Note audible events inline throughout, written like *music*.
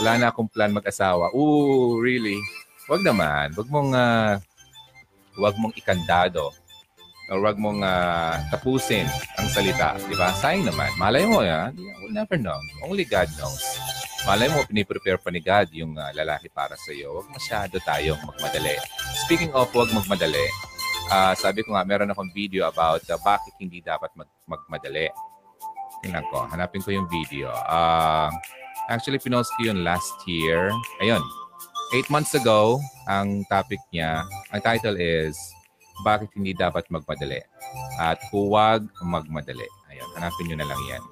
wala na akong plan mag-asawa. Ooh, really? Wag naman. Wag mong, uh, wag mong ikandado or wag mong uh, tapusin ang salita. Di ba? Sayang naman. Malay mo, ya. We'll never know. Only God knows. Malay mo, piniprepare pa ni God yung uh, lalaki para sa iyo. Huwag masyado tayong magmadali. Speaking of huwag magmadali, uh, sabi ko nga, meron akong video about uh, bakit hindi dapat mag magmadali. Tingnan ko. Hanapin ko yung video. Uh, actually, pinost ko yun last year. Ayun. Eight months ago, ang topic niya, ang title is bakit hindi dapat magmadali at huwag magmadali. Ayun, hanapin nyo na lang yan.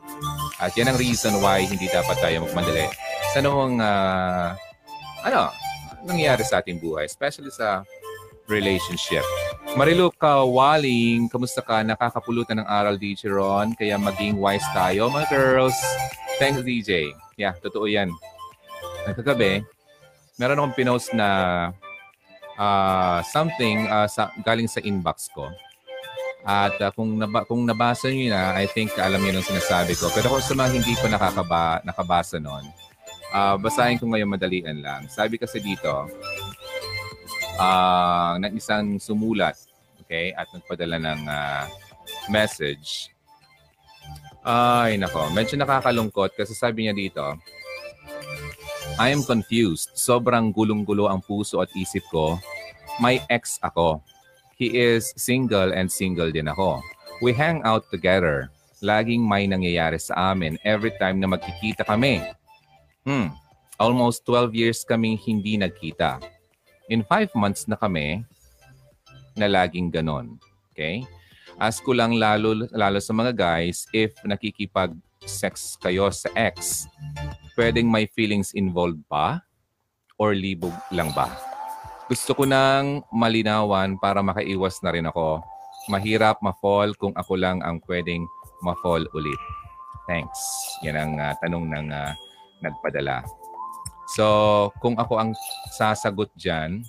At yan ang reason why hindi dapat tayo magmadali. Sa noong, uh, ano, nangyayari sa ating buhay, especially sa relationship. Marilu ka, Waling, kamusta ka? Nakakapulutan ng aral, DJ Ron, kaya maging wise tayo, mga girls. Thanks, DJ. Yeah, totoo yan. Nagkagabi, meron akong pinost na uh, something uh, sa, galing sa inbox ko. At uh, kung, naba, kung nabasa niyo na, I think alam niyo ang sinasabi ko. Pero kung sa mga hindi pa nakakaba, nakabasa noon, uh, basahin ko ngayon madalian lang. Sabi kasi dito, uh, ng isang sumulat, okay, at nagpadala ng uh, message. Ay, nako. Medyo nakakalungkot kasi sabi niya dito, I am confused. Sobrang gulong-gulo ang puso at isip ko. May ex ako. He is single and single din ako. We hang out together. Laging may nangyayari sa amin every time na magkikita kami. Hmm, almost 12 years kaming hindi nagkita. In 5 months na kami na laging ganon. Okay? Ask ko lang lalo, lalo sa mga guys if nakikipag-sex kayo sa ex pwedeng may feelings involved pa or libog lang ba? Gusto ko nang malinawan para makaiwas na rin ako. Mahirap ma-fall kung ako lang ang pwedeng ma-fall ulit. Thanks. Yan ang uh, tanong ng uh, nagpadala. So, kung ako ang sasagot dyan,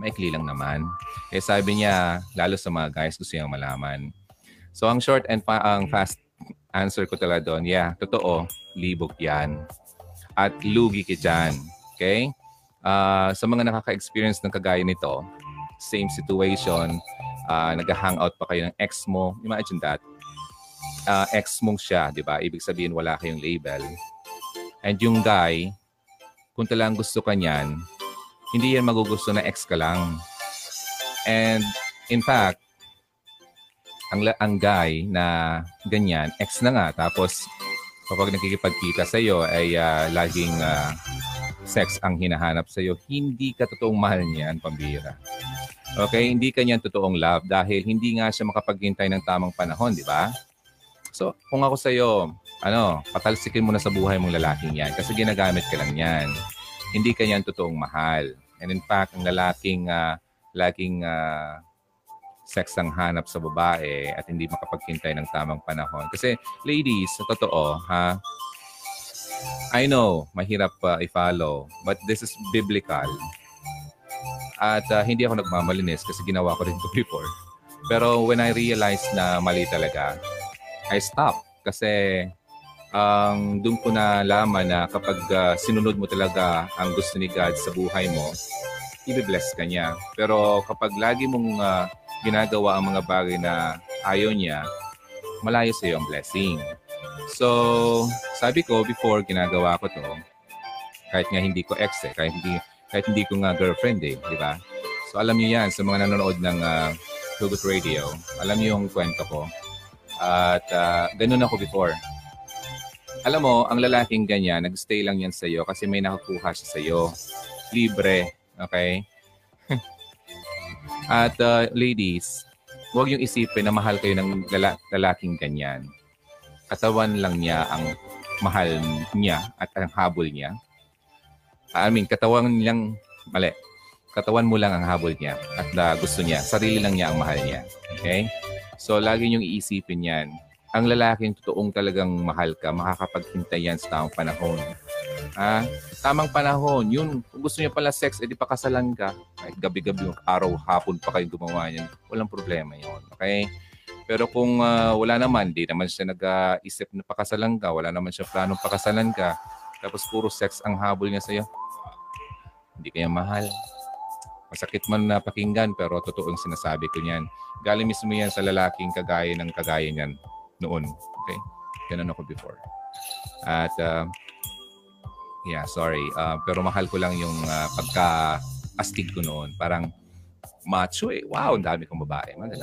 maikli lang naman. Eh sabi niya, lalo sa mga guys, gusto niyang malaman. So, ang short and fa- ang fast answer ko talaga doon, yeah, totoo, libog yan. At lugi ka dyan. Okay? Uh, sa mga nakaka-experience ng kagaya nito, same situation, uh, nag-hangout pa kayo ng ex mo, imagine that. Uh, ex mong siya, di ba? Ibig sabihin wala kayong label. And yung guy, kung talagang gusto ka niyan, hindi yan magugusto na ex ka lang. And in fact, ang, ang guy na ganyan, ex na nga, tapos kapag nakikipagkita sa iyo ay uh, laging uh, sex ang hinahanap sa iyo, hindi ka totoong mahal niyan, pambira. Okay, hindi ka totoong love dahil hindi nga siya makapaghintay ng tamang panahon, di ba? So, kung ako sa iyo, ano, patalsikin mo na sa buhay mong lalaking yan kasi ginagamit ka lang yan. Hindi ka niyan totoong mahal. And in fact, ang lalaking uh, laging uh, sex ang hanap sa babae at hindi makapaghintay ng tamang panahon. Kasi ladies, sa totoo, ha, I know, mahirap uh, i-follow, but this is biblical. At uh, hindi ako nagmamalinis kasi ginawa ko rin ito before. Pero when I realized na mali talaga, I stopped. Kasi ang um, doon ko na laman na kapag uh, sinunod mo talaga ang gusto ni God sa buhay mo, i-bless ka niya. Pero kapag lagi mong uh, ginagawa ang mga bagay na ayaw niya, malayo sa iyo ang blessing. So, sabi ko before ginagawa ko to, kahit nga hindi ko ex eh, kahit hindi, kahit hindi ko nga girlfriend eh, di ba? So alam niyo yan sa mga nanonood ng uh, Hugot Radio, alam niyo yung kwento ko. At uh, ganun ako before. Alam mo, ang lalaking ganyan, nagstay lang yan sa iyo kasi may nakukuha siya sa iyo. Libre, okay? *laughs* At uh, ladies, huwag yung isipin na mahal kayo ng lala- lalaking ganyan. Katawan lang niya ang mahal niya at ang habol niya. I mean, katawan lang, mali. Katawan mo lang ang habol niya at uh, gusto niya. Sarili lang niya ang mahal niya. Okay? So, lagi niyong iisipin yan. Ang lalaking totoong talagang mahal ka, makakapaghintay yan sa tamang panahon. Ha? Tamang panahon. Yun, kung gusto niya pala sex, edi pakasalan ka. Kahit gabi-gabi, araw, hapon pa kayo gumawa niyan. Walang problema yon Okay? Pero kung uh, wala naman, di naman siya nag-isip na pakasalan ka, wala naman siya planong pakasalan ka, tapos puro sex ang habol niya sa'yo. Hindi kaya mahal. Masakit man na pakinggan pero totoo ang sinasabi ko niyan. Galing mismo yan sa lalaking kagaya ng kagaya niyan noon. Okay? Ganun ako before. At uh, yeah, sorry. Uh, pero mahal ko lang yung uh, pagka-astig ko noon. Parang macho eh. Wow, ang dami kong babae. Mga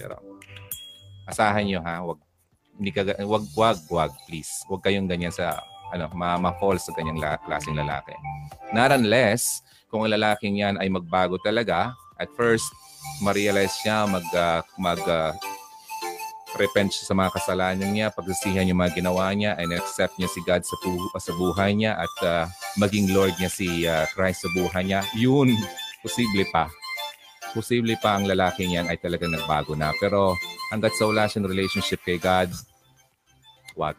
Pero asahan nyo ha, wag hindi ka wag wag wag please. Wag kayong ganyan sa ano, ma-fall sa ganyang la- klaseng lalaki. Not unless kung ang lalaking yan ay magbago talaga, at first, ma-realize niya, mag, uh, mag uh, repent siya sa mga kasalanan niya, pagsisihan yung mga ginawa niya, and accept niya si God sa, pu- sa buhay niya at uh, maging Lord niya si uh, Christ sa buhay niya, yun, posible pa. Posible pa ang lalaki niyan ay talagang nagbago na. Pero hanggat sa wala siyang relationship kay God, wag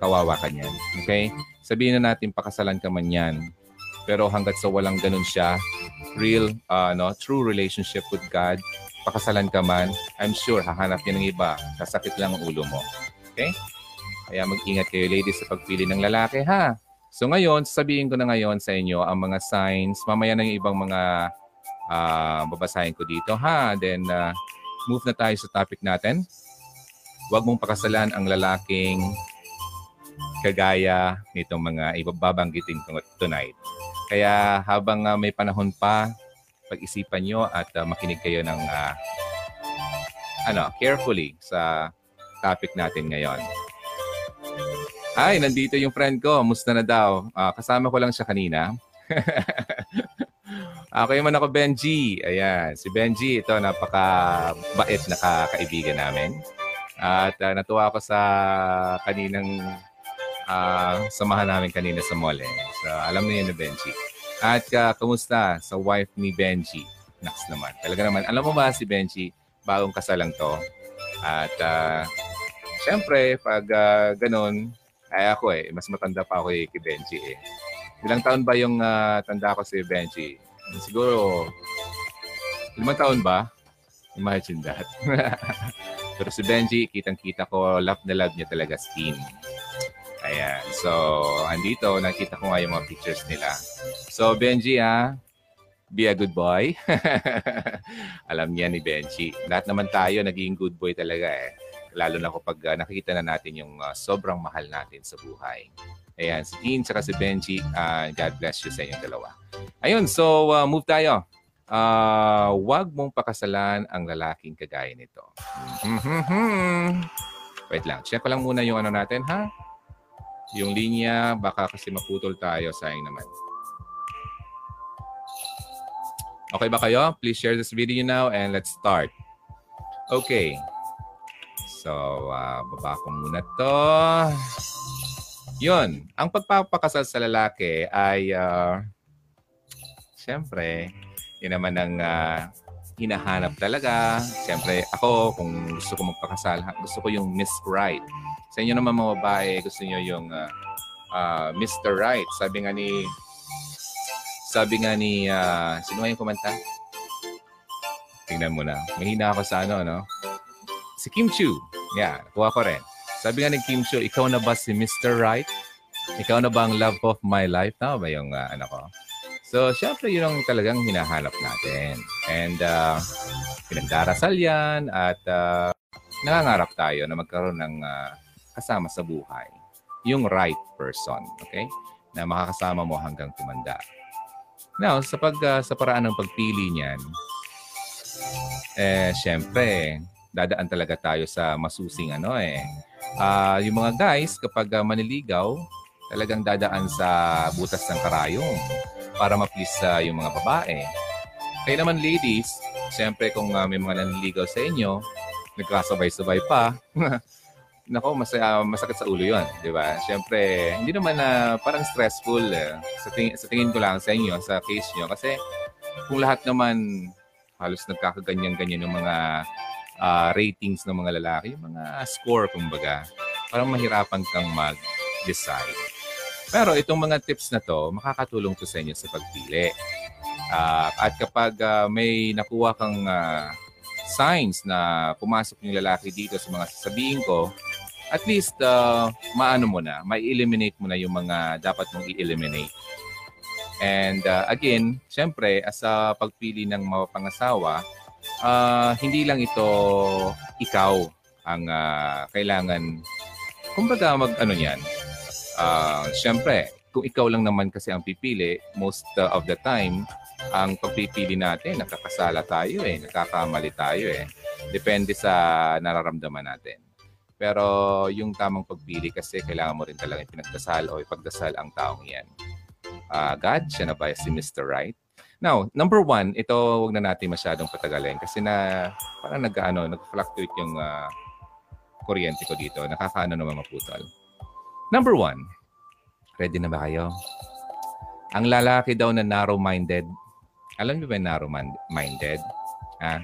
kawawa ka niyan. Okay? Sabihin na natin pakasalan ka man yan. Pero hanggat sa walang ganun siya, real, uh, no, true relationship with God, pakasalan ka man, I'm sure hahanap niya ng iba. Kasakit lang ang ulo mo. Okay? Kaya mag-ingat kayo ladies sa pagpili ng lalaki ha. So ngayon, sabihin ko na ngayon sa inyo ang mga signs. Mamaya yung ibang mga uh, babasahin ko dito ha. Then uh, move na tayo sa topic natin. Huwag mong pakasalan ang lalaking kagaya nitong mga ibababanggitin ko tonight. Kaya habang uh, may panahon pa, pag-isipan nyo at uh, makinig kayo ng uh, ano, carefully sa topic natin ngayon. Ay, nandito yung friend ko. Musta na daw? Uh, kasama ko lang siya kanina. *laughs* okay man ako, Benji. Ayan, si Benji, ito, napaka-bait na kaibigan namin. At uh, natuwa ako sa kaninang uh, samahan namin kanina sa mall eh. So, alam na yun ni Benji. At uh, kamusta sa wife ni Benji? Naks naman. Talaga naman. Alam mo ba si Benji, bagong kasal lang to. At uh, syempre, pag uh, ganun, ay ako eh, mas matanda pa ako eh, kay Benji eh. Ilang taon ba yung uh, tanda ko si Benji? Siguro, limang taon ba? Imagine that. *laughs* Pero si Benji, kitang-kita ko, love na love niya talaga skin. Ayan. So, andito, nakita ko nga yung mga pictures nila. So, Benji, ah, be a good boy. *laughs* Alam niya ni Benji. Lahat naman tayo naging good boy talaga eh. Lalo na kapag uh, nakikita na natin yung uh, sobrang mahal natin sa buhay. Ayan, si Dean at si Benji, uh, God bless you sa inyong dalawa. Ayun, so uh, move tayo. Uh, wag mong pakasalan ang lalaking kagaya nito. Mm-hmm. Wait lang, check ko lang muna yung ano natin, ha? Yung linya, baka kasi maputol tayo. Sayang naman. Okay ba kayo? Please share this video now and let's start. Okay. So, uh, baba ko muna to. Yun. Ang pagpapakasal sa lalaki ay, uh, siyempre, yun naman ang uh, hinahanap talaga. Siyempre, ako, kung gusto ko magpakasal, gusto ko yung Miss Right sa inyo naman mga babae, gusto niyo yung uh, uh, Mr. Right. Sabi nga ni sabi nga ni uh, sino nga yung kumanta? Tingnan mo na. Mahina ako sa ano, no? Si Kim Chu. Yeah, kuha ko rin. Sabi nga ni Kim Chu, ikaw na ba si Mr. Right? Ikaw na ba ang love of my life? Tama ba yung uh, ano ko? So, syempre, yun ang talagang hinahanap natin. And uh, pinagdarasal yan at uh, nangangarap tayo na magkaroon ng uh, kasama sa buhay. Yung right person, okay? Na makakasama mo hanggang tumanda. Now, sa, pag, uh, sa paraan ng pagpili niyan, eh, syempre, dadaan talaga tayo sa masusing ano eh. Uh, yung mga guys, kapag uh, maniligaw, talagang dadaan sa butas ng karayong para ma-please uh, yung mga babae. Kaya naman ladies, siyempre kung uh, may mga naniligaw sa inyo, nagkasabay-sabay pa, *laughs* nako, mas, uh, masakit sa ulo yon di ba? Siyempre, hindi naman na uh, parang stressful eh. sa, ting- sa tingin ko lang sa inyo, sa case nyo. Kasi kung lahat naman halos nagkakaganyan-ganyan yung mga uh, ratings ng mga lalaki, yung mga score, kumbaga, parang mahirapan kang mag-decide. Pero itong mga tips na to, makakatulong to sa inyo sa pagpili. Uh, at kapag uh, may nakuha kang uh, signs na pumasok yung lalaki dito sa mga sasabihin ko, at least uh, maano mo na, ma-eliminate mo na yung mga dapat mong i-eliminate. And uh, again, syempre, as a pagpili ng mga pangasawa, uh, hindi lang ito ikaw ang uh, kailangan, kumbaga mag ano yan, uh, syempre, kung ikaw lang naman kasi ang pipili, most uh, of the time, ang pagpipili natin, nakakasala tayo eh, nakakamali tayo eh. Depende sa nararamdaman natin. Pero yung tamang pagpili kasi kailangan mo rin talaga ipinagdasal o ipagdasal ang taong yan. Uh, God, siya na ba si Mr. Right? Now, number one, ito wag na natin masyadong patagalin kasi na parang nag-ano, nag-fluctuate yung uh, kuryente ko dito. Nakakaano naman maputol. Number one, Ready na ba kayo? Ang lalaki daw na narrow-minded. Alam niyo ba yung narrow-minded? Ha?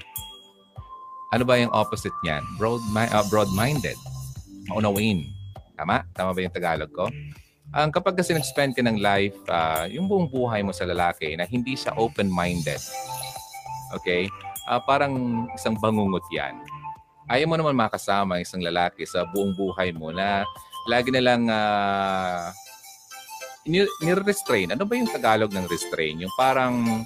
Ano ba yung opposite niyan? Broad, uh, broad-minded. Maunawin. Tama? Tama ba yung Tagalog ko? Ang kapag kasi nag-spend ka ng life, uh, yung buong buhay mo sa lalaki na hindi siya open-minded. Okay? Uh, parang isang bangungot yan. Ayaw mo naman makasama isang lalaki sa buong buhay mo na lagi na lang uh, nire-restrain. Ano ba yung Tagalog ng restrain? Yung parang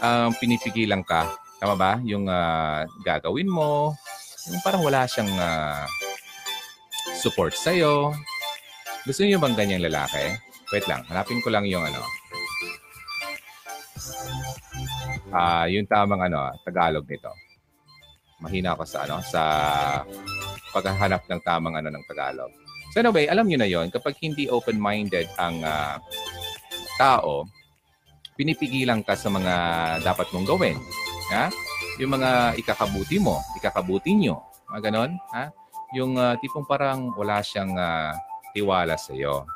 um, pinipigilan ka. Tama ba? Yung uh, gagawin mo. Yung parang wala siyang uh, support sa'yo. Gusto niyo bang ganyang lalaki? Wait lang. Hanapin ko lang yung ano. Ah, uh, yung tamang ano, Tagalog nito. Mahina ako sa ano, sa paghahanap ng tamang ano ng Tagalog. So anyway, alam nyo na yon kapag hindi open-minded ang uh, tao, pinipigilan ka sa mga dapat mong gawin. Ha? Yung mga ikakabuti mo, ikakabuti nyo. Mga ganon. Ha? Yung uh, tipong parang wala siyang uh, tiwala sa iyo.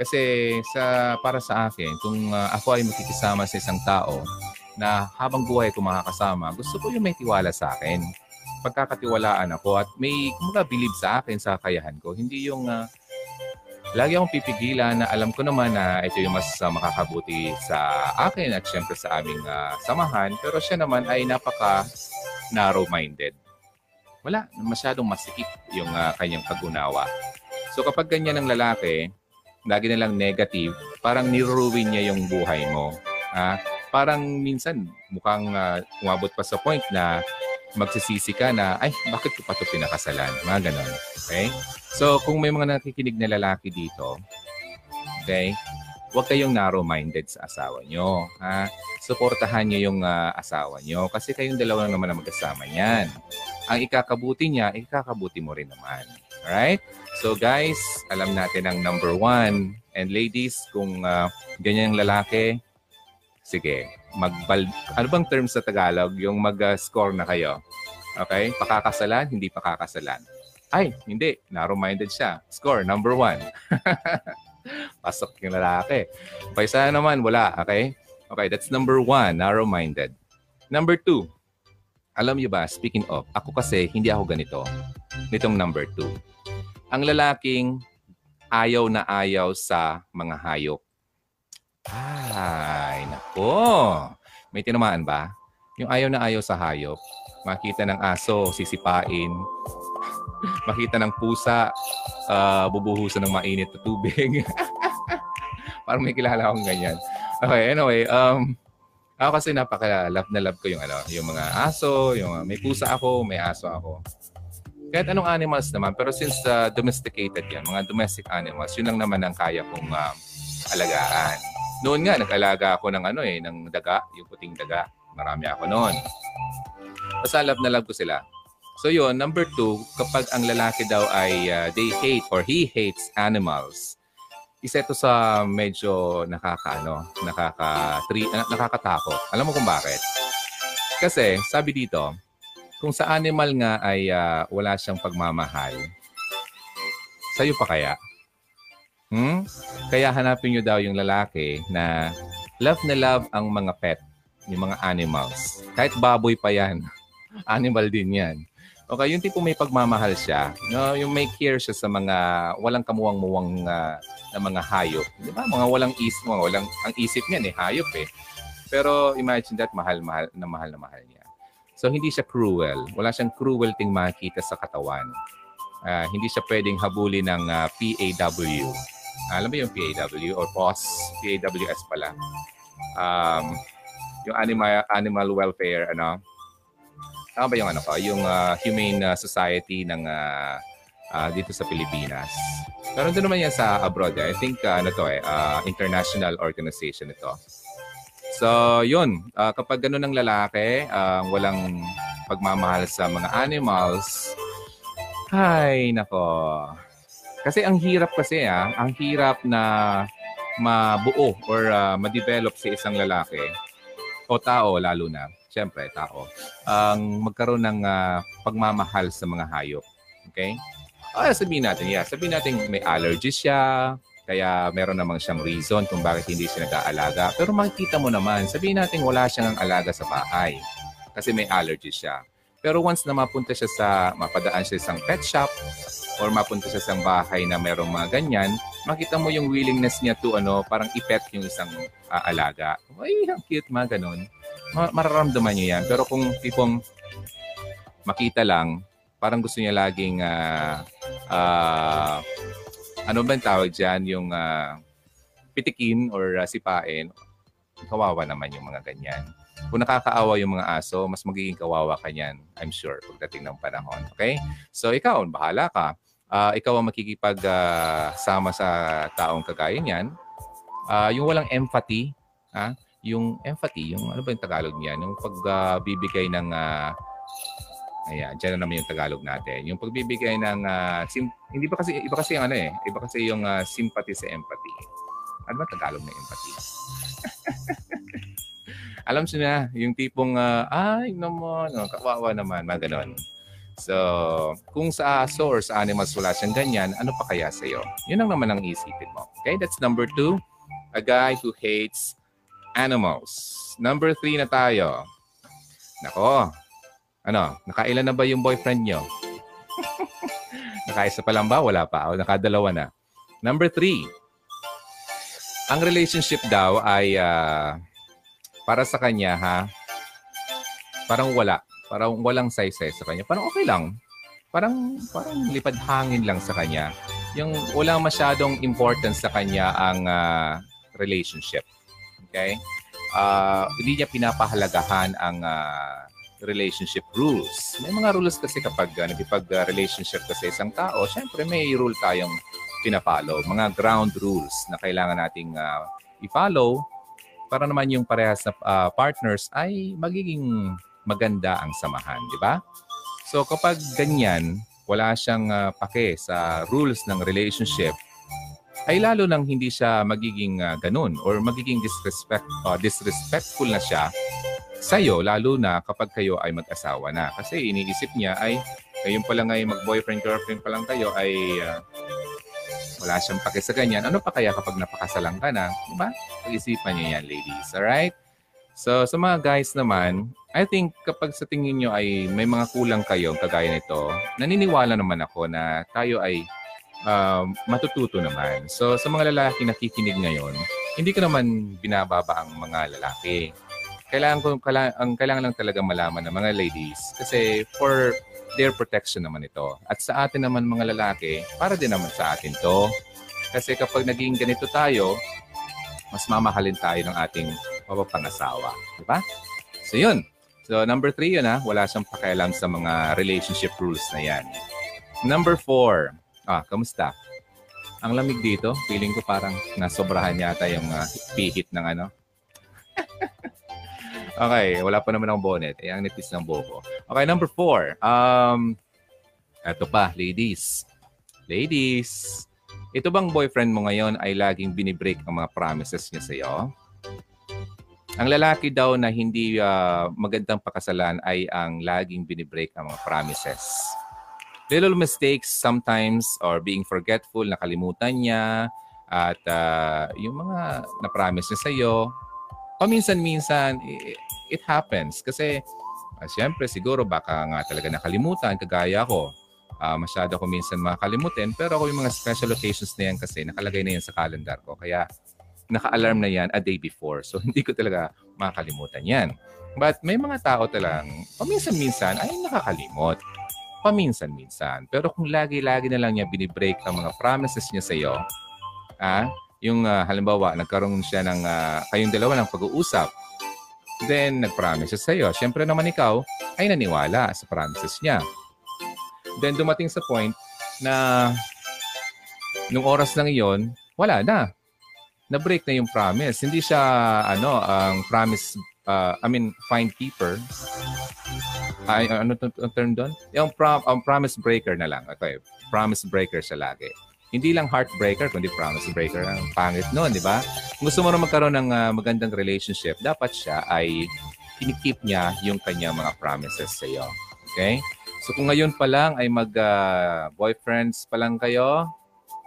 Kasi sa para sa akin, kung uh, ako ay makikisama sa isang tao na habang buhay ko makakasama, gusto ko yung may tiwala sa akin pagkakatiwalaan ako at may kumbaga believe sa akin sa kakayahan ko. Hindi yung uh, lagi akong pipigilan na alam ko naman na ito yung mas uh, makakabuti sa akin at syempre sa aming uh, samahan. Pero siya naman ay napaka narrow-minded. Wala, masyadong masikip yung uh, kanyang pag-unawa. So kapag ganyan ang lalaki, lagi na lang negative, parang niruruin niya yung buhay mo. Ha? Parang minsan mukhang uh, umabot pa sa point na magsisisi ka na, ay, bakit ko pa ito pinakasalan? Mga ganon. Okay? So, kung may mga nakikinig na lalaki dito, okay, huwag kayong narrow-minded sa asawa nyo. Ha? Suportahan nyo yung uh, asawa nyo kasi kayong dalawa lang naman ang magkasama niyan. Ang ikakabuti niya, ikakabuti mo rin naman. Alright? So guys, alam natin ang number one. And ladies, kung uh, ganyan yung lalaki, sige, magbal ano bang term sa Tagalog yung mag-score na kayo. Okay? Pakakasalan, hindi pakakasalan. Ay, hindi. Narrow-minded siya. Score, number one. *laughs* Pasok yung lalaki. Paisa naman, wala. Okay? Okay, that's number one, narrow-minded. Number two, alam niyo ba, speaking of, ako kasi hindi ako ganito. Nitong number two. Ang lalaking ayaw na ayaw sa mga hayop. Ay, nako. May tinamaan ba? Yung ayaw na ayaw sa hayop. Makita ng aso, sisipain. *laughs* Makita ng pusa, uh, bubuhusan ng mainit na tubig. *laughs* Parang may kilala akong ganyan. Okay, anyway, um, ako kasi napaka-love na love ko yung ano, yung mga aso, yung uh, may pusa ako, may aso ako. Kahit anong animals naman, pero since uh, domesticated yan, mga domestic animals, yun lang naman ang kaya kong uh, alagaan. Noon nga, nag-alaga ako ng ano eh, ng daga, yung puting daga. Marami ako noon. Basta love na love ko sila. So yun, number two, kapag ang lalaki daw ay uh, they hate or he hates animals, isa ito sa medyo nakakaano, nakaka tri, nakakatakot. Alam mo kung bakit? Kasi sabi dito, kung sa animal nga ay uh, wala siyang pagmamahal, sa'yo pa kaya? Hmm? Kaya hanapin nyo daw yung lalaki na love na love ang mga pet, yung mga animals. Kahit baboy pa yan. *laughs* Animal din yan. Okay, yung tipo may pagmamahal siya, no, yung may care siya sa mga walang kamuwang-muwang uh, na mga hayop. Di ba? Mga walang isip, mga walang, ang isip niya eh, hayop eh. Pero imagine that, mahal-mahal na mahal na mahal niya. So, hindi siya cruel. Wala siyang cruelty makikita sa katawan. uh, hindi siya pwedeng habulin ng uh, PAW. Alam mo yung PAW or POS? PAWS pala. Um, yung animal animal welfare ano tama ba yung ano ko yung uh, humane uh, society ng uh, uh, dito sa Pilipinas pero doon naman yan sa abroad eh. I think uh, ano to eh uh, international organization ito so yun uh, kapag ganun ng lalaki uh, walang pagmamahal sa mga animals ay nako kasi ang hirap kasi ah ang hirap na mabuo or uh, ma-develop sa isang lalaki o tao lalo na, siyempre tao, ang magkaroon ng uh, pagmamahal sa mga hayop. Okay? Ah, sabihin natin, yeah, sabihin natin may allergy siya, kaya meron namang siyang reason kung bakit hindi siya nag-aalaga. Pero makikita mo naman, sabihin natin wala siyang alaga sa bahay kasi may allergy siya. Pero once na mapunta siya sa, mapadaan siya sa isang pet shop or mapunta siya sa isang bahay na merong mga ganyan, makita mo yung willingness niya to ano, parang ipet yung isang uh, alaga. Ay, ang cute mga ganun. Ma- mararamdaman niyo yan. Pero kung tipong makita lang, parang gusto niya laging uh, uh, ano ba yung tawag dyan? Yung uh, pitikin or uh, sipain. Kawawa naman yung mga ganyan. Kung nakakaawa yung mga aso, mas magiging kawawa ka niyan, I'm sure, pagdating ng panahon. Okay? So ikaw, bahala ka uh, ikaw ang makikipag-sama uh, sa taong kagaya niyan, uh, yung walang empathy, ha? yung empathy, yung ano ba yung Tagalog niyan? Yung pagbibigay uh, ng uh, Ayan, dyan na naman yung Tagalog natin. Yung pagbibigay ng uh, sim- hindi ba kasi iba kasi yung ano eh, iba kasi yung uh, sympathy sa empathy. Ano ba Tagalog na empathy? *laughs* Alam siya na, yung tipong uh, ay naman, oh, kawawa naman, mga ganon. So, kung sa aso or sa animals wala siyang ganyan, ano pa kaya sa iyo? Yun ang naman ang isipin mo. Okay, that's number two. A guy who hates animals. Number three na tayo. Nako, ano, nakailan na ba yung boyfriend nyo? *laughs* Nakaisa pa lang ba? Wala pa. O nakadalawa na. Number three, ang relationship daw ay uh, para sa kanya ha, parang wala. Parang walang size sa kanya. Parang okay lang. Parang, parang lipad hangin lang sa kanya. Yung walang masyadong importance sa kanya ang uh, relationship. Okay? Uh, hindi niya pinapahalagahan ang uh, relationship rules. May mga rules kasi kapag uh, nagipag-relationship uh, kasi isang tao, syempre may rule tayong pinapalo. Mga ground rules na kailangan nating uh, i-follow para naman yung parehas na uh, partners ay magiging maganda ang samahan, di ba? So kapag ganyan, wala siyang uh, pake sa rules ng relationship, ay lalo nang hindi siya magiging uh, ganun or magiging disrespect, uh, disrespectful na siya sa iyo, lalo na kapag kayo ay mag-asawa na. Kasi iniisip niya ay, ngayon pa lang ay mag-boyfriend, girlfriend pa lang kayo ay uh, wala siyang pake sa ganyan. Ano pa kaya kapag napakasalang ka na? Diba? Pag-isipan niyo yan, ladies. Alright? So, sa mga guys naman, I think kapag sa tingin nyo ay may mga kulang kayo kagaya nito, naniniwala naman ako na tayo ay uh, matututo naman. So sa mga lalaki nakikinig ngayon, hindi ko naman binababa ang mga lalaki. Kailangan ko kailangan, ang kailangan lang talaga malaman ng mga ladies kasi for their protection naman ito. At sa atin naman mga lalaki, para din naman sa atin to. Kasi kapag naging ganito tayo, mas mamahalin tayo ng ating mapapangasawa. Di ba? So yun. So number three yun ha, wala siyang pakialam sa mga relationship rules na yan. Number four, ah, kamusta? Ang lamig dito, feeling ko parang nasobrahan yata yung uh, pihit ng ano. *laughs* okay, wala pa naman ang bonnet. Eh, ang nipis ng buko. Okay, number four. Um, eto pa, ladies. Ladies, ito bang boyfriend mo ngayon ay laging binibreak ang mga promises niya sa iyo? Ang lalaki daw na hindi uh, magandang pakasalan ay ang laging binibreak ang mga promises. Little mistakes sometimes or being forgetful, nakalimutan niya at uh, yung mga na-promise niya sa iyo, paminsan-minsan it, it happens kasi uh, siyempre siguro baka nga talaga nakalimutan kagaya ko. Uh, masyado ko minsan makakalimutin pero ako yung mga special occasions na yan kasi nakalagay na yan sa calendar ko. Kaya naka-alarm na yan a day before. So, *laughs* hindi ko talaga makakalimutan yan. But may mga tao talang, paminsan-minsan ay nakakalimot. paminsan-minsan. Pero kung lagi-lagi na lang niya binibreak ang mga promises niya sa iyo, ah, yung uh, halimbawa, nagkaroon siya ng, uh, kayong dalawa ng pag-uusap, then nag-promise siya sa iyo. Siyempre naman ikaw ay naniwala sa promises niya. Then dumating sa point na nung oras lang iyon, wala na. Na-break na yung promise. Hindi siya, ano, ang promise, uh, I mean, fine keeper. Ay, ano ang term doon? Yung prom, um, promise breaker na lang. Okay, promise breaker siya lagi. Hindi lang heartbreaker, kundi promise breaker. Ang pangit noon, di ba? Kung gusto mo na magkaroon ng uh, magandang relationship, dapat siya ay kinikip niya yung kanyang mga promises sa iyo. Okay? So kung ngayon pa lang ay mag-boyfriends uh, pa lang kayo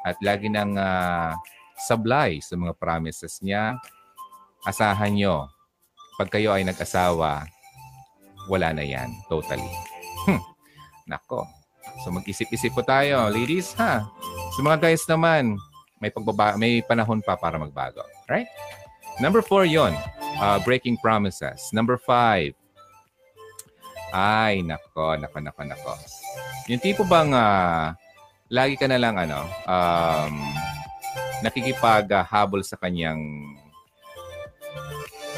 at lagi nang uh, sablay sa mga promises niya, asahan nyo, pag kayo ay nag-asawa, wala na yan. Totally. Hmm. Nako, So mag-isip-isip po tayo, ladies, ha? Sa mga guys naman, may pagbaba may panahon pa para magbago. Right? Number four yon, uh, breaking promises. Number five, ay, nako, nako, nako, nako. Yung tipo bang uh, lagi ka na lang ano, um, nakikipaghabol sa kanyang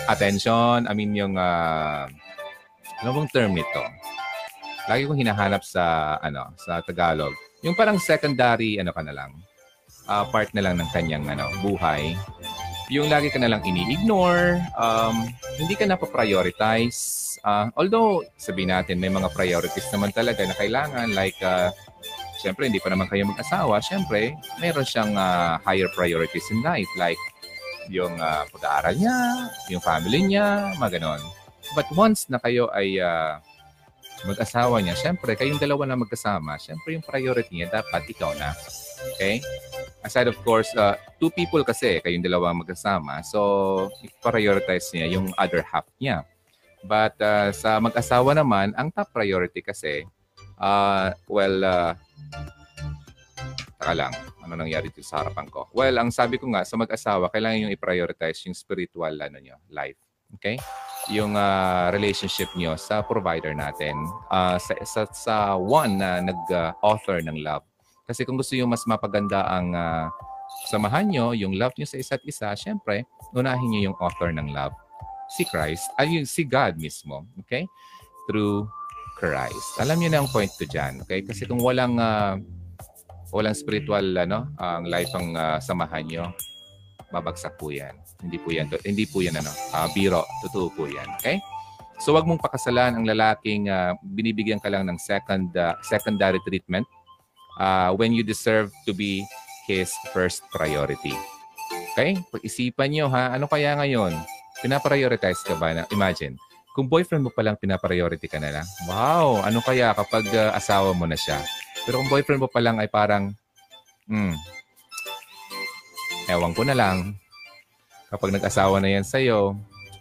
attention, I mean yung uh, ano bang term nito? Lagi kong hinahanap sa ano sa Tagalog. Yung parang secondary ano ka na lang. Uh, part na lang ng kanyang ano buhay. Yung lagi ka na lang ini-ignore, um, hindi ka na pa-prioritize. Uh, although, sabihin natin, may mga priorities naman talaga na kailangan. Like, uh, syempre, hindi pa naman kayo mag-asawa. Syempre, mayroon siyang uh, higher priorities in life. Like, yung uh, pag-aaral niya, yung family niya, mga ganon. But once na kayo ay uh, mag-asawa niya, syempre, kayong dalawa na magkasama, syempre yung priority niya dapat ikaw na. Okay? Aside of course, uh, two people kasi, kayong dalawa magkasama. So, prioritize niya yung other half niya. But uh, sa mag-asawa naman, ang top priority kasi, uh, well, uh, taka lang, ano nangyari dito sa harapan ko? Well, ang sabi ko nga, sa mag-asawa, kailangan yung i-prioritize yung spiritual ano nyo, life. Okay? yung uh, relationship nyo sa provider natin, uh, sa, sa, sa one na nag-author ng love. Kasi kung gusto yung mas mapaganda ang uh, samahan nyo, yung love nyo sa isa't isa, syempre, unahin nyo yung author ng love. Si Christ, ay si God mismo. Okay? Through Christ. Alam niyo na ang point ko dyan. Okay? Kasi kung walang uh, walang spiritual ano, ang life ang uh, samahan nyo, babagsak po yan. Hindi po yan, hindi po yan ano, uh, biro. Totoo po yan. Okay? So wag mong pakasalan ang lalaking uh, binibigyan ka lang ng second uh, secondary treatment uh, when you deserve to be his first priority. Okay? Pag-isipan nyo ha, ano kaya ngayon? Pinaprioritize ka ba? Na, imagine, kung boyfriend mo palang pinapriority ka na lang, wow, ano kaya kapag uh, asawa mo na siya? Pero kung boyfriend mo palang ay parang, hmm, Ewan ko na lang. Kapag nag-asawa na yan sa'yo,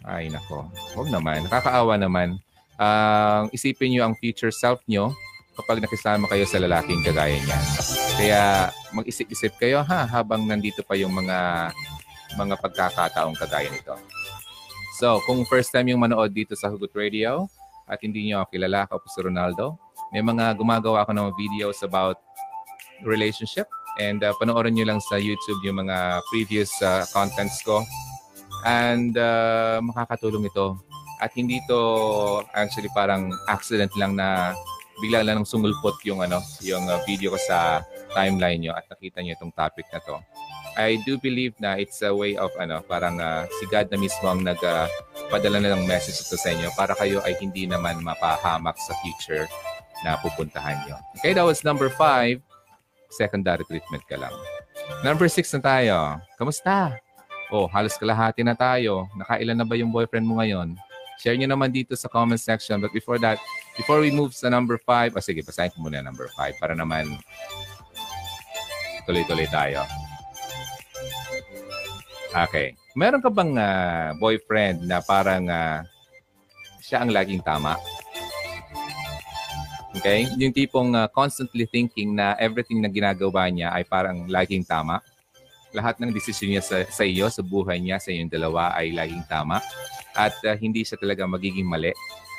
ay nako, huwag naman. Nakakaawa naman. Ang uh, isipin nyo ang future self nyo kapag nakisama kayo sa lalaking kagaya niya. Kaya mag-isip-isip kayo ha habang nandito pa yung mga mga pagkakataong kagaya nito. So, kung first time yung manood dito sa Hugot Radio at hindi nyo ako kilala, ako po si Ronaldo, may mga gumagawa ako ng videos about relationship, And uh, panoorin nyo lang sa YouTube yung mga previous uh, contents ko. And uh, makakatulong ito. At hindi to actually parang accident lang na bigla lang sumulpot yung ano, yung uh, video ko sa timeline nyo at nakita nyo itong topic na to. I do believe na it's a way of ano, parang uh, si God na mismo ang nagpadala uh, na ng message ito sa inyo para kayo ay hindi naman mapahamak sa future na pupuntahan nyo. Okay, that was number five secondary treatment ka lang. Number six na tayo. Kamusta? Oh, halos kalahati na tayo. Nakailan na ba yung boyfriend mo ngayon? Share nyo naman dito sa comment section. But before that, before we move sa number five, oh, sige, basahin ko muna number five para naman tuloy-tuloy tayo. Okay. Meron ka bang uh, boyfriend na parang uh, siya ang laging tama? Okay? Yung tipong uh, constantly thinking na everything na ginagawa niya ay parang laging tama. Lahat ng desisyon niya sa, sa iyo, sa buhay niya, sa inyong dalawa ay laging tama. At uh, hindi siya talaga magiging mali.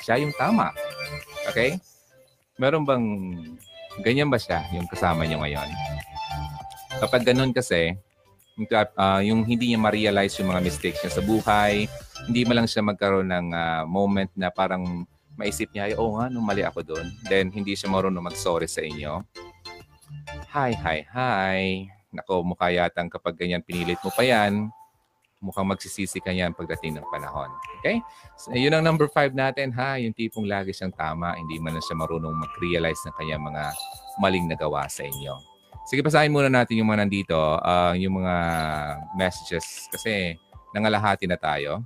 Siya yung tama. Okay? Meron bang, ganyan ba siya, yung kasama niyo ngayon? Kapag ganun kasi, uh, yung hindi niya ma-realize yung mga mistakes niya sa buhay, hindi mo lang siya magkaroon ng uh, moment na parang maisip niya, oo nga, nung mali ako doon. Then, hindi siya marunong mag-sorry sa inyo. Hi, hi, hi. Nako, mukha yatang kapag ganyan pinilit mo pa yan, mukhang magsisisi ka yan pagdating ng panahon. Okay? So, yun ang number five natin, ha? Yung tipong lagi siyang tama, hindi man siya marunong mag-realize ng kanyang mga maling nagawa sa inyo. Sige, basahin muna natin yung mga nandito, uh, yung mga messages kasi nangalahati na tayo.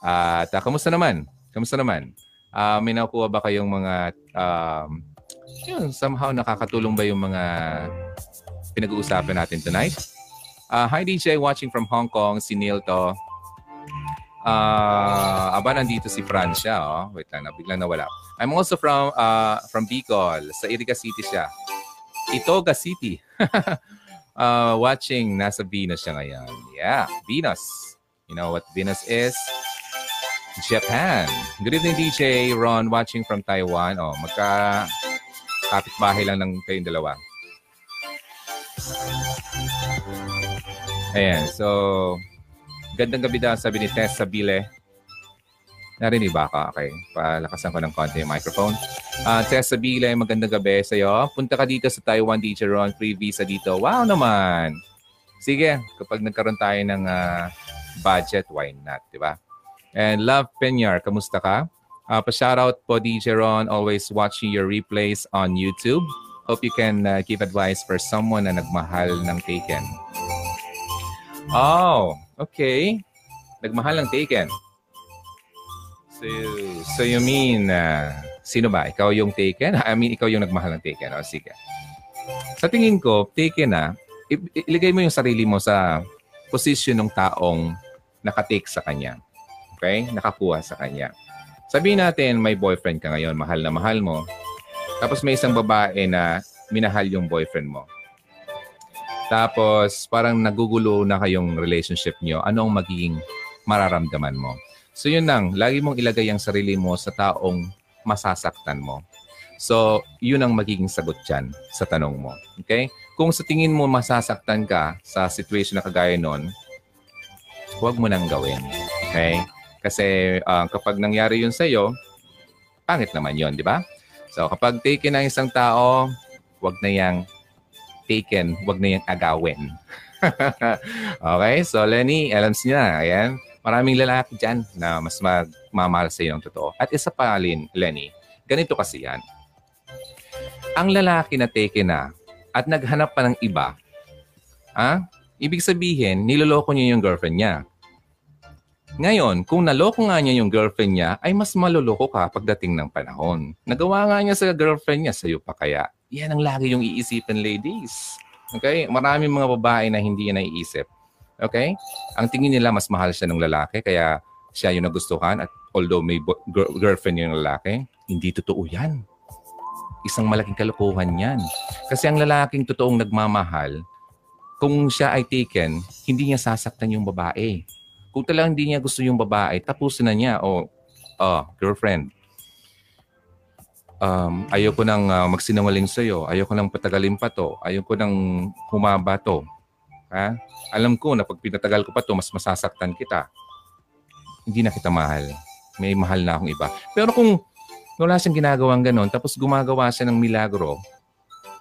At uh, kamusta naman? Kamusta naman? Uh, may nakuha ba kayong mga um, yun, somehow nakakatulong ba yung mga pinag-uusapan natin tonight? Uh, hi DJ, watching from Hong Kong, si Neil to. Uh, aba, nandito si Francia. Oh. Wait lang, biglang nawala. I'm also from uh, from Bicol. Sa Iriga City siya. Itoga City. uh, *laughs* watching, nasa Venus siya ngayon. Yeah, Venus. You know what Venus is? Japan. Good evening, DJ Ron, watching from Taiwan. Oh, magka kapitbahay lang ng kayong dalawa. Ayan, so gandang gabi daw sabi ni Tess Sabile. Narinig ba ka? Okay. Palakasan ko ng konti yung microphone. Uh, Tess Sabile, magandang gabi sa iyo. Punta ka dito sa Taiwan, DJ Ron. Free visa dito. Wow naman! Sige, kapag nagkaroon tayo ng uh, budget, why not? Di ba? And Love Penyar, kamusta ka? Uh, pa-shoutout po DJ Ron, always watching your replays on YouTube. Hope you can uh, give advice for someone na nagmahal ng Taken. Oh, okay. Nagmahal ng Taken. So, so you mean, uh, sino ba? Ikaw yung taken? *laughs* I mean, ikaw yung nagmahal ng taken. O, sige. Sa tingin ko, taken na, iligay mo yung sarili mo sa position ng taong nakatake sa kanya. Okay? Nakakuha sa kanya. Sabihin natin, may boyfriend ka ngayon, mahal na mahal mo. Tapos may isang babae na minahal yung boyfriend mo. Tapos parang nagugulo na kayong relationship nyo. Ano ang magiging mararamdaman mo? So yun lang, lagi mong ilagay ang sarili mo sa taong masasaktan mo. So, yun ang magiging sagot dyan sa tanong mo. Okay? Kung sa tingin mo masasaktan ka sa situation na kagaya nun, huwag mo nang gawin. Okay? Kasi uh, kapag nangyari yun sa'yo, pangit naman yun, di ba? So, kapag taken ng isang tao, huwag na yang taken, huwag na yang agawin. *laughs* okay? So, Lenny, alam niya, ayan. Maraming lalaki dyan na mas magmamahal sa iyo ng totoo. At isa pa, Lin, Lenny, ganito kasi yan. Ang lalaki na take na at naghanap pa ng iba, ah, ibig sabihin, niloloko niya yung girlfriend niya. Ngayon, kung naloko nga niya yung girlfriend niya, ay mas maloloko ka pagdating ng panahon. Nagawa nga niya sa girlfriend niya, sa'yo pa kaya. Yan ang lagi yung iisipin, ladies. Okay? Maraming mga babae na hindi yan naiisip. Okay? Ang tingin nila mas mahal siya ng lalaki kaya siya yung nagustuhan at although may bo- girlfriend yung lalaki, hindi totoo yan. Isang malaking kalokohan yan. Kasi ang lalaking totoong nagmamahal, kung siya ay taken, hindi niya sasaktan yung babae. Kung talagang hindi niya gusto yung babae, tapusin na niya. O, oh, oh, girlfriend, um, ayoko nang uh, magsinungaling sa'yo. Ayoko nang patagalin pa to. Ayoko nang humaba to. Ha? Alam ko na pag pinatagal ko pa to, mas masasaktan kita. Hindi na kita mahal. May mahal na akong iba. Pero kung wala siyang ginagawang ganon, tapos gumagawa siya ng milagro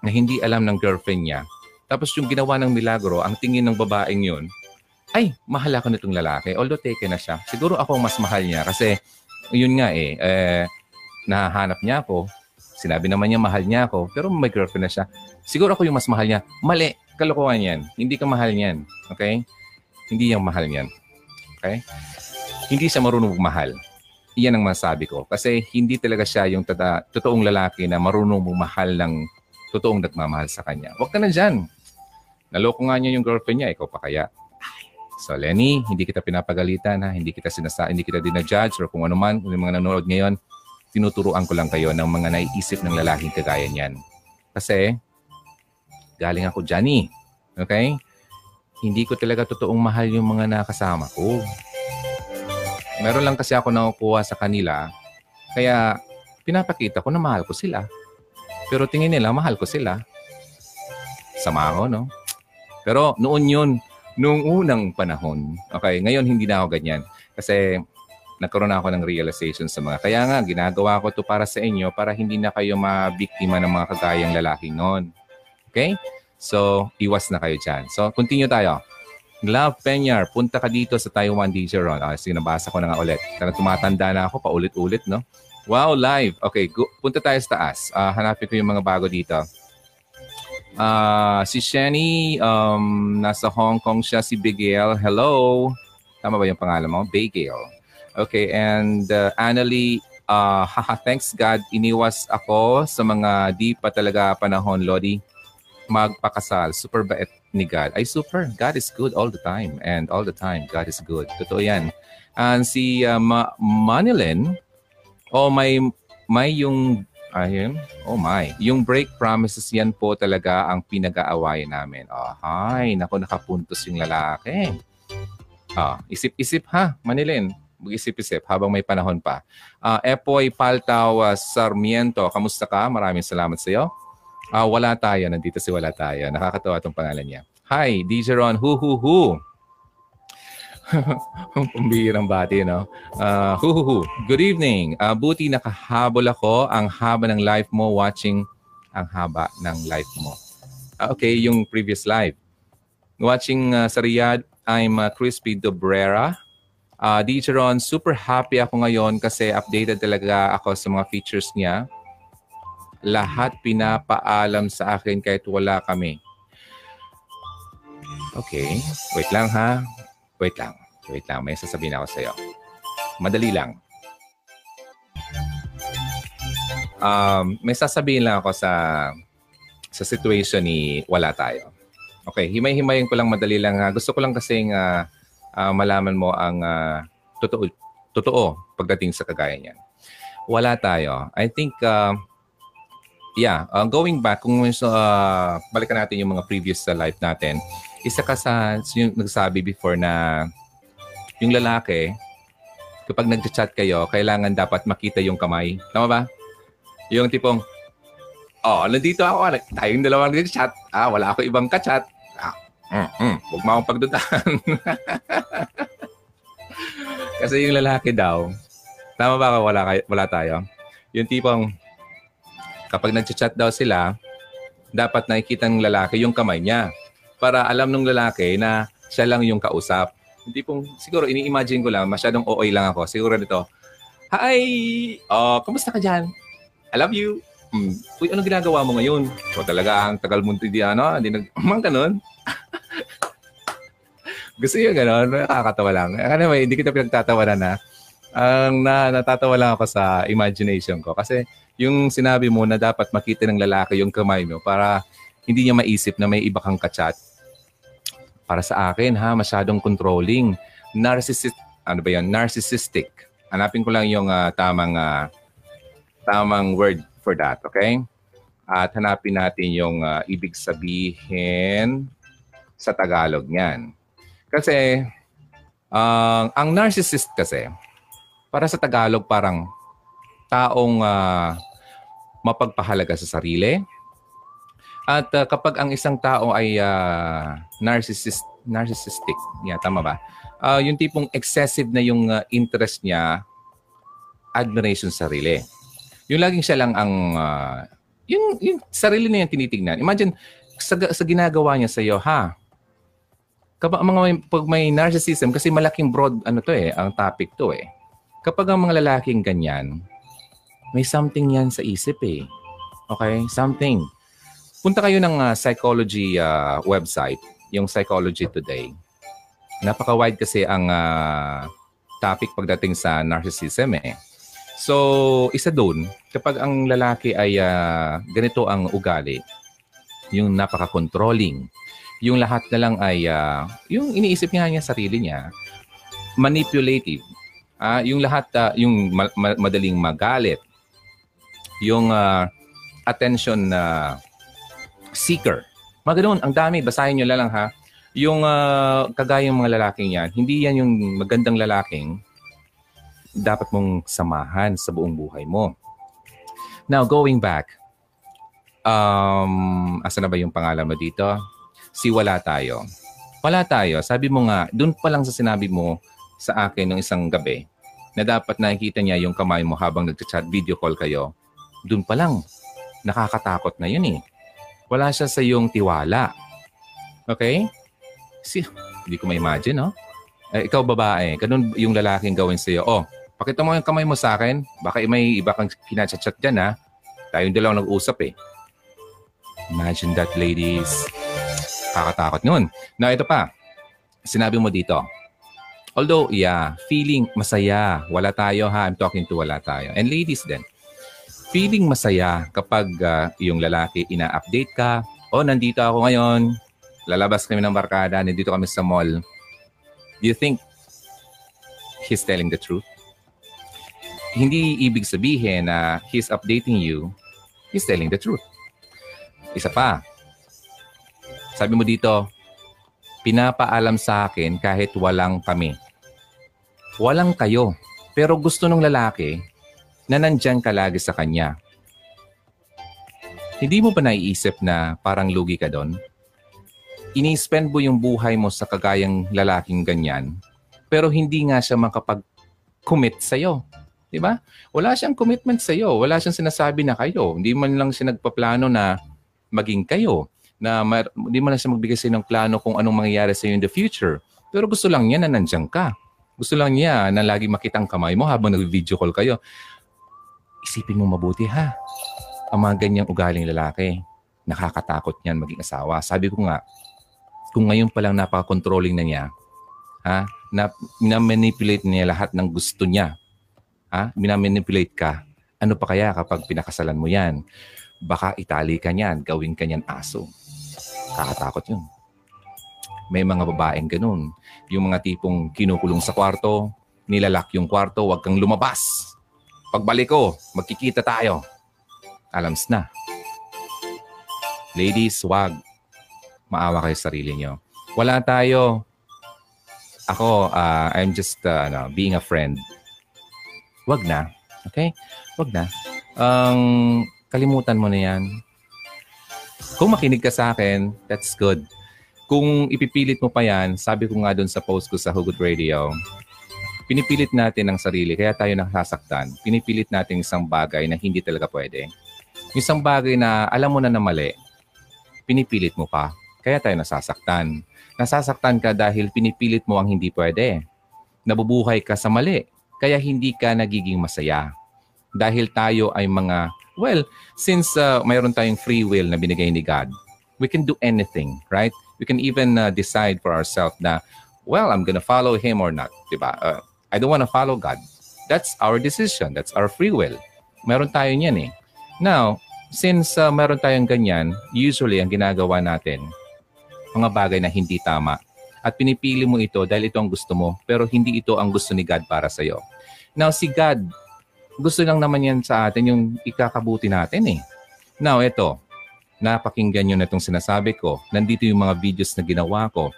na hindi alam ng girlfriend niya, tapos yung ginawa ng milagro, ang tingin ng babaeng yun, ay, mahal ako nitong lalaki. Although taken na siya. Siguro ako mas mahal niya kasi yun nga eh, eh nahanap niya ako. Sinabi naman niya mahal niya ako, pero may girlfriend na siya. Siguro ako yung mas mahal niya. Mali. Kalokohan yan. Hindi ka mahal niyan. Okay? Hindi yung mahal niyan. Okay? Hindi siya marunong mahal. Iyan ang masabi ko. Kasi hindi talaga siya yung tada, totoong lalaki na marunong bumahal ng totoong nagmamahal sa kanya. Huwag ka na dyan. Naloko nga niya yung girlfriend niya, ikaw pa kaya. So Lenny, hindi kita pinapagalitan ha, hindi kita sinasa, hindi kita dinajudge or kung ano man, yung mga nanonood ngayon, tinuturuan ko lang kayo ng mga naiisip ng lalaking kagaya niyan. Kasi Galing ako dyan eh. Okay? Hindi ko talaga totoong mahal yung mga nakasama ko. Meron lang kasi ako nakukuha sa kanila. Kaya pinapakita ko na mahal ko sila. Pero tingin nila, mahal ko sila. Sama ako, no? Pero noon yun, noong unang panahon. Okay, ngayon hindi na ako ganyan. Kasi nagkaroon ako ng realization sa mga. Kaya nga, ginagawa ko to para sa inyo para hindi na kayo mabiktima ng mga kagayang lalaking noon. Okay? So, iwas na kayo dyan. So, continue tayo. Love Peñar, punta ka dito sa Taiwan DJ Ron. Ah, sige, nabasa ko na nga ulit. Kaya tumatanda na ako, paulit-ulit, no? Wow, live. Okay, go, punta tayo sa taas. Uh, hanapin ko yung mga bago dito. Uh, si Shenny, um, nasa Hong Kong siya. Si Bigel, hello. Tama ba yung pangalan mo? Bigel. Okay, and uh, Annalie, uh, *laughs* haha, thanks God, iniwas ako sa mga di pa talaga panahon, Lodi magpakasal. Super bait ni God. Ay, super. God is good all the time. And all the time, God is good. Totoo yan. And si uh, Ma- Manilyn, oh, may, may yung, ayun, oh my, yung break promises yan po talaga ang pinag-aawayan namin. Oh, hi, naku, nakapuntos yung lalaki. Oh, isip-isip ha, Manilyn. Mag-isip-isip habang may panahon pa. Uh, Epoy Paltaw uh, Sarmiento, kamusta ka? Maraming salamat sa iyo. Ah, uh, wala tayo. Nandito si Wala tayo. Nakakatawa itong pangalan niya. Hi, DJ Ron. Hu, hu, hu. *laughs* Pambihirang bati, no? Uh, hu, hu, hu. Good evening. Uh, buti nakahabol ako ang haba ng live mo watching ang haba ng live mo. Uh, okay, yung previous live. Watching uh, sa Riyadh, I'm uh, Crispy Dobrera. Uh, DJ Ron, super happy ako ngayon kasi updated talaga ako sa mga features niya lahat pinapaalam sa akin kahit wala kami. Okay. Wait lang ha. Wait lang. Wait lang. May sasabihin ako sa iyo. Madali lang. Um, may sasabihin lang ako sa sa situation ni wala tayo. Okay, himay-himayin ko lang madali lang. Ha. Gusto ko lang kasing uh, uh, malaman mo ang uh, totoo, totoo pagdating sa kagaya niyan. Wala tayo. I think uh, yeah, uh, going back, kung uh, balikan natin yung mga previous sa life natin, isa ka sa yung nagsabi before na yung lalaki, kapag nag-chat kayo, kailangan dapat makita yung kamay. Tama ba? Yung tipong, oh, nandito ako, tayong dalawang nag-chat. Ah, wala ako ibang ka-chat. Ah, mm, mm, huwag mo akong pagdudahan. *laughs* Kasi yung lalaki daw, tama ba ka wala, wala tayo? Yung tipong, kapag nag-chat daw sila, dapat nakikita ng lalaki yung kamay niya para alam ng lalaki na siya lang yung kausap. Hindi pong, siguro ini-imagine ko lang, masyadong OA lang ako. Siguro dito, Hi! Oh, kamusta ka dyan? I love you. Hmm. Uy, ano ginagawa mo ngayon? So talaga, ang tagal mo di ano, hindi nag, *laughs* mang ganun. *laughs* Gusto niyo ganun? Nakakatawa lang. Anyway, hindi kita pinagtatawanan na. Ang na, natatawa lang ako sa imagination ko. Kasi yung sinabi mo na dapat makita ng lalaki yung kamay mo para hindi niya maisip na may iba kang kachat. Para sa akin, ha, masyadong controlling. Narcissist, ano ba yan? Narcissistic. Hanapin ko lang yung uh, tamang uh, tamang word for that, okay? At hanapin natin yung uh, ibig sabihin sa Tagalog niyan. Kasi uh, ang narcissist kasi para sa Tagalog parang taong uh, mapagpahalaga sa sarili. At uh, kapag ang isang tao ay uh, narcissist, narcissistic, yeah, tama ba? Uh, yung tipong excessive na yung uh, interest niya, admiration sa sarili. Yung laging siya lang ang, uh, yung, yung sarili niya yung tinitignan. Imagine, sa, sa ginagawa niya sa iyo, ha? Kapag mga may, pag may narcissism, kasi malaking broad ano to eh, ang topic to eh. Kapag ang mga lalaking ganyan, may something yan sa isip eh. Okay? Something. Punta kayo ng uh, psychology uh, website, yung Psychology Today. Napaka-wide kasi ang uh, topic pagdating sa narcissism eh. So, isa doon, kapag ang lalaki ay uh, ganito ang ugali, yung napaka-controlling, yung lahat na lang ay, uh, yung iniisip niya niya sarili niya, manipulative, uh, yung lahat, uh, yung ma- ma- madaling magalit, yung uh, attention na uh, seeker. Mga ganun, ang dami. Basahin nyo lang ha. Yung uh, kagaya mga lalaking yan, hindi yan yung magandang lalaking dapat mong samahan sa buong buhay mo. Now, going back, Um, asa na ba yung pangalan mo dito? Si Wala Tayo. Wala Tayo, sabi mo nga, dun pa lang sa sinabi mo sa akin nung isang gabi, na dapat nakikita niya yung kamay mo habang nag-chat video call kayo, dun pa lang, nakakatakot na yun eh. Wala siya sa iyong tiwala. Okay? Si, hindi ko ma-imagine, no? Eh, ikaw babae, ganun yung lalaking gawin sa'yo. Oh, pakita mo yung kamay mo sa akin. Baka may iba kang kinachat-chat dyan, ha? Tayong dalawang nag-usap, eh. Imagine that, ladies. Kakatakot nun. Now, ito pa. Sinabi mo dito. Although, yeah, feeling masaya. Wala tayo, ha? I'm talking to wala tayo. And ladies din. Feeling masaya kapag uh, yung lalaki ina-update ka. Oh, nandito ako ngayon lalabas kami ng barkada, nandito kami sa mall. Do you think he's telling the truth? Hindi ibig sabihin na he's updating you, he's telling the truth. Isa pa, sabi mo dito, pinapaalam sa akin kahit walang kami. Walang kayo. Pero gusto ng lalaki na nandyan ka lagi sa kanya. Hindi mo ba naiisip na parang lugi ka doon? ini-spend mo yung buhay mo sa kagayang lalaking ganyan, pero hindi nga siya makapag-commit sa'yo. Di ba? Wala siyang commitment sa'yo. Wala siyang sinasabi na kayo. Hindi man lang siya nagpaplano na maging kayo. Na mar- hindi man lang siya magbigay sa'yo ng plano kung anong mangyayari sa'yo in the future. Pero gusto lang niya na nandiyan ka. Gusto lang niya na lagi makitang kamay mo habang nag-video call kayo. Isipin mo mabuti ha. Ang mga ganyang ugaling lalaki, nakakatakot niyan maging asawa. Sabi ko nga, kung ngayon pa lang napaka-controlling na niya, ha? Na, na-manipulate niya lahat ng gusto niya. Ha? Minamanipulate ka. Ano pa kaya kapag pinakasalan mo yan? Baka itali ka niyan, gawin ka niyan aso. Kakatakot yun. May mga babaeng ganun. Yung mga tipong kinukulong sa kwarto, nilalak yung kwarto, huwag kang lumabas. Pagbalik ko, magkikita tayo. Alams na. Ladies, wag maawa kayo sa sarili nyo. Wala tayo. Ako, uh, I'm just uh, ano, being a friend. Wag na. Okay? Wag na. Um, kalimutan mo na yan. Kung makinig ka sa akin, that's good. Kung ipipilit mo pa yan, sabi ko nga doon sa post ko sa Hugot Radio, pinipilit natin ang sarili, kaya tayo nakasaktan. Pinipilit natin isang bagay na hindi talaga pwede. Isang bagay na alam mo na na mali, pinipilit mo pa. Kaya tayo nasasaktan. Nasasaktan ka dahil pinipilit mo ang hindi pwede. Nabubuhay ka sa mali, kaya hindi ka nagiging masaya. Dahil tayo ay mga, well, since uh, mayroon tayong free will na binigay ni God, we can do anything, right? We can even uh, decide for ourselves na, well, I'm gonna follow Him or not. Diba? Uh, I don't wanna follow God. That's our decision. That's our free will. Meron tayo niyan eh. Now, since uh, meron tayong ganyan, usually ang ginagawa natin, mga bagay na hindi tama. At pinipili mo ito dahil ito ang gusto mo, pero hindi ito ang gusto ni God para sa iyo. Now, si God, gusto lang naman yan sa atin yung ikakabuti natin eh. Now, ito, napakinggan nyo na itong sinasabi ko. Nandito yung mga videos na ginawa ko.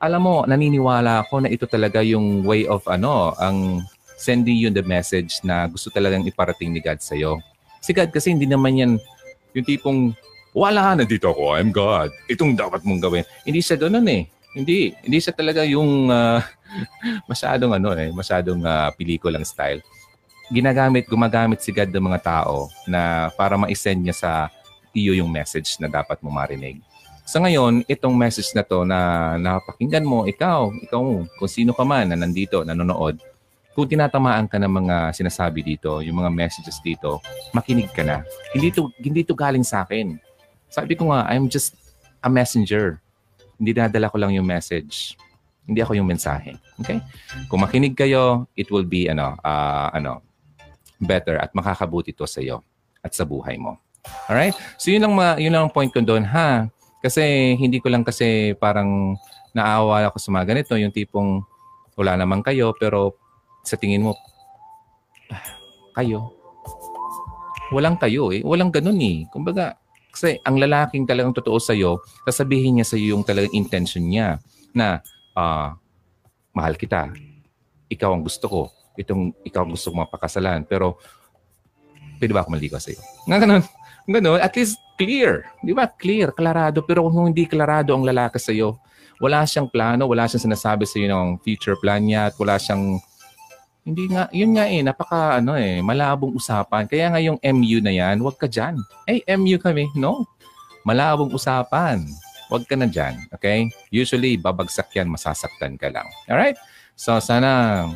Alam mo, naniniwala ako na ito talaga yung way of ano, ang sending you the message na gusto talagang iparating ni God sa iyo. Si God kasi hindi naman yan yung tipong wala, nandito ako, I'm God. Itong dapat mong gawin. Hindi siya doon eh. Hindi, hindi siya talaga yung uh, *laughs* masyadong ano eh, masyadong uh, pelikulang style. Ginagamit, gumagamit si God ng mga tao na para ma-send niya sa iyo yung message na dapat mo marinig. Sa ngayon, itong message na to na napakinggan mo, ikaw, ikaw, kung sino ka man na nandito, nanonood, kung tinatamaan ka ng mga sinasabi dito, yung mga messages dito, makinig ka na. Hindi to, hindi to galing sa akin sabi ko nga, I'm just a messenger. Hindi nadala ko lang yung message. Hindi ako yung mensahe. Okay? Kung makinig kayo, it will be ano, uh, ano, better at makakabuti to sa iyo at sa buhay mo. All right? So yun lang ma, yun lang ang point ko doon ha. Kasi hindi ko lang kasi parang naawa ako sa mga ganito, yung tipong wala naman kayo pero sa tingin mo kayo. Walang kayo eh. Walang ganun eh. Kumbaga, kasi ang lalaking talagang totoo sa iyo, sasabihin niya sa iyo yung talagang intention niya na uh, mahal kita. Ikaw ang gusto ko. Itong ikaw ang gusto kong mapakasalan. Pero pwede ba ako maligaw sa iyo? Nga ganun. Ganun, at least clear. Di ba? Clear, klarado. Pero kung hindi klarado ang lalaki sa'yo, wala siyang plano, wala siyang sinasabi sa'yo ng future plan niya at wala siyang hindi nga, yun nga eh, napaka ano eh, malabong usapan. Kaya nga yung MU na yan, wag ka dyan. Eh, MU kami. No. Malabong usapan. Wag ka na dyan. Okay? Usually, babagsak yan, masasaktan ka lang. Alright? So, sana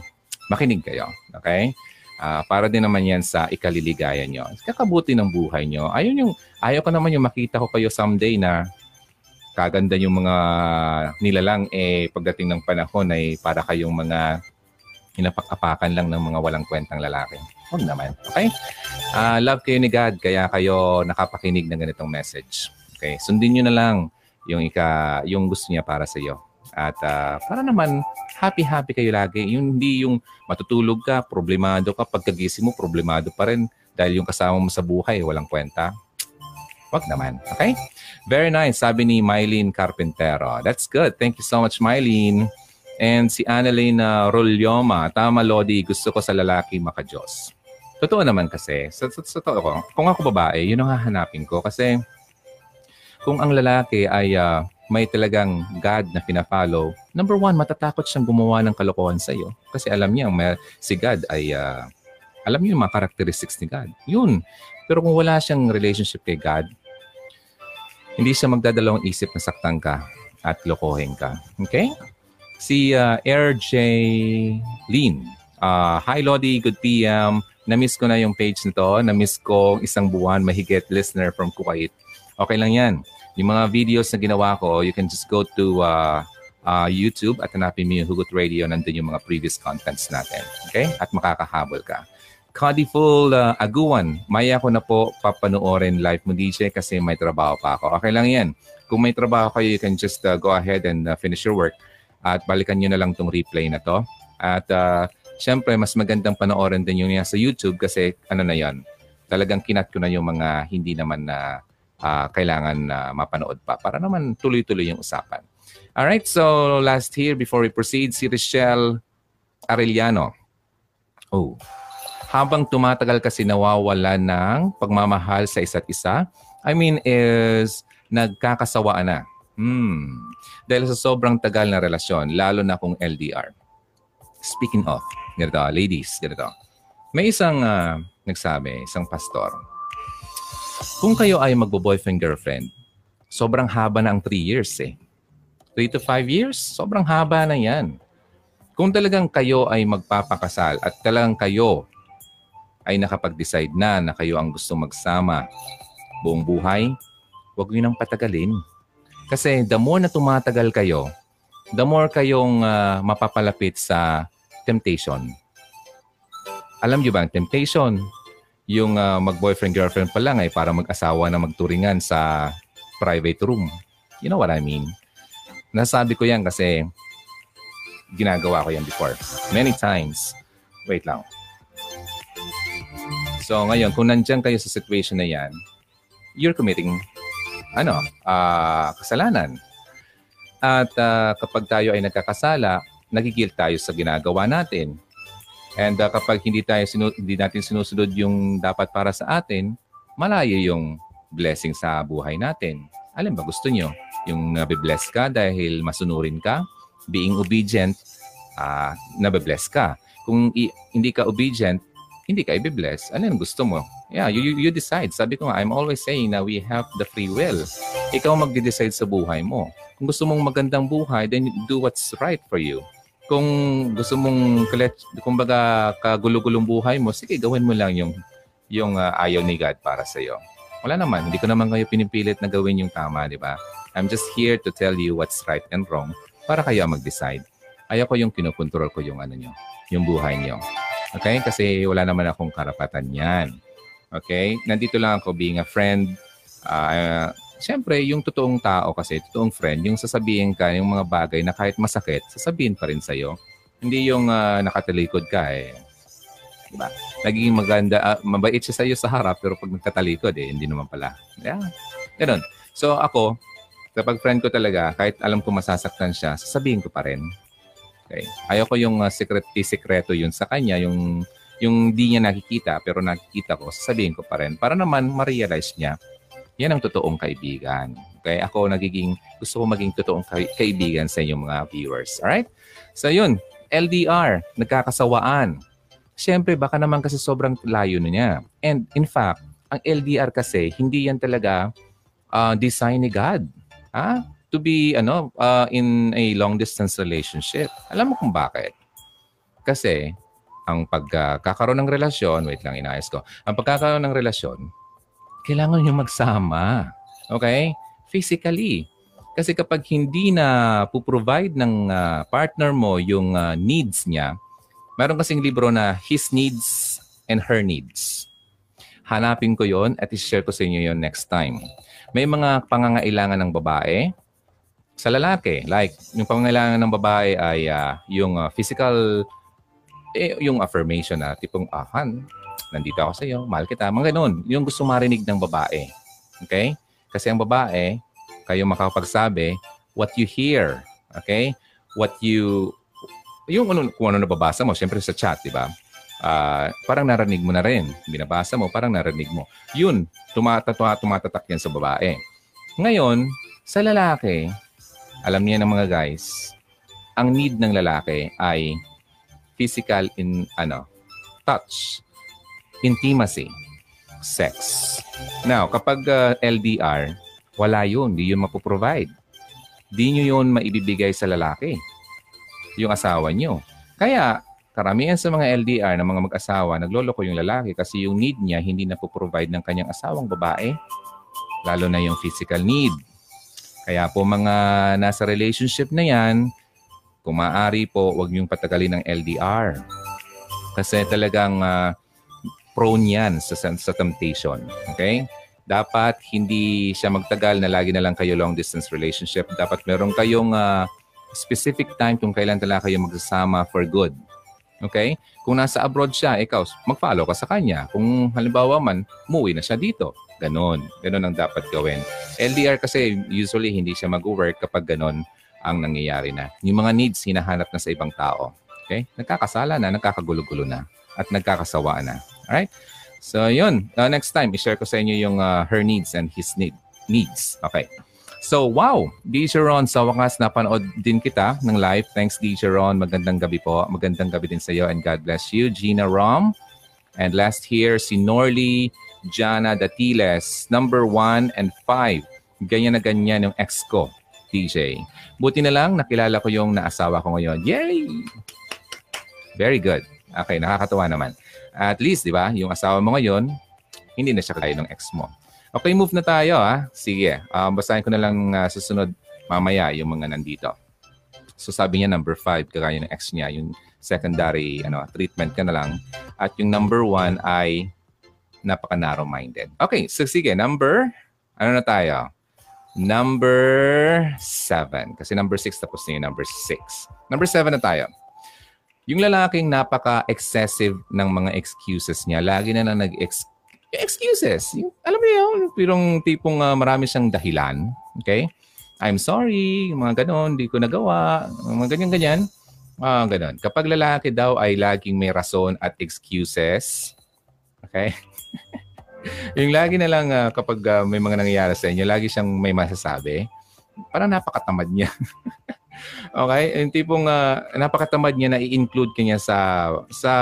makinig kayo. Okay? Uh, para din naman yan sa ikaliligayan nyo. Kakabuti ng buhay nyo. Ayun yung, ayaw ko naman yung makita ko kayo someday na kaganda yung mga nilalang eh pagdating ng panahon ay para kayong mga hinapak-apakan lang ng mga walang kwentang lalaki. Huwag naman. Okay? Uh, love kayo ni God, kaya kayo nakapakinig ng ganitong message. Okay? Sundin nyo na lang yung, ika, yung gusto niya para sa iyo. At uh, para naman happy-happy kayo lagi. Yung hindi yung matutulog ka, problemado ka, pagkagising mo, problemado pa rin dahil yung kasama mo sa buhay, walang kwenta. Wag naman. Okay? Very nice, sabi ni Mylene Carpintero. That's good. Thank you so much, Mylene. And si Annalyn uh, Rolyoma, tama Lodi, gusto ko sa lalaki makajos. Totoo naman kasi, sa, sa, sa totoo ko, kung ako babae, yun ang hahanapin ko. Kasi kung ang lalaki ay uh, may talagang God na pinafollow, number one, matatakot siyang gumawa ng kalokohan sa iyo. Kasi alam niya, may, si God ay, uh, alam niya yung mga characteristics ni God. Yun. Pero kung wala siyang relationship kay God, hindi siya magdadalawang isip na saktan ka at lokohin ka. Okay? si uh, RJ Lin. Uh, hi Lodi, good PM. Na-miss ko na yung page nito. Na-miss ko isang buwan mahigit listener from Kuwait. Okay lang yan. Yung mga videos na ginawa ko, you can just go to uh, uh, YouTube at hanapin mo yung Hugot Radio. Nandun yung mga previous contents natin. Okay? At makakahabol ka. Codiful uh, Aguan, maya ko na po papanoorin live mo DJ kasi may trabaho pa ako. Okay lang yan. Kung may trabaho kayo, you can just uh, go ahead and uh, finish your work at balikan nyo na lang tong replay na to. At uh, syempre, mas magandang panoorin din yung sa YouTube kasi ano na yon talagang kinat ko na yung mga hindi naman na uh, kailangan na uh, mapanood pa para naman tuloy-tuloy yung usapan. Alright, so last here before we proceed, si Richelle Arellano. Oh, habang tumatagal kasi nawawala ng pagmamahal sa isa't isa, I mean is nagkakasawaan na. Hmm. Dahil sa sobrang tagal na relasyon, lalo na kung LDR. Speaking of, ganito, ladies, ganito. May isang uh, nagsabi, isang pastor, kung kayo ay magbo-boyfriend-girlfriend, sobrang haba na ang 3 years eh. 3 to 5 years, sobrang haba na yan. Kung talagang kayo ay magpapakasal at talagang kayo ay nakapag-decide na na kayo ang gusto magsama buong buhay, huwag niyo nang patagalin. Kasi the more na tumatagal kayo, the more kayong uh, mapapalapit sa temptation. Alam niyo ba, temptation, yung uh, mag-boyfriend-girlfriend pa lang ay para mag-asawa na magturingan sa private room. You know what I mean? Nasabi ko yan kasi ginagawa ko yan before. Many times. Wait lang. So ngayon, kung nandyan kayo sa situation na yan, you're committing ano, uh, kasalanan. At uh, kapag tayo ay nagkakasala, nagigil tayo sa ginagawa natin. And uh, kapag hindi tayo sinu- hindi natin sinusunod yung dapat para sa atin, malayo yung blessing sa buhay natin. Alam ba gusto nyo? Yung nabibless ka dahil masunurin ka, being obedient, uh, nabibless ka. Kung i- hindi ka obedient, hindi ka i-bless. Ano yung gusto mo? Yeah, you, you, you decide. Sabi ko nga, I'm always saying na we have the free will. Ikaw magde-decide sa buhay mo. Kung gusto mong magandang buhay, then do what's right for you. Kung gusto mong, kumbaga, kagulo-gulong buhay mo, sige, gawin mo lang yung, yung uh, ayaw ni God para sa iyo. Wala naman. Hindi ko naman kayo pinipilit na gawin yung tama, di ba? I'm just here to tell you what's right and wrong para kayo mag-decide. Ayaw ko yung kinukontrol ko yung ano nyo, yung buhay nyo. Okay? Kasi wala naman akong karapatan yan. Okay? Nandito lang ako being a friend. Uh, Siyempre, yung totoong tao kasi, totoong friend, yung sasabihin ka, yung mga bagay na kahit masakit, sasabihin pa rin sa'yo. Hindi yung uh, nakatalikod ka eh. Diba? Naging maganda, uh, mabait siya sa'yo sa harap, pero pag nagkatalikod eh, hindi naman pala. Yeah. Ganun. So ako, kapag friend ko talaga, kahit alam ko masasaktan siya, sasabihin ko pa rin. Okay. Ayaw ko yung uh, secret, sikreto yun sa kanya, yung yung di niya nakikita pero nakikita ko, sasabihin ko pa rin para naman ma-realize niya yan ang totoong kaibigan. Okay? Ako nagiging, gusto ko maging totoong kaibigan sa inyong mga viewers. Alright? So yun, LDR, nagkakasawaan. Siyempre, baka naman kasi sobrang layo na niya. And in fact, ang LDR kasi, hindi yan talaga uh, design ni God. Ha? To be ano uh, in a long distance relationship. Alam mo kung bakit? Kasi ang pagkakaroon ng relasyon, wait lang, inayos ko. Ang pagkakaroon ng relasyon, kailangan nyo magsama. Okay? Physically. Kasi kapag hindi na puprovide ng uh, partner mo yung uh, needs niya, meron kasing libro na His Needs and Her Needs. Hanapin ko yon at i-share ko sa inyo yon next time. May mga pangangailangan ng babae sa lalaki. Like, yung pangangailangan ng babae ay uh, yung uh, physical, eh, yung affirmation na tipong, ah, han, nandito ako sa iyo, mahal kita. Mga ganun. Yung gusto marinig ng babae. Okay? Kasi ang babae, kayo makapagsabi what you hear. Okay? What you, yung ano, kung ano nababasa mo, syempre sa chat, di ba? Uh, parang narinig mo na rin. Binabasa mo, parang narinig mo. Yun, tumatatua, tumatatak yan sa babae. Ngayon, sa lalaki, alam niya ng mga guys, ang need ng lalaki ay physical in ano, touch, intimacy, sex. Now, kapag uh, LDR, wala yun. Di yun mapoprovide. Di nyo yun maibibigay sa lalaki. Yung asawa nyo. Kaya, karamihan sa mga LDR ng mga mag-asawa, nagloloko yung lalaki kasi yung need niya hindi na provide ng kanyang asawang babae. Lalo na yung physical need. Kaya po mga nasa relationship na yan, kung maaari po, huwag niyong patagalin ng LDR. Kasi talagang uh, prone yan sa, sa temptation. Okay? dapat hindi siya magtagal na lagi na lang kayo long distance relationship. Dapat meron kayong uh, specific time kung kailan talaga kayo magsasama for good. Okay? Kung nasa abroad siya, ikaw, mag-follow ka sa kanya. Kung halimbawa man, muwi na siya dito. Ganon. Ganon ang dapat gawin. LDR kasi usually hindi siya mag-work kapag ganon ang nangyayari na. Yung mga needs hinahanap na sa ibang tao. Okay? Nagkakasala na, nagkakagulo-gulo na, at nagkakasawa na. Alright? So, yun. Uh, next time, i-share ko sa inyo yung uh, her needs and his need, needs. Okay. So, wow! DJ Ron, sa wakas napanood din kita ng live. Thanks, DJ Ron. Magandang gabi po. Magandang gabi din sa iyo and God bless you. Gina Rom. And last here, si Norly Jana Datiles, number 1 and 5. Ganyan na ganyan yung ex ko, DJ. Buti na lang, nakilala ko yung naasawa ko ngayon. Yay! Very good. Okay, nakakatuwa naman. At least, di ba, yung asawa mo ngayon, hindi na siya kaya ng ex mo. Okay, move na tayo ha. Sige, um, basahin ko na lang uh, susunod mamaya yung mga nandito. So sabi niya number 5, kagaya ng ex niya, yung secondary ano, treatment ka na lang. At yung number 1 ay napaka-narrow-minded. Okay, so sige, number, ano na tayo? Number 7. Kasi number 6 tapos na yung number 6. Number 7 na tayo. Yung lalaking napaka-excessive ng mga excuses niya, lagi na lang nag-excuses. Alam mo yun, pirong tipong uh, marami siyang dahilan. Okay? I'm sorry, mga ganon, hindi ko nagawa, mga ganyan-ganyan. Ah, uh, ganon. Kapag lalaki daw ay laging may rason at excuses, okay? *laughs* yung lagi na lang uh, kapag uh, may mga nangyayari sa inyo, lagi siyang may masasabi, parang napakatamad niya. *laughs* Okay? Yung tipong uh, napakatamad niya na i-include kanya sa sa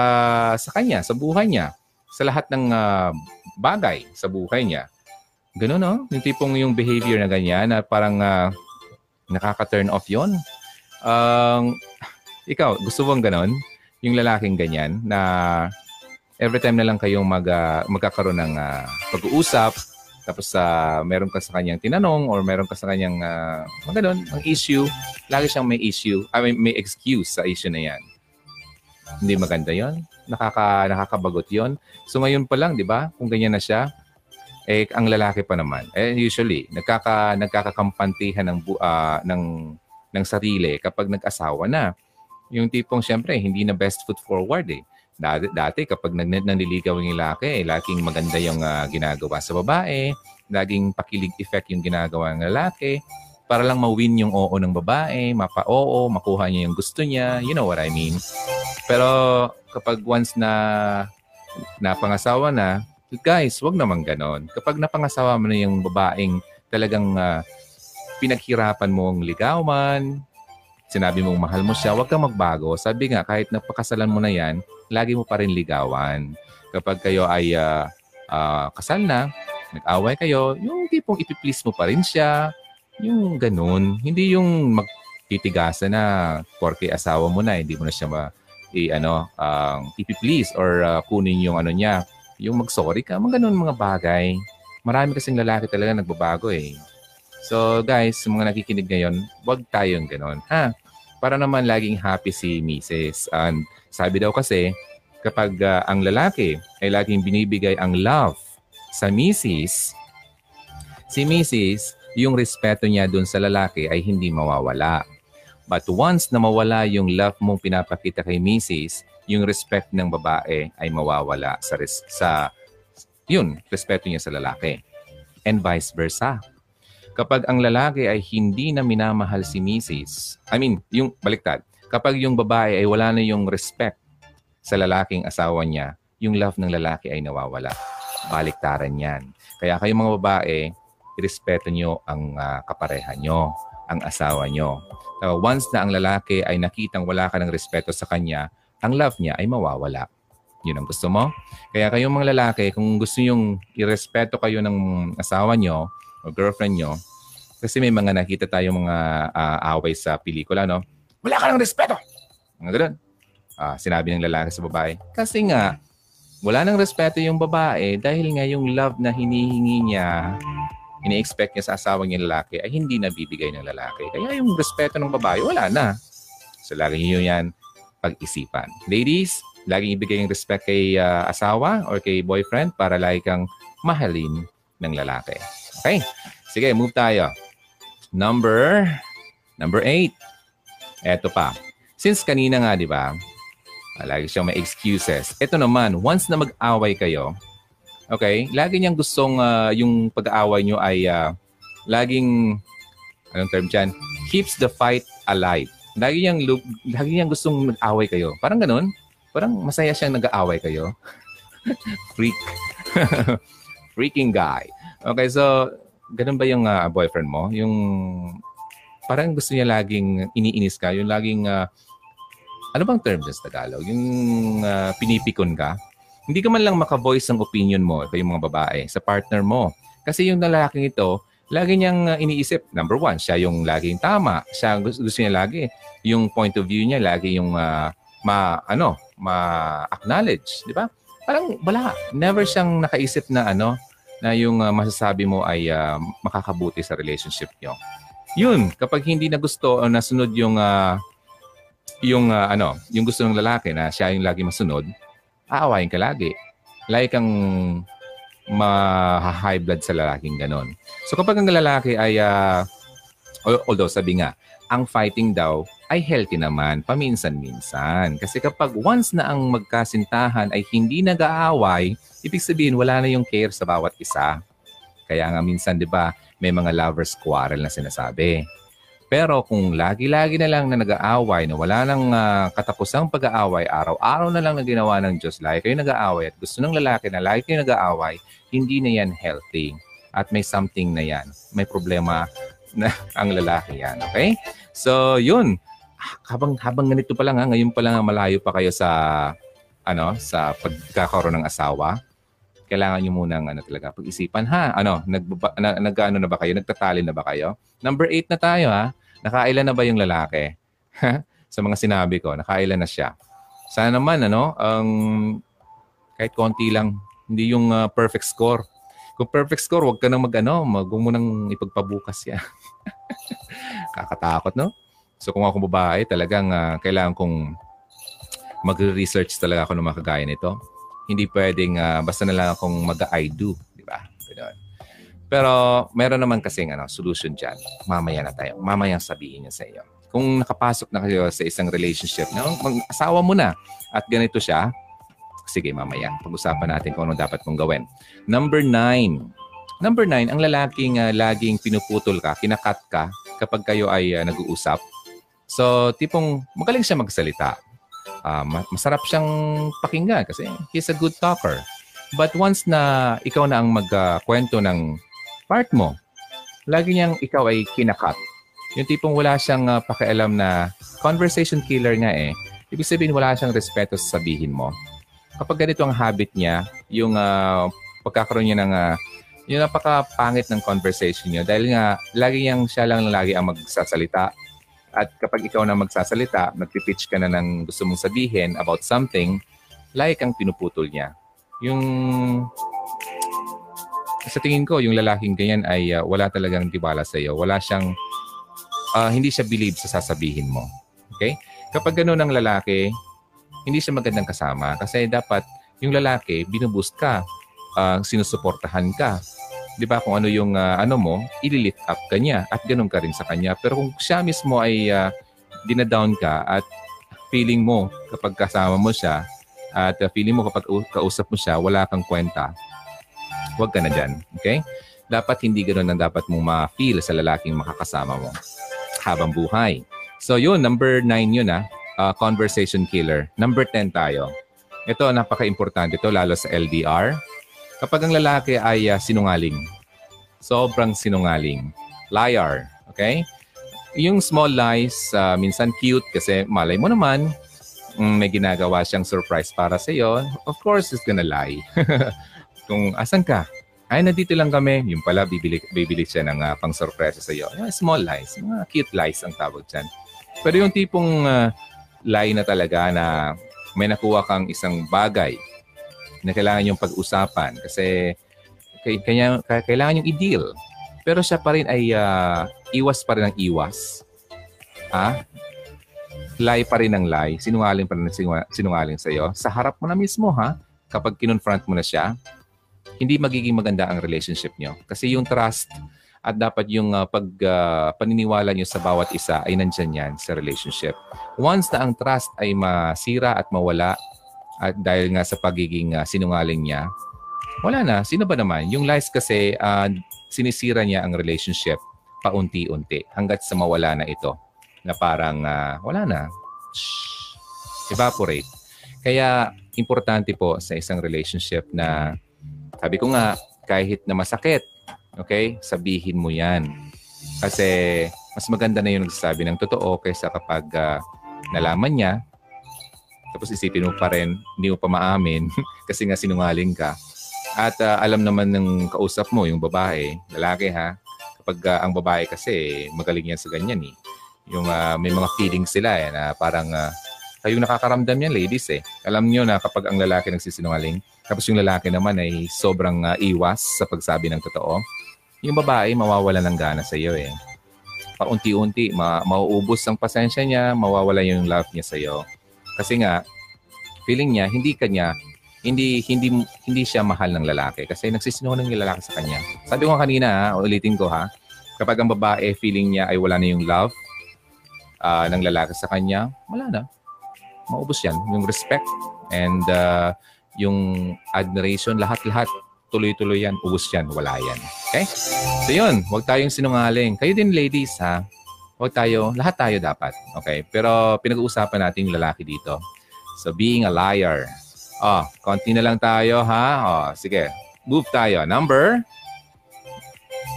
sa kanya, sa buhay niya, sa lahat ng uh, bagay sa buhay niya. Ganun, no? Yung tipong yung behavior na ganyan na parang uh, nakaka-turn off yon. Um, ikaw, gusto mo ganon? Yung lalaking ganyan na every time na lang kayong mag, uh, magkakaroon ng uh, pag-uusap, tapos uh, meron ka sa kanyang tinanong or meron ka sa kanyang uh, mga ganun, ang issue, lagi siyang may issue, I mean, may excuse sa issue na yan. Hindi maganda yon Nakaka, nakakabagot yon So ngayon pa lang, di ba, kung ganyan na siya, eh, ang lalaki pa naman, eh, usually, nagkaka, nagkakampantihan ng, uh, ng, ng sarili kapag nag-asawa na. Yung tipong, syempre, hindi na best foot forward eh Dati, dati kapag nag, nanliligaw yung lalaki, eh, laging maganda yung uh, ginagawa sa babae, laging pakilig effect yung ginagawa ng lalaki. para lang ma-win yung oo ng babae, mapa-oo, makuha niya yung gusto niya. You know what I mean? Pero kapag once na napangasawa na, guys, wag naman ganon. Kapag napangasawa mo na yung babaeng talagang uh, pinaghirapan mong ligawan, sinabi mong mahal mo siya, wag kang magbago. Sabi nga, kahit napakasalan mo na yan, lagi mo pa rin ligawan. Kapag kayo ay uh, uh, kasal na, nag-away kayo, yung tipong ipiplease mo pa rin siya, yung ganun. Hindi yung magtitigasan na porke asawa mo na, hindi mo na siya ma, i, ano, uh, ipiplease or uh, kunin yung ano niya, yung mag-sorry ka, mga ganun mga bagay. Marami kasing lalaki talaga nagbabago eh. So guys, mga nakikinig ngayon, wag tayong ganun. Ha? Para naman laging happy si Mrs. And sabi daw kasi, kapag uh, ang lalaki ay laging binibigay ang love sa Mrs., si Mrs., yung respeto niya dun sa lalaki ay hindi mawawala. But once na mawala yung love mong pinapakita kay Mrs., yung respect ng babae ay mawawala sa, res- sa yun, respeto niya sa lalaki. And vice versa. Kapag ang lalaki ay hindi na minamahal si Mrs., I mean, yung baliktad, kapag yung babae ay wala na yung respect sa lalaking asawa niya, yung love ng lalaki ay nawawala. Baliktaran yan. Kaya kayo mga babae, irespeto nyo ang uh, kapareha nyo, ang asawa nyo. So, once na ang lalaki ay nakitang wala ka ng respeto sa kanya, ang love niya ay mawawala. Yun ang gusto mo. Kaya kayong mga lalaki, kung gusto nyong irespeto kayo ng asawa nyo o girlfriend nyo, kasi may mga nakita tayo mga uh, away sa pelikula, no? Wala ka ng respeto! Mga ganun. Uh, sinabi ng lalaki sa babae. Kasi nga, wala ng respeto yung babae dahil nga yung love na hinihingi niya ini-expect niya sa asawa niya lalaki ay hindi nabibigay ng lalaki. Kaya yung respeto ng babae, wala na. So lagi niyo yan pag-isipan. Ladies, laging ibigay yung respect kay uh, asawa or kay boyfriend para lagi kang mahalin ng lalaki. Okay? Sige, move tayo. Number, number eight. Eto pa. Since kanina nga, di ba, lagi siyang may excuses. Ito naman, once na mag-away kayo, Okay? Lagi niyang gustong uh, yung pag-aaway niyo ay uh, laging anong term diyan? Keeps the fight alive. Lagi niyang lagi niyang gustong mag-away kayo. Parang ganoon. Parang masaya siyang nag-aaway kayo. *laughs* Freak. *laughs* Freaking guy. Okay, so ganun ba yung uh, boyfriend mo? Yung parang gusto niya laging iniinis ka, yung laging uh, ano bang term sa Tagalog? Yung uh, pinipikon ka? hindi ka man lang maka-voice ng opinion mo, yung mga babae, sa partner mo. Kasi yung lalaking ito, lagi niyang uh, iniisip, number one, siya yung laging tama. Siya gusto, gusto niya lagi. Yung point of view niya, lagi yung uh, ma, ano, ma-acknowledge. Di ba? Parang wala. Never siyang nakaisip na ano, na yung uh, masasabi mo ay uh, makakabuti sa relationship niyo. Yun, kapag hindi na gusto o nasunod yung uh, yung uh, ano, yung gusto ng lalaki na siya yung lagi masunod, aawayin ka lagi. Like kang ma-high blood sa lalaking ganon. So kapag ang lalaki ay, uh, although sabi nga, ang fighting daw ay healthy naman paminsan-minsan. Kasi kapag once na ang magkasintahan ay hindi nag-aaway, ibig sabihin wala na yung care sa bawat isa. Kaya nga minsan, di ba, may mga lovers quarrel na sinasabi. Pero kung lagi-lagi na lang na nag-aaway, na wala nang uh, katapusang pag-aaway, araw-araw na lang na ginawa ng Diyos, lagi kayo nag-aaway at gusto ng lalaki na lagi kayo nag-aaway, hindi na yan healthy. At may something na yan. May problema na *laughs* ang lalaki yan. Okay? So, yun. Habang, habang ganito pa lang, ha, ngayon pa lang malayo pa kayo sa ano sa pagkakaroon ng asawa, kailangan nyo munang ano talaga pag-isipan ha. Ano, nag, na, nag ano na ba kayo? Nagtatali na ba kayo? Number 8 na tayo ha. Nakailan na ba yung lalaki? *laughs* sa mga sinabi ko, nakailan na siya. Sana naman, ano, ang um, kahit konti lang, hindi yung uh, perfect score. Kung perfect score, wag ka nang mag-ano, mag mo nang ipagpabukas yan. *laughs* Kakatakot, no? So kung ako babae, talagang uh, kailangan kong magre-research talaga ako ng mga kagaya nito. Hindi pwedeng uh, basta na lang akong mag-I do, di ba? Ganun. Pero meron naman kasing ano, solution dyan. Mamaya na tayo. Mamaya sabihin niya sa iyo. Kung nakapasok na kayo sa isang relationship, na mag-asawa mo na at ganito siya, sige mamaya, pag-usapan natin kung ano dapat mong gawin. Number nine. Number nine, ang lalaking uh, laging pinuputol ka, kinakat ka, kapag kayo ay uh, nag-uusap. So, tipong magaling siya magsalita. Uh, masarap siyang pakinggan kasi he's a good talker. But once na ikaw na ang magkwento uh, ng part mo, lagi niyang ikaw ay kinakat. Yung tipong wala siyang uh, pakialam na conversation killer nga eh. Ibig sabihin wala siyang respeto sa sabihin mo. Kapag ganito ang habit niya, yung uh, pagkakaroon niya ng uh, yung napaka-pangit ng conversation niyo dahil nga lagi niyang siya lang lagi ang magsasalita. At kapag ikaw na magsasalita, nagpipitch ka na ng gusto mong sabihin about something, lagi kang pinuputol niya. Yung sa tingin ko, yung lalaking ganyan ay uh, wala talagang tiwala sa iyo. Wala siyang, uh, hindi siya believe sa sasabihin mo. Okay? Kapag gano'n ang lalaki, hindi siya magandang kasama kasi dapat yung lalaki, binuboost ka uh, sinusuportahan ka. 'Di ba? Kung ano yung uh, ano mo, i-lift up ka niya at ganoon ka rin sa kanya. Pero kung siya mismo ay uh, dinadown ka at feeling mo kapag kasama mo siya at uh, feeling mo kapag kausap mo siya, wala kang kwenta, huwag ka na dyan. Okay? Dapat hindi ganoon ang dapat mong ma-feel sa lalaking makakasama mo habang buhay. So yun, number 9 yun ah. Uh, conversation killer. Number 10 tayo. Ito, napaka-importante ito, lalo sa LDR kapag ang lalaki ay uh, sinungaling. Sobrang sinungaling. Liar. Okay? Yung small lies, uh, minsan cute kasi malay mo naman, um, may ginagawa siyang surprise para sa iyo. Of course, he's gonna lie. *laughs* Kung asan ka? Ay, nandito lang kami. Yung pala, bibili, bibili siya ng uh, pang-surprise sa iyo. Yung small lies. Mga cute lies ang tawag dyan. Pero yung tipong uh, lie na talaga na may nakuha kang isang bagay na kailangan yung pag-usapan kasi kaya, kailangan yung i-deal. Pero siya pa rin ay uh, iwas pa rin ang iwas. Ha? Lie pa rin ang lie. Sinungaling pa rin ang sinungaling sa iyo. Sa harap mo na mismo, ha? Kapag kinonfront mo na siya, hindi magiging maganda ang relationship niyo. Kasi yung trust at dapat yung uh, pag uh, paniniwala niyo sa bawat isa ay nandyan yan sa relationship. Once na ang trust ay masira at mawala, at dahil nga sa pagiging uh, sinungaling niya, wala na. Sino ba naman? Yung lies kasi uh, sinisira niya ang relationship paunti-unti hanggat sa mawala na ito na parang uh, wala na. Shh, evaporate. Kaya importante po sa isang relationship na sabi ko nga kahit na masakit, okay, sabihin mo yan. Kasi mas maganda na yung nagsasabi ng totoo kaysa kapag uh, nalaman niya tapos isipin mo pa rin, hindi mo pa maamin *laughs* kasi nga sinungaling ka. At uh, alam naman ng kausap mo, yung babae, lalaki ha, kapag uh, ang babae kasi magaling yan sa ganyan eh. Yung uh, may mga feelings sila eh, na parang uh, kayong nakakaramdam yan ladies eh. Alam niyo na kapag ang lalaki nagsisinungaling, tapos yung lalaki naman ay sobrang uh, iwas sa pagsabi ng totoo, yung babae mawawala ng gana sa iyo eh. Paunti-unti, ma- mauubos ang pasensya niya, mawawala yung love niya sa iyo. Kasi nga, feeling niya, hindi kanya, hindi hindi hindi siya mahal ng lalaki kasi nagsisinungaling yung lalaki sa kanya. Sabi ko kanina, ha, ulitin ko ha, kapag ang babae feeling niya ay wala na yung love uh, ng lalaki sa kanya, wala na. Maubos yan. Yung respect and uh, yung admiration, lahat-lahat, tuloy-tuloy yan, ubos yan, wala yan. Okay? So yun, huwag tayong sinungaling. Kayo din ladies ha, Huwag tayo, lahat tayo dapat. Okay? Pero pinag-uusapan natin yung lalaki dito. So, being a liar. Oh, konti na lang tayo, ha? Oh, sige. Move tayo. Number?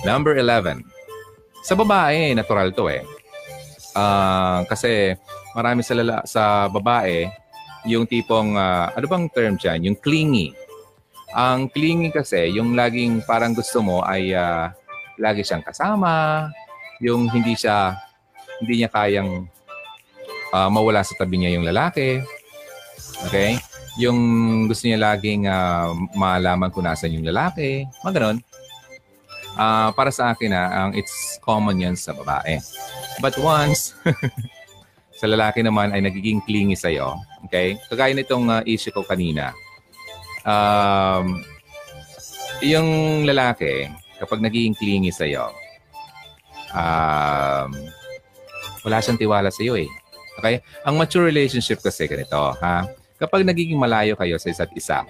Number 11. Sa babae, natural to eh. Uh, kasi marami sa, lala, sa babae, yung tipong, uh, ano bang term dyan? Yung clingy. Ang clingy kasi, yung laging parang gusto mo ay uh, lagi siyang kasama, yung hindi siya hindi niya kayang uh, mawala sa tabi niya yung lalaki. Okay? Yung gusto niya laging uh, malaman kung nasan yung lalaki. Mga ganun. Uh, para sa akin, uh, ang it's common yan sa babae. But once, *laughs* sa lalaki naman ay nagiging clingy sa'yo. Okay? Kagaya nitong uh, issue ko kanina. Um, yung lalaki, kapag nagiging clingy sa'yo, um, wala siyang tiwala sa iyo eh. Okay? Ang mature relationship kasi ganito, ha? Kapag nagiging malayo kayo sa isa't isa,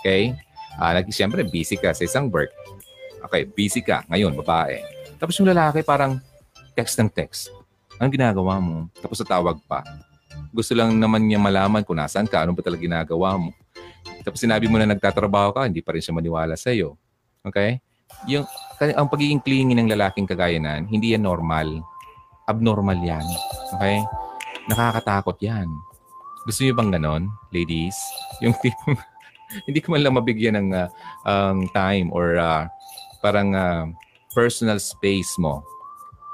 okay? Uh, nag, siyempre, busy ka sa isang work. Okay, busy ka. Ngayon, babae. Tapos yung lalaki parang text ng text. Ang ginagawa mo? Tapos tawag pa. Gusto lang naman niya malaman kung nasaan ka, ano ba talaga ginagawa mo. Tapos sinabi mo na nagtatrabaho ka, hindi pa rin siya maniwala sa iyo. Okay? Yung, ang pagiging clingy ng lalaking kagayanan, hindi yan normal. Abnormal yan. Okay? Nakakatakot yan. Gusto niyo bang ganon, ladies? Yung tipong, *laughs* hindi ko man lang mabigyan ng uh, um, time or uh, parang uh, personal space mo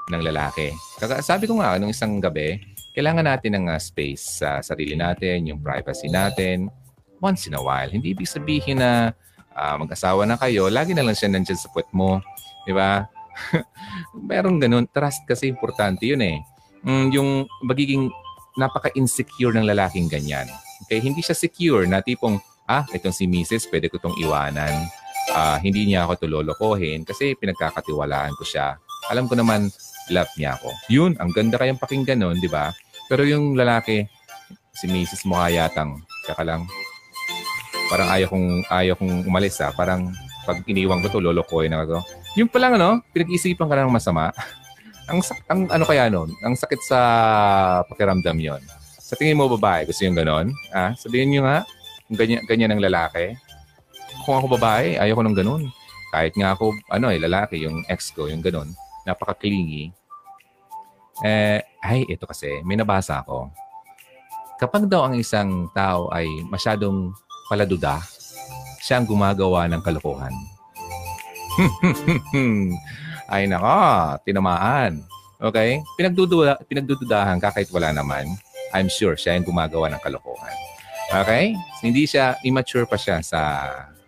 ng lalaki. Sabi ko nga, nung isang gabi, kailangan natin ng uh, space sa sarili natin, yung privacy natin, once in a while. Hindi ibig sabihin na uh, mag-asawa na kayo, lagi na lang siya nandiyan sa puwet mo. Di ba? *laughs* Meron ganun. Trust kasi importante yun eh. Mm, yung magiging napaka-insecure ng lalaking ganyan. Okay? Hindi siya secure na tipong, ah, itong si Mrs. pwede ko itong iwanan. Uh, hindi niya ako tulolokohin kasi pinagkakatiwalaan ko siya. Alam ko naman, love niya ako. Yun, ang ganda kayang pakinggan nun, di ba? Pero yung lalaki, si Mrs. mukha yatang, kaka lang, parang ayaw kong, ayaw kong umalis ha. Ah. Parang pag iniwan ko to, lolokohin ako. Yung pa lang, ano, pinag-isipan ka ng masama. *laughs* ang, ang ano kaya nun? Ang sakit sa pakiramdam yon. Sa tingin mo babae, gusto yung ganon? Ah, sabihin nyo nga, ganyan, ganyan ang lalaki. Kung ako babae, ayaw ko ng ganon. Kahit nga ako, ano eh, lalaki, yung ex ko, yung ganon napaka-clingy. Eh, ay, ito kasi, may nabasa ako. Kapag daw ang isang tao ay masyadong paladuda, siya ang gumagawa ng kalokohan. *laughs* ay nako, tinamaan. Okay? Pinagdududa, pinagdududahan ka kahit wala naman. I'm sure siya ang gumagawa ng kalokohan. Okay? Hindi siya, immature pa siya sa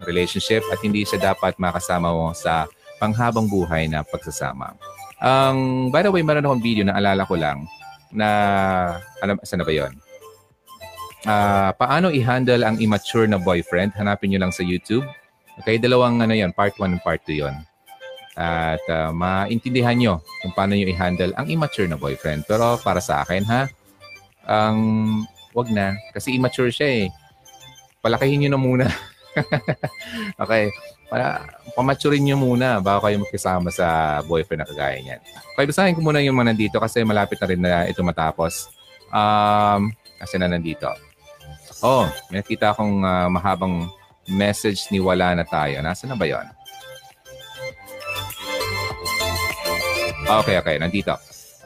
relationship at hindi siya dapat makasama mo sa panghabang buhay na pagsasama. Ang um, by the way, meron akong video na alala ko lang na alam saan na ba 'yon? Uh, paano i-handle ang immature na boyfriend? Hanapin niyo lang sa YouTube. Okay, dalawang ano 'yon, part 1 and part 2 'yon. At uh, maintindihan nyo kung paano nyo i-handle ang immature na boyfriend. Pero para sa akin, ha? Ang um, wag na. Kasi immature siya eh. Palakihin nyo na muna. *laughs* okay. Para pamaturin nyo muna bago kayo magkasama sa boyfriend na kagaya niyan. Okay, basahin ko muna yung mga nandito kasi malapit na rin na ito matapos. Um, kasi na nandito. Oh, may nakita akong uh, mahabang message ni wala na tayo. Nasaan na ba yon? Okay, okay. Nandito.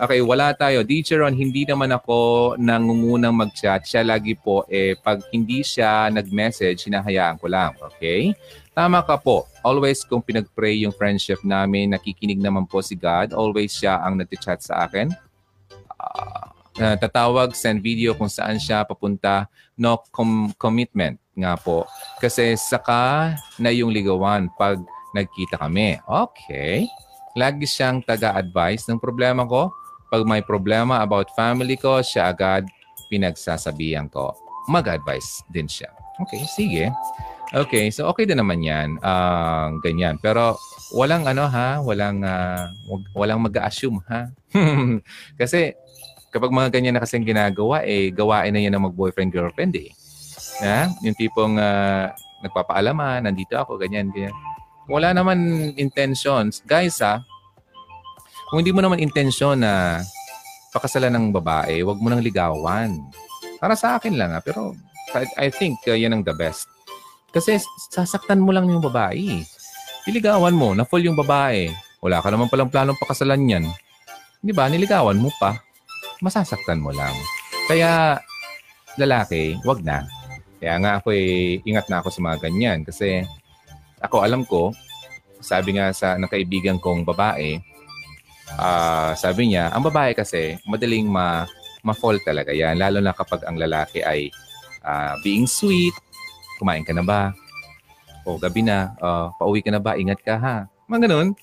Okay, wala tayo. Teacher Ron, hindi naman ako nangungunang mag-chat. Siya lagi po, eh, pag hindi siya nag-message, hinahayaan ko lang. Okay? Tama ka po. Always kung pinag-pray yung friendship namin, nakikinig naman po si God. Always siya ang nag-chat sa akin. Uh, tatawag, send video kung saan siya papunta. No com- commitment nga po. Kasi saka na yung ligawan pag nagkita kami. Okay. Lagi siyang taga-advise ng problema ko pag may problema about family ko, siya agad pinagsasabihan ko. Mag-advise din siya. Okay, sige. Okay, so okay din naman yan. Uh, ganyan. Pero walang ano ha, walang, uh, walang mag-assume ha. *laughs* kasi kapag mga ganyan na kasing ginagawa, eh, gawain na yan ng mag-boyfriend-girlfriend eh. Ha? Yung tipong uh, nagpapaalaman, nandito ako, ganyan, ganyan. Wala naman intentions. Guys ha, kung hindi mo naman intensyon na pakasalan ng babae, wag mo nang ligawan. Para sa akin lang ha, pero I, I think uh, yan ang the best. Kasi sasaktan mo lang yung babae. Iligawan mo, na full yung babae. Wala ka naman palang planong pakasalan yan. Di ba? Niligawan mo pa. Masasaktan mo lang. Kaya, lalaki, wag na. Kaya nga ako eh, ingat na ako sa mga ganyan. Kasi ako alam ko, sabi nga sa nakaibigan kong babae, uh, sabi niya, ang babae kasi madaling ma ma-fall talaga yan. Lalo na kapag ang lalaki ay uh, being sweet, kumain ka na ba? O gabi na, uh, pauwi ka na ba? Ingat ka ha. Mga ganun.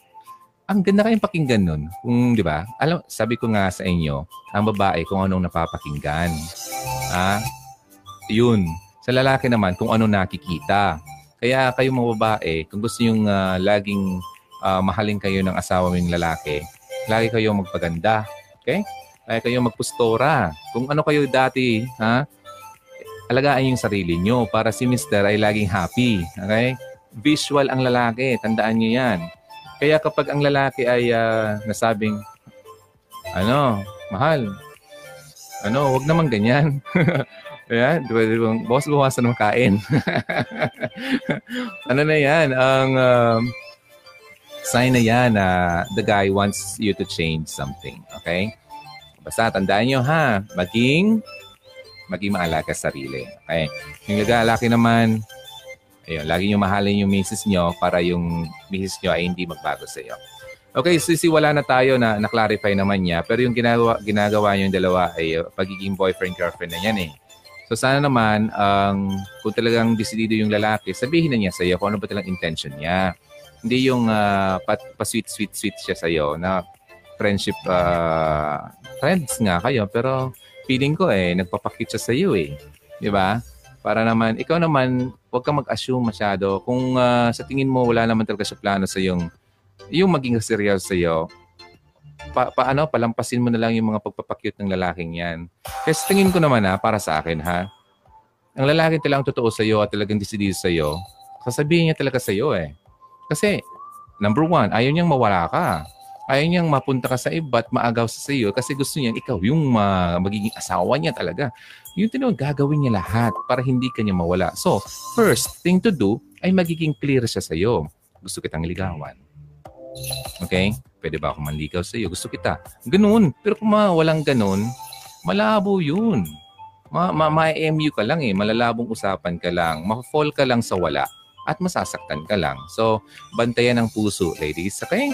Ang ganda kayong pakinggan nun. Kung, di ba? Alam, sabi ko nga sa inyo, ang babae kung anong napapakinggan. Ah, yun. Sa lalaki naman, kung ano nakikita. Kaya kayo mga babae, kung gusto yung uh, laging uh, mahalin kayo ng asawa ng lalaki, Lagi kayong magpaganda. Okay? Lagi kayong magpustora. Kung ano kayo dati, ha? Alagaan yung sarili nyo para si Mr. ay laging happy. Okay? Visual ang lalaki. Tandaan nyo yan. Kaya kapag ang lalaki ay uh, nasabing, Ano, mahal. Ano, wag naman ganyan. *laughs* Ayan, pwede bang, boss, buwasan ng kain. *laughs* ano na yan? Ang um, sign na yan na the guy wants you to change something. Okay? Basta tandaan nyo ha, maging maging maalaga sa sarili. Okay? Yung lalaki naman, ayun, lagi nyo mahalin yung misis nyo para yung misis nyo ay hindi magbago sa iyo. Okay, sisiwala na tayo na na-clarify naman niya. Pero yung ginagawa, ginagawa yung dalawa ay uh, pagiging boyfriend-girlfriend na yan eh. So sana naman, ang um, kung talagang desidido yung lalaki, sabihin na niya sa iyo kung ano ba talagang intention niya. Hindi yung uh, pa, pa sweet sweet sweet siya sa iyo na friendship uh, friends nga kayo pero feeling ko eh nagpapakit siya sa iyo eh. 'Di ba? Para naman ikaw naman huwag kang mag-assume masyado kung uh, sa tingin mo wala naman talaga siya plano sa yung yung maging serious sa iyo pa, paano, palampasin mo na lang yung mga pagpapakyut ng lalaking yan. Kasi tingin ko naman ha, para sa akin ha, ang lalaki talagang totoo sa iyo at talagang decidido sa iyo, sasabihin niya talaga sa iyo eh. Kasi, number one, ayaw niyang mawala ka. Ayaw niyang mapunta ka sa iba at maagaw sa iyo kasi gusto niya ikaw yung uh, magiging asawa niya talaga. Yung tinawag, gagawin niya lahat para hindi ka niya mawala. So, first thing to do ay magiging clear siya sa iyo. Gusto kitang ligawan. Okay? Pwede ba ako manligaw sa iyo? Gusto kita. Ganun. Pero kung walang ganun, malabo yun. Ma, ma, ma-MU ka lang eh. Malalabong usapan ka lang. Ma-fall ka lang sa wala. At masasaktan ka lang. So, bantayan ng puso, ladies. Okay?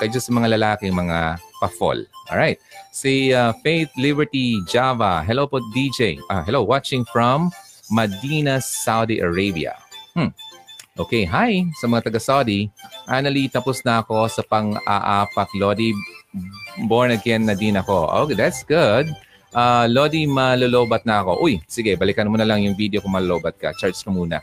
Kaya sa mga lalaki, mga pa-fall. Alright. Si uh, Faith Liberty Java. Hello po, DJ. Ah, hello, watching from Medina, Saudi Arabia. Hmm. Okay, hi sa mga taga-Saudi. Anali, tapos na ako sa pang-aapak. Lodi, born again na din ako. Okay, that's good. Uh, Lodi, malolobat na ako. Uy, sige, balikan mo na lang yung video kung malolobat ka. Charge ka muna.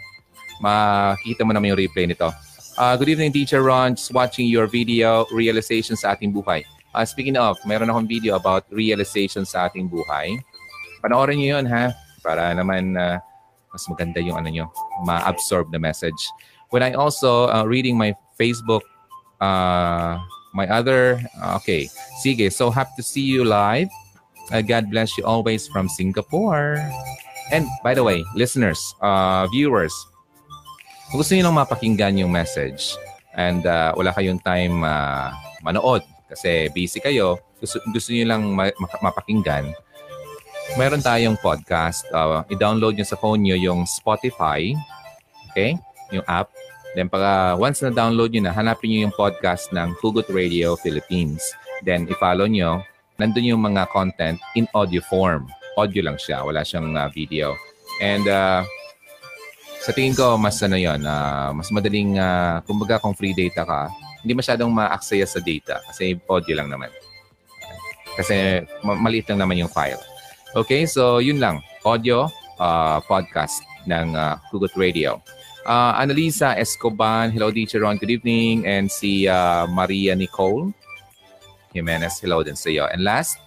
Makikita mo naman yung replay nito. Uh, good evening, Teacher Ron. Just watching your video, realization sa ating buhay. Uh, speaking of, meron akong video about realization sa ating buhay. Panoorin niyo yun, ha? Para naman uh, mas maganda yung ano nyo, ma-absorb the message. When I also uh, reading my Facebook, uh, my other, uh, okay, sige, so happy to see you live. Uh, God bless you always from Singapore. And by the way, listeners, uh, viewers, kung gusto nyo mapakinggan yung message and uh, wala kayong time uh, manood kasi busy kayo, gusto, gusto nyo lang ma- mapakinggan, meron tayong podcast. Uh, i-download nyo sa phone nyo yung Spotify. Okay? Yung app. Then pag uh, once na download nyo na, hanapin nyo yung podcast ng Hugot Radio Philippines. Then i-follow nyo. Nandun yung mga content in audio form. Audio lang siya. Wala siyang uh, video. And uh, sa tingin ko, mas ano yun, uh, mas madaling, uh, kumbaga kung free data ka, hindi masyadong ma-access sa data kasi audio lang naman. Kasi maliit lang naman yung file. Okay, so yun lang. Audio uh, podcast ng uh, Hugot Radio. Uh, Annalisa Escoban, hello teacher Ron, good evening. And si uh, Maria Nicole Jimenez, hello din sa iyo. And last,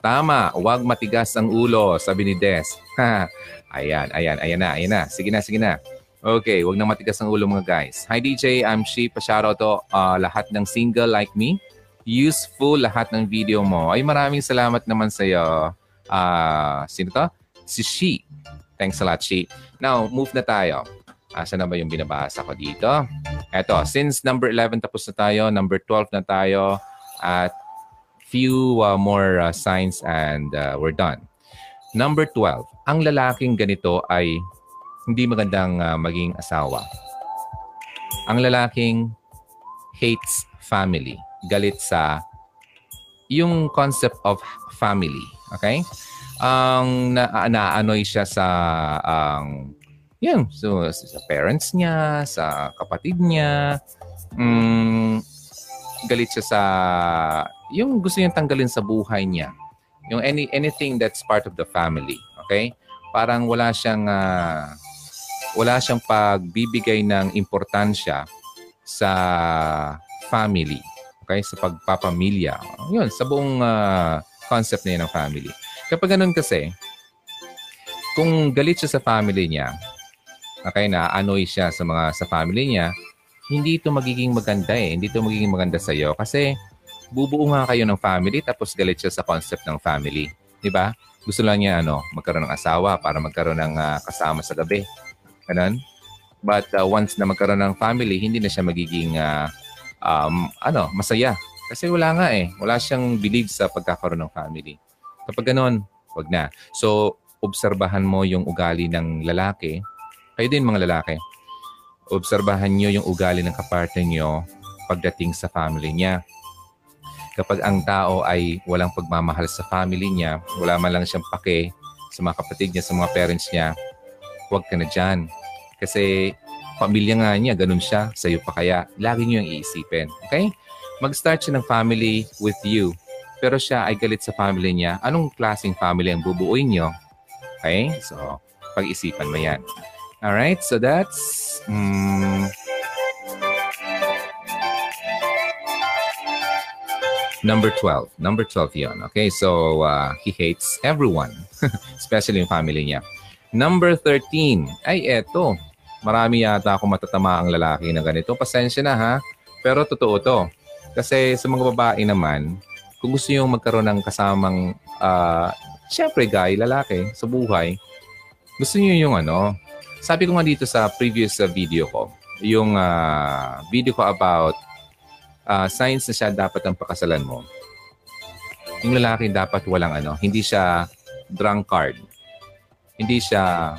tama, huwag matigas ang ulo, sabi ni Des. *laughs* ayan, ayan, ayan na, ayan na. Sige na, sige na. Okay, huwag na matigas ang ulo mga guys. Hi DJ, I'm She. Pasyaro to uh, lahat ng single like me. Useful lahat ng video mo. Ay maraming salamat naman sa iyo. Uh, sino to? Si She. Thanks a lot, She. Now, move na tayo. Asa na ba yung binabasa ko dito? Eto, since number 11 tapos na tayo, number 12 na tayo, at few uh, more uh, signs and uh, we're done. Number 12, ang lalaking ganito ay hindi magandang uh, maging asawa. Ang lalaking hates family. Galit sa yung concept of family. Okay? Ang na, naanoy siya sa ang um, yun, so, sa parents niya, sa kapatid niya. Mm, galit siya sa yung gusto niyang tanggalin sa buhay niya. Yung any anything that's part of the family, okay? Parang wala siyang uh, wala siyang pagbibigay ng importansya sa family, okay? Sa pagpapamilya. Yun, sa buong uh, concept niya ng family. Kapag ganun kasi, kung galit siya sa family niya, okay, na anoy siya sa mga sa family niya, hindi ito magiging maganda eh. Hindi ito magiging maganda sa iyo kasi bubuo nga kayo ng family tapos galit siya sa concept ng family. Di ba? Gusto lang niya ano, magkaroon ng asawa para magkaroon ng uh, kasama sa gabi. Ganun. But uh, once na magkaroon ng family, hindi na siya magiging uh, um, ano, masaya. Kasi wala nga eh. Wala siyang believe sa pagkakaroon ng family. Kapag ganoon, wag na. So, obserbahan mo yung ugali ng lalaki. Kayo din mga lalaki. Obserbahan nyo yung ugali ng kapartner nyo pagdating sa family niya. Kapag ang tao ay walang pagmamahal sa family niya, wala man lang siyang pake sa mga kapatid niya, sa mga parents niya, huwag ka na dyan. Kasi pamilya nga niya, ganun siya, sa'yo pa kaya. Lagi niyo yung iisipin. Okay? Mag-start siya ng family with you. Pero siya ay galit sa family niya. Anong klaseng family ang bubuuin niyo? Okay? So, pag-isipan mo yan. Alright, so that's... Um, Number 12. Number 12 yon. Okay, so uh, he hates everyone, *laughs* especially yung family niya. Number 13. Ay, eto. Marami yata ako matatama ang lalaki na ganito. Pasensya na ha. Pero totoo to. Kasi sa mga babae naman, kung gusto nyo magkaroon ng kasamang, uh, syempre guy, lalaki, sa buhay, gusto nyo yung ano, sabi ko nga dito sa previous uh, video ko, yung uh, video ko about uh, signs na siya dapat ang pakasalan mo, yung lalaki dapat walang ano, hindi siya drunkard. Hindi siya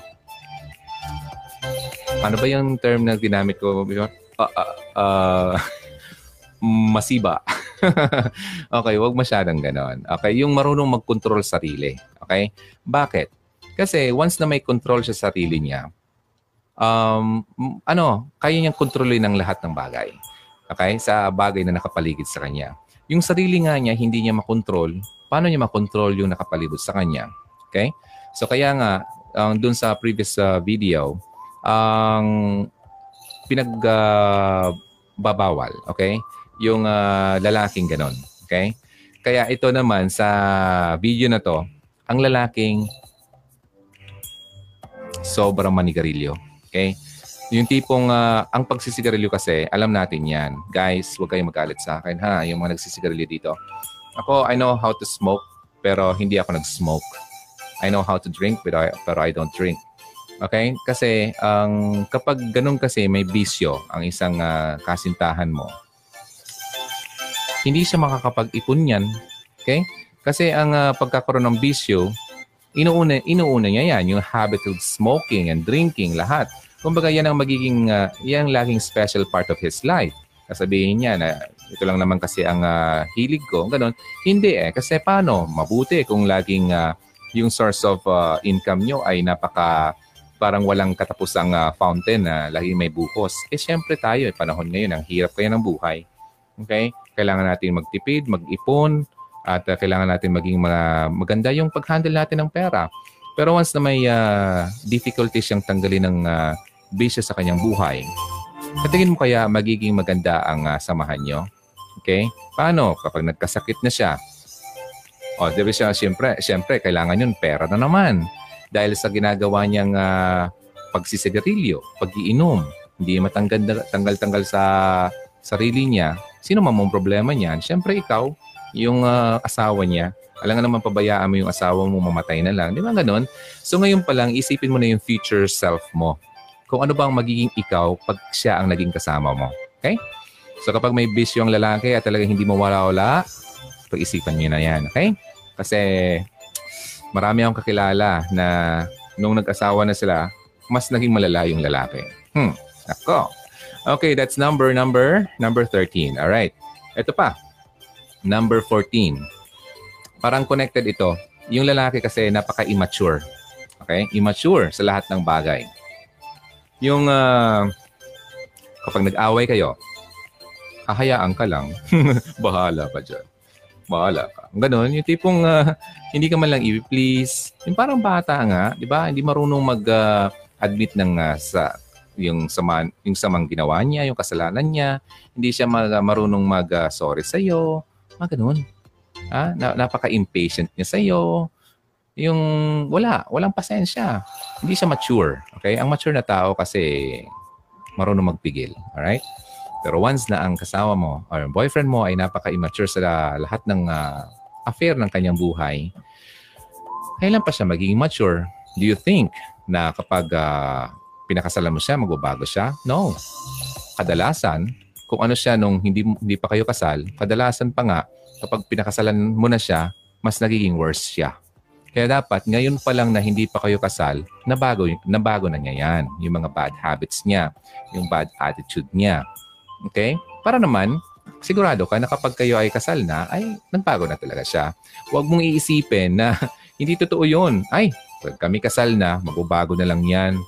ano ba yung term na ginamit ko? Uh, uh, uh, masiba. *laughs* okay, wag masyadong ganon. Okay, yung marunong mag-control sarili. Okay? Bakit? Kasi once na may control siya sa sarili niya, um, ano, kaya niyang kontrolin ang lahat ng bagay. Okay? Sa bagay na nakapaligid sa kanya. Yung sarili nga niya, hindi niya makontrol. Paano niya makontrol yung nakapalibot sa kanya? Okay? So kaya nga, um, dun sa previous uh, video, ang um, pinagbabawal, uh, okay? Yung uh, lalaking ganon, okay? Kaya ito naman sa video na to, ang lalaking sobrang manigarilyo, okay? Yung tipong, uh, ang pagsisigarilyo kasi, alam natin yan. Guys, huwag kayong magalit sa akin ha, yung mga nagsisigarilyo dito. Ako, I know how to smoke, pero hindi ako nag-smoke. I know how to drink, pero I, pero I don't drink. Okay? Kasi ang um, kapag ganun kasi may bisyo ang isang uh, kasintahan mo, hindi siya makakapag-ipon yan. Okay? Kasi ang uh, pagkakaroon ng bisyo, inuuna, inuuna niya yan, yung habit of smoking and drinking, lahat. Kumbaga yan ang magiging, uh, yan laging special part of his life. Kasabihin niya na ito lang naman kasi ang uh, hilig ko, ganun. Hindi eh, kasi paano? Mabuti kung laging uh, yung source of uh, income nyo ay napaka parang walang katapusang uh, fountain na lagi may buhos. Eh syempre tayo, eh, panahon ngayon, ang hirap kaya ng buhay. Okay? Kailangan natin magtipid, mag-ipon, at uh, kailangan natin maging mga, maganda yung pag-handle natin ng pera. Pero once na may uh, difficulty siyang tanggalin ng uh, bisyo sa kanyang buhay, katingin mo kaya magiging maganda ang uh, samahan nyo? Okay? Paano kapag nagkasakit na siya? O, oh, diba siya, siyempre, siyempre, kailangan yun, pera na naman. Dahil sa ginagawa niyang uh, pagsisigarilyo, pag-iinom, hindi matanggal-tanggal sa sarili niya, sino man mong problema niyan? Siyempre, ikaw, yung uh, asawa niya, alam nga naman pabayaan mo yung asawa mo, mamatay na lang. Di ba ganun? So ngayon pa lang, isipin mo na yung future self mo kung ano ba ang magiging ikaw pag siya ang naging kasama mo. Okay? So kapag may bisyo ang lalaki at talagang hindi mo wala-wala, pag-isipan niyo na yan. Okay? Kasi marami akong kakilala na nung nag-asawa na sila, mas naging malala yung lalaki. Hmm. Ako. Okay, that's number, number, number 13. All right. Ito pa. Number 14. Parang connected ito. Yung lalaki kasi napaka-immature. Okay? Immature sa lahat ng bagay. Yung uh, kapag nag-away kayo, hahayaan ka lang. *laughs* Bahala ka dyan. Bahala ka. Ganon, yung tipong uh, hindi ka man lang i-please. Yung parang bata nga, di ba? Hindi marunong mag-admit uh, ng uh, sa yung sama yung samang ginawa niya, yung kasalanan niya. Hindi siya marunong mag-sorry uh, sa iyo. Mga ganun. Ha? Na, napaka-impatient niya sa iyo yung wala, walang pasensya. Hindi siya mature. Okay? Ang mature na tao kasi marunong magpigil. Alright? Pero once na ang kasama mo or boyfriend mo ay napaka-immature sa lahat ng uh, affair ng kanyang buhay, kailan pa siya magiging mature? Do you think na kapag uh, pinakasalan mo siya, magbabago siya? No. Kadalasan, kung ano siya nung hindi, hindi pa kayo kasal, kadalasan pa nga, kapag pinakasalan mo na siya, mas nagiging worse siya. Kaya dapat, ngayon pa lang na hindi pa kayo kasal, nabago, nabago na niya yan. Yung mga bad habits niya, yung bad attitude niya. Okay? Para naman, sigurado ka na kapag kayo ay kasal na, ay nagbago na talaga siya. Huwag mong iisipin na *laughs* hindi totoo yun. Ay, pag kami kasal na, magbabago na lang yan.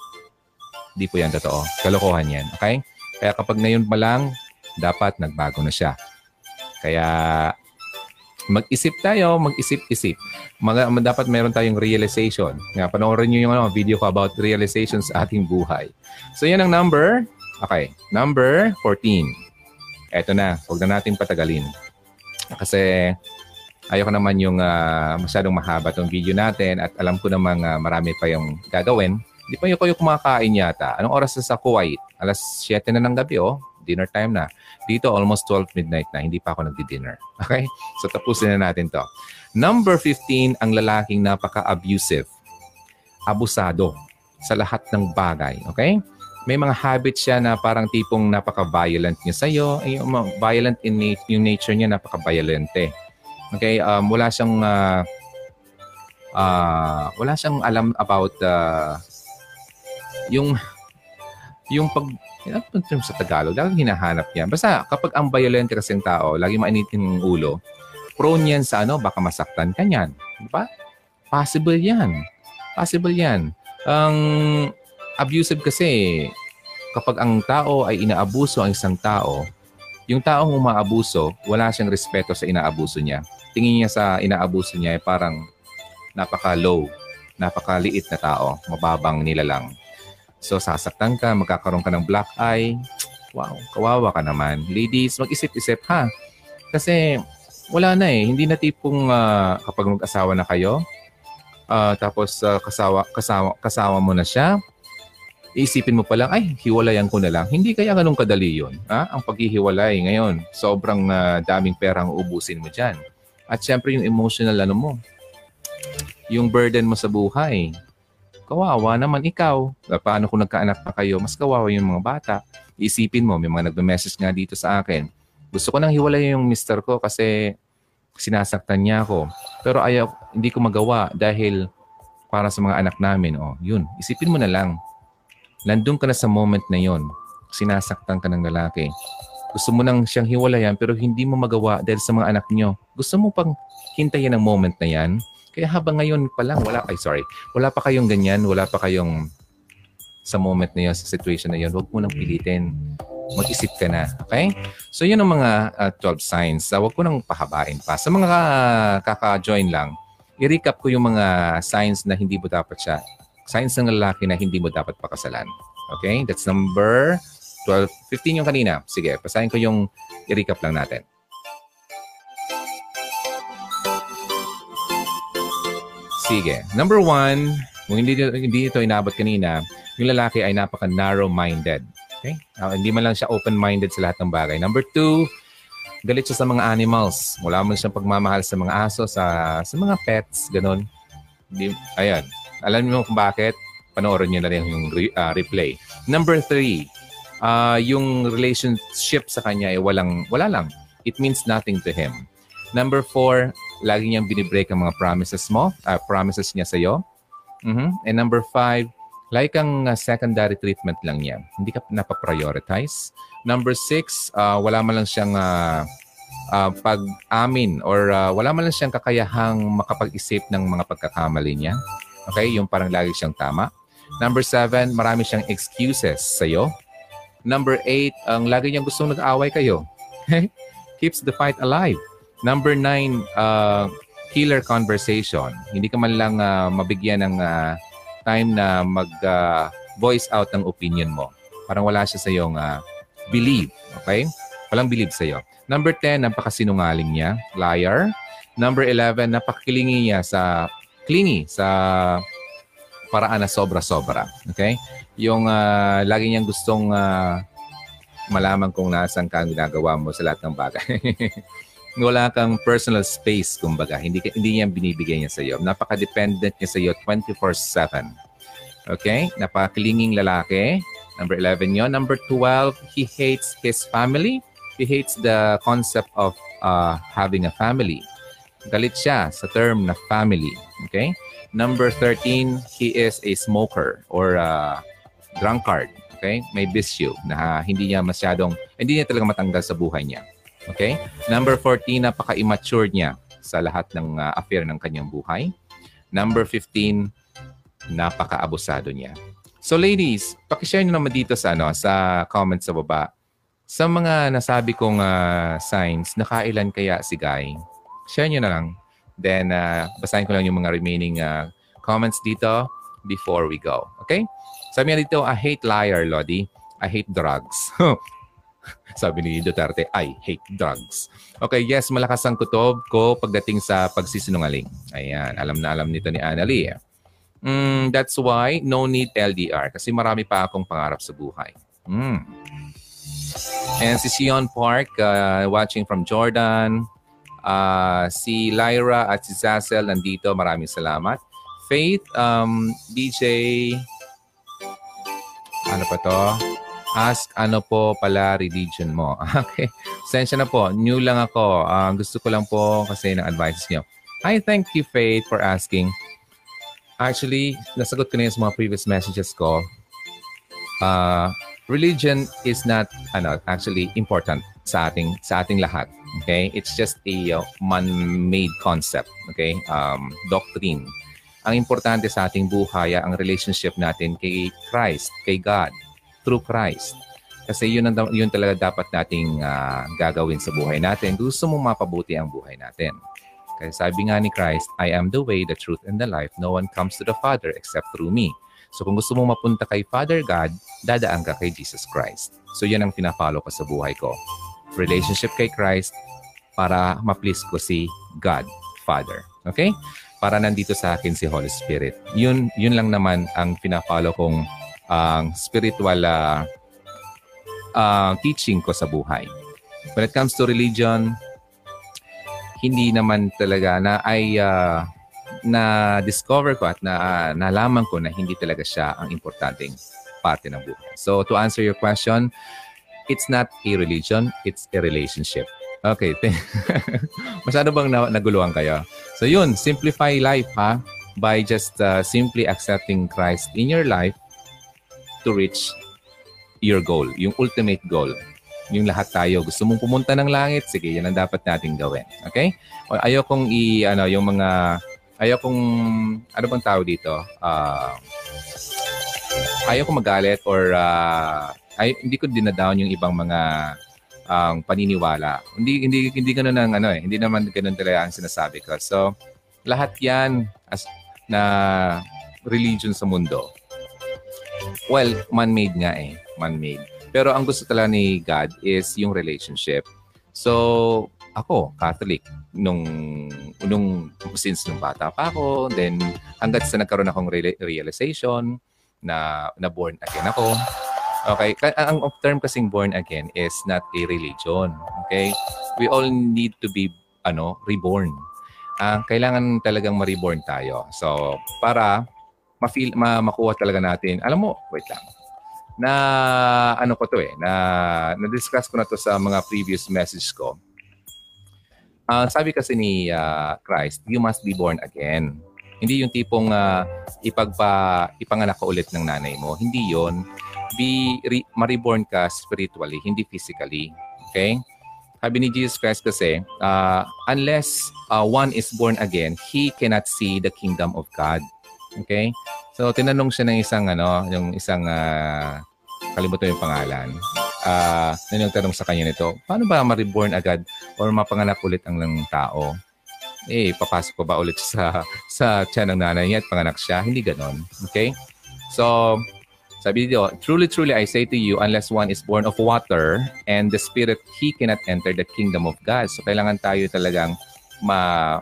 Hindi po yan totoo. Kalokohan yan. Okay? Kaya kapag ngayon pa lang, dapat nagbago na siya. Kaya mag-isip tayo, mag-isip-isip. Mga, dapat meron tayong realization. Nga, panoorin nyo yung ano, video ko about realizations sa ating buhay. So, yan ang number Okay, number 14. Ito na, huwag na natin patagalin. Kasi ayoko naman yung uh, masyadong mahaba tong video natin at alam ko namang uh, marami pa yung gagawin. Hindi pa kayo kumakain yata. Anong oras na sa Kuwait? Alas 7 na ng gabi, oh. Dinner time na. Dito, almost 12 midnight na. Hindi pa ako nagdi-dinner. *laughs* Okay? So, tapusin na natin to. Number 15, ang lalaking napaka-abusive. Abusado sa lahat ng bagay. Okay? may mga habits siya na parang tipong napaka-violent niya sa'yo. Yung violent in na- yung nature niya, napaka-violente. Okay? Um, wala siyang uh, uh, wala siyang alam about uh, yung yung pag ano sa Tagalog, lagi hinahanap niya. Basta kapag ang violent kasi ng tao, lagi mainitin ng ulo, prone yan sa ano, baka masaktan ka niyan. Di ba? Possible yan. Possible yan. Ang um, abusive kasi kapag ang tao ay inaabuso ang isang tao, yung taong umaabuso, wala siyang respeto sa inaabuso niya. Tingin niya sa inaabuso niya ay parang napaka-low, napakaliit na tao, mababang nila lang. So sasaktan ka, magkakaroon ka ng black eye. Wow, kawawa ka naman. Ladies, mag-isip-isip ha. Kasi wala na eh. Hindi na tipong uh, kapag mag-asawa na kayo, uh, tapos uh, kasawa, kasawa, kasawa mo na siya, isipin mo pa lang, ay, hiwalayan ko na lang. Hindi kaya ganun kadali yun. Ha? Ang paghihiwalay ngayon, sobrang uh, daming pera ang ubusin mo dyan. At syempre yung emotional ano mo, yung burden mo sa buhay. Kawawa naman ikaw. Paano kung nagkaanak pa kayo, mas kawawa yung mga bata. Isipin mo, may mga nagme-message nga dito sa akin. Gusto ko nang hiwalay yung mister ko kasi sinasaktan niya ako. Pero ayaw, hindi ko magawa dahil para sa mga anak namin. Oh, yun. Isipin mo na lang nandun ka na sa moment na yon, sinasaktan ka ng lalaki. Gusto mo nang siyang hiwalayan pero hindi mo magawa dahil sa mga anak niyo. Gusto mo pang hintayin ang moment na yan. Kaya habang ngayon pa lang, wala, ay sorry, wala pa kayong ganyan, wala pa kayong sa moment na yun, sa situation na yun, huwag mo nang pilitin. Mag-isip ka na. Okay? So, yun ang mga uh, 12 signs. Uh, huwag ko nang pahabain pa. Sa mga uh, kaka-join lang, i-recap ko yung mga signs na hindi mo dapat siya signs ng lalaki na hindi mo dapat pakasalan. Okay? That's number 12. 15 yung kanina. Sige, pasahin ko yung i-recap lang natin. Sige. Number one, kung hindi, hindi ito inabot kanina, yung lalaki ay napaka narrow-minded. Okay? Uh, hindi man lang siya open-minded sa lahat ng bagay. Number two, galit siya sa mga animals. Wala man siyang pagmamahal sa mga aso, sa, sa mga pets, ganun. Di, ayan. Alam niyo kung bakit? Panoorin niyo na rin yung re- uh, replay. Number three, uh, yung relationship sa kanya ay walang, wala lang. It means nothing to him. Number four, lagi niyang binibreak ang mga promises mo, uh, promises niya sa'yo. Mm-hmm. And number five, like ang uh, secondary treatment lang niya. Hindi ka napaprioritize. Number six, uh, wala man lang siyang uh, uh, pag-amin or uh, wala man lang siyang kakayahang makapag-isip ng mga pagkakamali niya. Okay? Yung parang lagi siyang tama. Number seven, marami siyang excuses sa'yo. Number eight, ang lagi niyang gustong nag-away kayo. *laughs* Keeps the fight alive. Number nine, uh, killer conversation. Hindi ka man lang uh, mabigyan ng uh, time na mag-voice uh, out ng opinion mo. Parang wala siya sa iyong uh, believe. Okay? Walang believe sa iyo. Number 10, napakasinungaling niya. Liar. Number 11, napakakilingi niya sa clingy sa paraan na sobra-sobra. Okay? Yung uh, lagi niyang gustong uh, malaman kung nasan ka ang ginagawa mo sa lahat ng bagay. *laughs* Wala kang personal space, kumbaga. Hindi, hindi niya binibigay niya sa iyo. Napaka-dependent niya sa iyo 24-7. Okay? Napaka-clinging lalaki. Number 11 yon. Number 12, he hates his family. He hates the concept of uh, having a family. Galit siya sa term na family. Okay? Number 13, he is a smoker or a drunkard. Okay? May bisyo na hindi niya masyadong, hindi niya talaga matanggal sa buhay niya. Okay? Number 14, napaka-immature niya sa lahat ng uh, affair ng kanyang buhay. Number 15, napaka-abusado niya. So ladies, pakishare niyo naman dito sa ano sa comments sa baba. Sa mga nasabi kong uh, signs, nakailan kaya si Guy? Share niyo na lang. Then uh, basahin ko lang yung mga remaining uh, comments dito before we go. Okay? Sabi niya dito, I hate liar, Lodi. I hate drugs. *laughs* *laughs* Sabi ni Duterte, I hate drugs. Okay, yes, malakas ang kutob ko pagdating sa pagsisinungaling. Ayan, alam na alam nito ni Annalie. Mm, that's why no need LDR kasi marami pa akong pangarap sa buhay. Mm. And si Sion Park, uh, watching from Jordan. Uh, si Lyra at si Zazel nandito. Maraming salamat. Faith, um, DJ, ano pa to? Ask ano po pala religion mo. *laughs* Okay. Sensya na po. New lang ako. Uh, gusto ko lang po kasi ng advice niyo. I thank you, Faith, for asking. Actually, nasagot ko na yung mga previous messages ko. Uh, religion is not ano actually important sa ating sa ating lahat. Okay? It's just a uh, man-made concept. Okay? Um, doctrine ang importante sa ating buhay ang relationship natin kay Christ, kay God, through Christ. Kasi yun, ang, yun talaga dapat nating uh, gagawin sa buhay natin. Gusto mong mapabuti ang buhay natin. Kasi sabi nga ni Christ, I am the way, the truth, and the life. No one comes to the Father except through me. So kung gusto mong mapunta kay Father God, dadaan ka kay Jesus Christ. So yan ang pinapalo ko sa buhay ko. Relationship kay Christ para ma-please ko si God, Father. Okay? para nandito sa akin si Holy Spirit. Yun, yun lang naman ang pinapalo kong ang spiritual uh, uh, teaching ko sa buhay. When it comes to religion, hindi naman talaga na ay uh, na discover ko at na uh, nalaman ko na hindi talaga siya ang importanteng parte ng buhay. So to answer your question, it's not a religion, it's a relationship. Okay. *laughs* Masyado bang na- naguluhan kayo? So yun, simplify life ha by just uh, simply accepting Christ in your life to reach your goal, yung ultimate goal. Yung lahat tayo, gusto mong pumunta ng langit, sige, yan ang dapat nating gawin. Okay? O, ayaw kong i, ano, yung mga, ayaw kong, ano bang tao dito? Uh, ayaw kong magalit or uh, ay, hindi ko dinadown yung ibang mga ang um, paniniwala. Hindi hindi hindi ganoon ang ano eh, hindi naman ganoon talaga ang sinasabi ko. So lahat 'yan as na religion sa mundo. Well, man-made nga eh, man-made. Pero ang gusto talaga ni God is yung relationship. So, ako, Catholic, nung, nung since nung bata pa ako, then hanggat sa nagkaroon akong realization na na born again ako, Okay? Ang term kasing born again is not a religion. Okay? We all need to be ano, reborn. Uh, kailangan talagang ma-reborn tayo. So, para ma-feel, ma- makuha talaga natin. Alam mo, wait lang. Na ano ko to eh, na na-discuss ko na to sa mga previous message ko. Uh, sabi kasi ni uh, Christ, you must be born again. Hindi yung tipong uh, ipagpa ipanganak ka ulit ng nanay mo. Hindi 'yon be re- ma-reborn ka spiritually, hindi physically. Okay? Sabi ni Jesus Christ kasi, uh, unless uh, one is born again, he cannot see the kingdom of God. Okay? So, tinanong siya ng isang, ano, yung isang, uh, kalimutan yung pangalan. Uh, yung tanong sa kanya nito, paano ba ma-reborn agad or mapanganak ulit ang lang tao? Eh, papasok pa ba ulit sa sa tiyan ng nanay niya at panganak siya? Hindi ganon. Okay? So, sabi dito, truly, truly, I say to you, unless one is born of water and the Spirit, he cannot enter the kingdom of God. So, kailangan tayo talagang ma...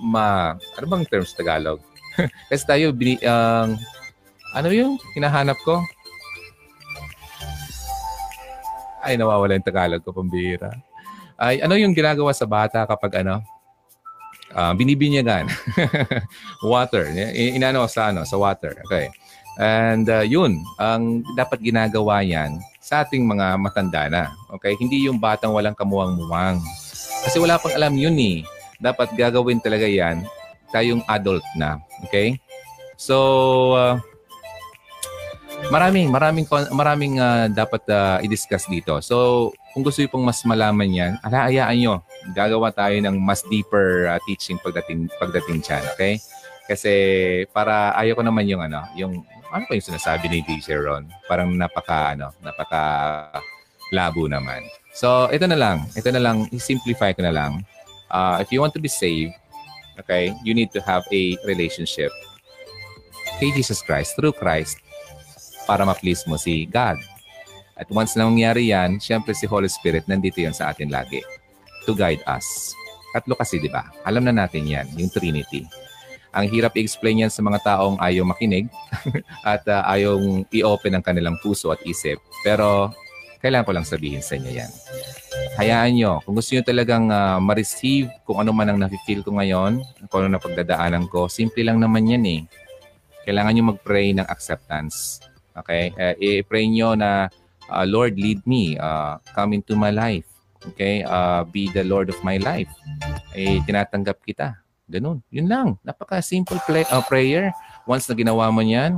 ma ano bang terms Tagalog? Kasi tayo, bini, uh, ano yung hinahanap ko? Ay, nawawala yung Tagalog ko, pambira. Ay, ano yung ginagawa sa bata kapag ano? Uh, binibinyagan. *laughs* water. Inano sa ano, sa water. Okay. And uh, yun, ang dapat ginagawa yan sa ating mga matanda na. Okay? Hindi yung batang walang kamuwang-muwang. Kasi wala pang alam yun eh. Dapat gagawin talaga yan tayong adult na. Okay? So, uh, Maraming, maraming, maraming uh, dapat uh, i-discuss dito. So, kung gusto niyo pong mas malaman yan, alaayaan nyo. Gagawa tayo ng mas deeper uh, teaching pagdating, pagdating dyan, okay? Kasi para ayaw ko naman yung ano, yung ano pa yung sinasabi ni DJ Ron? Parang napaka ano, napaka labo naman. So, ito na lang. Ito na lang, i-simplify ko na lang. Uh, if you want to be saved, okay, you need to have a relationship kay Jesus Christ, through Christ, para ma-please mo si God. At once na mangyari yan, syempre si Holy Spirit nandito yan sa atin lagi to guide us. Tatlo kasi, di ba? Alam na natin yan, yung Trinity. Ang hirap i-explain yan sa mga taong ayaw makinig *laughs* at uh, ayaw i-open ang kanilang puso at isip. Pero kailangan ko lang sabihin sa inyo yan. Hayaan nyo, kung gusto nyo talagang uh, ma-receive kung ano man ang nafe-feel ko ngayon, kung ano na pagdadaanan ko, simple lang naman yan eh. Kailangan nyo mag-pray ng acceptance. Okay? Uh, i-pray nyo na, uh, Lord, lead me. Uh, come into my life. Okay? Uh, be the Lord of my life. Eh, tinatanggap kita. Ganun. Yun lang. Napaka-simple play, uh, prayer. Once na ginawa mo yan,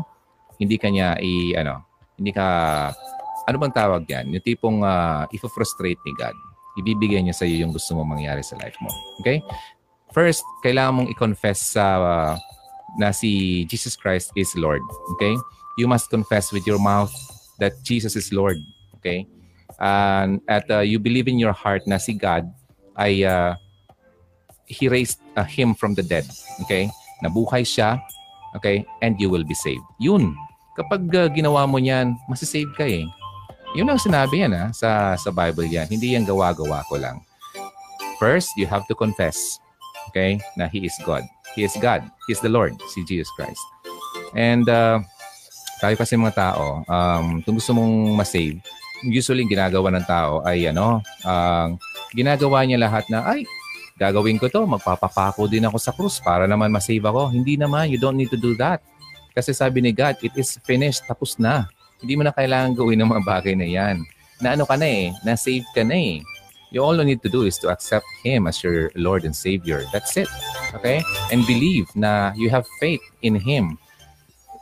hindi ka niya i, ano, hindi ka, ano bang tawag yan? Yung tipong uh, if-frustrate ni God. Ibibigay niya sa iyo yung gusto mong mangyari sa life mo. Okay? First, kailangan mong i-confess sa uh, na si Jesus Christ is Lord. Okay? you must confess with your mouth that Jesus is Lord. Okay? And at uh, you believe in your heart na si God ay uh, He raised uh, Him from the dead. Okay? Nabuhay siya. Okay? And you will be saved. Yun. Kapag uh, ginawa mo yan, masisave ka eh. Yun ang sinabi yan ha, sa, sa Bible yan. Hindi yan gawa-gawa ko lang. First, you have to confess. Okay? Na He is God. He is God. He is the Lord, si Jesus Christ. And uh, tayo kasi mga tao, um, kung gusto mong masave, usually ginagawa ng tao ay ano, ang uh, ginagawa niya lahat na, ay, gagawin ko to, magpapapako din ako sa krus para naman masave ako. Hindi naman, you don't need to do that. Kasi sabi ni God, it is finished, tapos na. Hindi mo na kailangan gawin ng mga bagay na yan. Na ano ka na eh, na-save ka na eh. You all you need to do is to accept Him as your Lord and Savior. That's it. Okay? And believe na you have faith in Him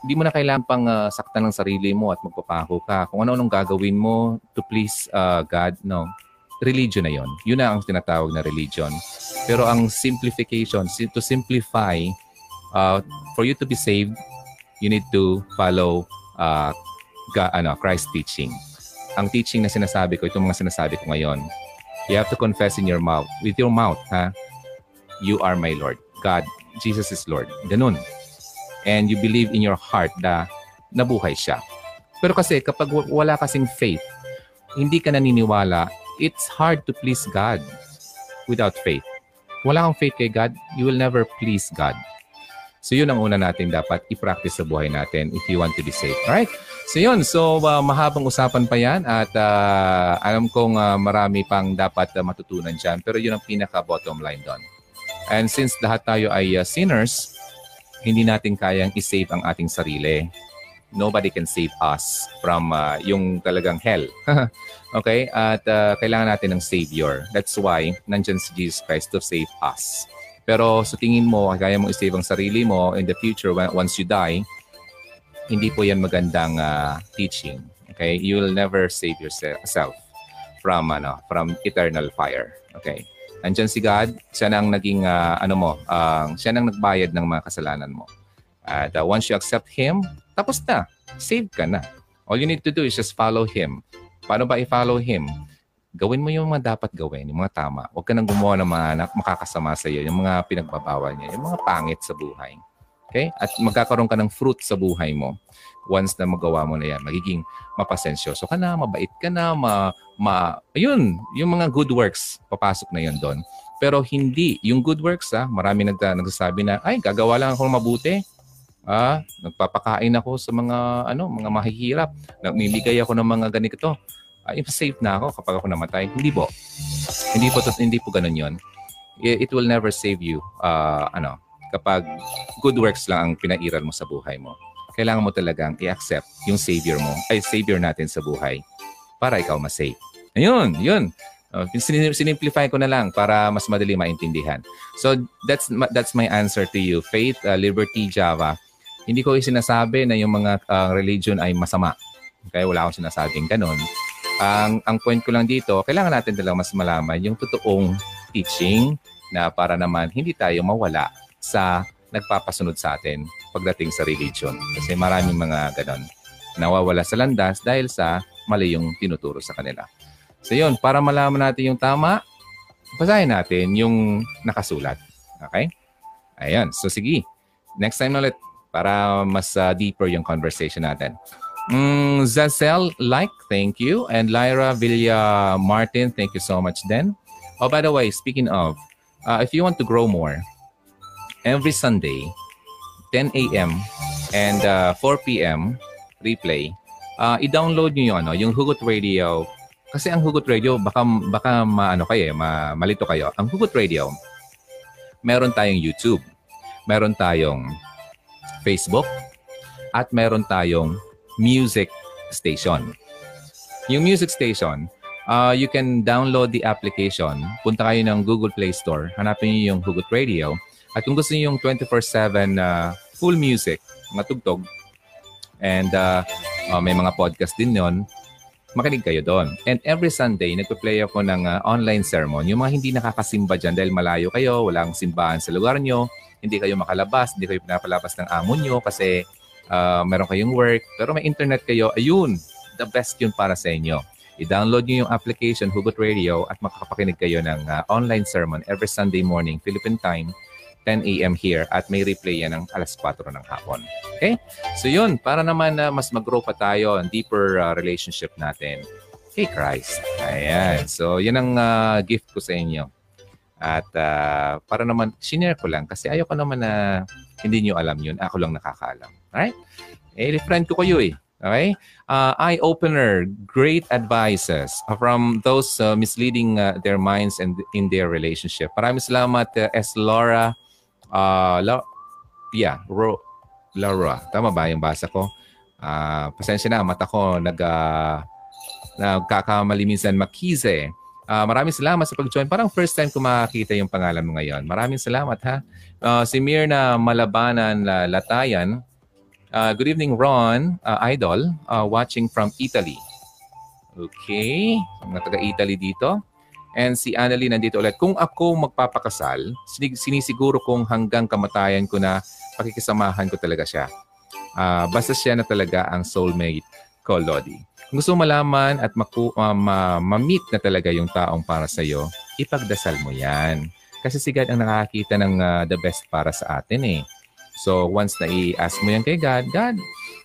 hindi mo na kailangan pang uh, saktan ng sarili mo at magpapako ka. Kung ano-anong gagawin mo to please uh, God, no. Religion na yon. Yun na ang tinatawag na religion. Pero ang simplification, to simplify, uh, for you to be saved, you need to follow uh, God, ano, Christ teaching. Ang teaching na sinasabi ko, itong mga sinasabi ko ngayon, you have to confess in your mouth, with your mouth, ha? You are my Lord. God, Jesus is Lord. Ganun and you believe in your heart na nabuhay siya. Pero kasi kapag wala kasing faith, hindi ka naniniwala, it's hard to please God without faith. Wala kang faith kay God, you will never please God. So yun ang una natin dapat i-practice sa buhay natin if you want to be saved. Alright? So yun, so uh, mahabang usapan pa yan at uh, alam kong uh, marami pang dapat uh, matutunan dyan pero yun ang pinaka bottom line doon. And since lahat tayo ay uh, sinners, hindi natin kayang i-save ang ating sarili. Nobody can save us from uh, yung talagang hell. *laughs* okay? At uh, kailangan natin ng Savior. That's why nandyan si Jesus Christ to save us. Pero sa tingin mo, kaya mong i-save ang sarili mo in the future when, once you die, hindi po yan magandang uh, teaching. Okay? You will never save yourself from ano, from eternal fire. Okay? Andiyan si God, siya nang naging uh, ano mo, uh, siya nang nagbayad ng mga kasalanan mo. At uh, once you accept Him, tapos na. Save ka na. All you need to do is just follow Him. Paano ba i-follow Him? Gawin mo yung mga dapat gawin, yung mga tama. Huwag ka nang gumawa ng mga makakasama sa iyo, yung mga pinagbabawal niya, yung mga pangit sa buhay. Okay? At magkakaroon ka ng fruit sa buhay mo once na magawa mo na yan. Magiging mapasensyoso ka na, mabait ka na, ma, ma, ayun, yung mga good works, papasok na yun doon. Pero hindi, yung good works, ah, marami nag, nagsasabi na, ay, gagawa lang ako mabuti. Ah, nagpapakain ako sa mga ano, mga mahihirap. Nagmimigay ako ng mga ganito. ay safe na ako kapag ako namatay. Hindi po. Hindi po, hindi po ganun yun. It, it will never save you uh, ano, kapag good works lang ang pinairal mo sa buhay mo. Kailangan mo talagang i-accept yung savior mo, ay savior natin sa buhay para ikaw ma-save. Ayun, yun. Uh, sinimplify ko na lang para mas madali maintindihan. So that's that's my answer to you. Faith, uh, Liberty, Java. Hindi ko sinasabi na yung mga uh, religion ay masama. Okay, wala akong sinasabing ganun. Ang ang point ko lang dito, kailangan natin talaga mas malaman yung totoong teaching na para naman hindi tayo mawala sa nagpapasunod sa atin pagdating sa religion. Kasi maraming mga ganon nawawala sa landas dahil sa mali yung tinuturo sa kanila. So yun, para malaman natin yung tama, basahin natin yung nakasulat. Okay? Ayan. So sige, next time ulit para mas uh, deeper yung conversation natin. Mm, Zazel, like, thank you. And Lyra Villa Martin, thank you so much then. Oh, by the way, speaking of, uh, if you want to grow more, every Sunday, 10 a.m. and uh, 4 p.m. replay, uh, i-download nyo yung, ano, yung Hugot Radio kasi ang Hugot Radio, baka, baka maano kayo, eh, ma, malito kayo. Ang Hugot Radio, meron tayong YouTube, meron tayong Facebook, at meron tayong music station. Yung music station, uh, you can download the application. Punta kayo ng Google Play Store. Hanapin niyo yung Hugot Radio. At kung gusto niyo yung 24-7 uh, full music, mga tugtog, and uh, uh, may mga podcast din yon makinig kayo doon. And every Sunday, nagpe-play ako ng uh, online sermon. Yung mga hindi nakakasimba dyan dahil malayo kayo, walang simbahan sa lugar nyo, hindi kayo makalabas, hindi kayo pinapalabas ng amo nyo kasi uh, meron kayong work, pero may internet kayo, ayun, the best yun para sa inyo. I-download nyo yung application Hugot Radio at makakapakinig kayo ng uh, online sermon every Sunday morning, Philippine time, 10 a.m. here at may replay yan ng alas 4 ng hapon. Okay? So yun, para naman na uh, mas mag-grow pa tayo, ang deeper uh, relationship natin kay Christ. Ayan. So yun ang uh, gift ko sa inyo. At uh, para naman, sinare ko lang kasi ayoko naman na hindi nyo alam yun. Ako lang nakakaalam. Alright? Eh, friend ko kayo eh. Okay? Uh, eye-opener, great advices from those uh, misleading uh, their minds and in their relationship. Maraming salamat, uh, S. Laura uh, La, yeah, Ro, Laura. Tama ba yung basa ko? Uh, pasensya na, mata ko nag, uh, nagkakamali minsan makize. Uh, maraming salamat sa pag-join. Parang first time ko makakita yung pangalan mo ngayon. Maraming salamat ha. Uh, si Mirna Malabanan uh, Latayan. Uh, good evening, Ron, uh, idol, uh, watching from Italy. Okay, mga taga-Italy dito. And si Annalie nandito ulit. Kung ako magpapakasal, sinisiguro kong hanggang kamatayan ko na pakikisamahan ko talaga siya. Uh, basta siya na talaga ang soulmate ko, Lodi. Kung gusto malaman at maku- uh, ma- ma-meet na talaga yung taong para sa iyo, ipagdasal mo yan. Kasi si God ang nakakita ng uh, the best para sa atin eh. So once na i-ask mo yan kay God, God,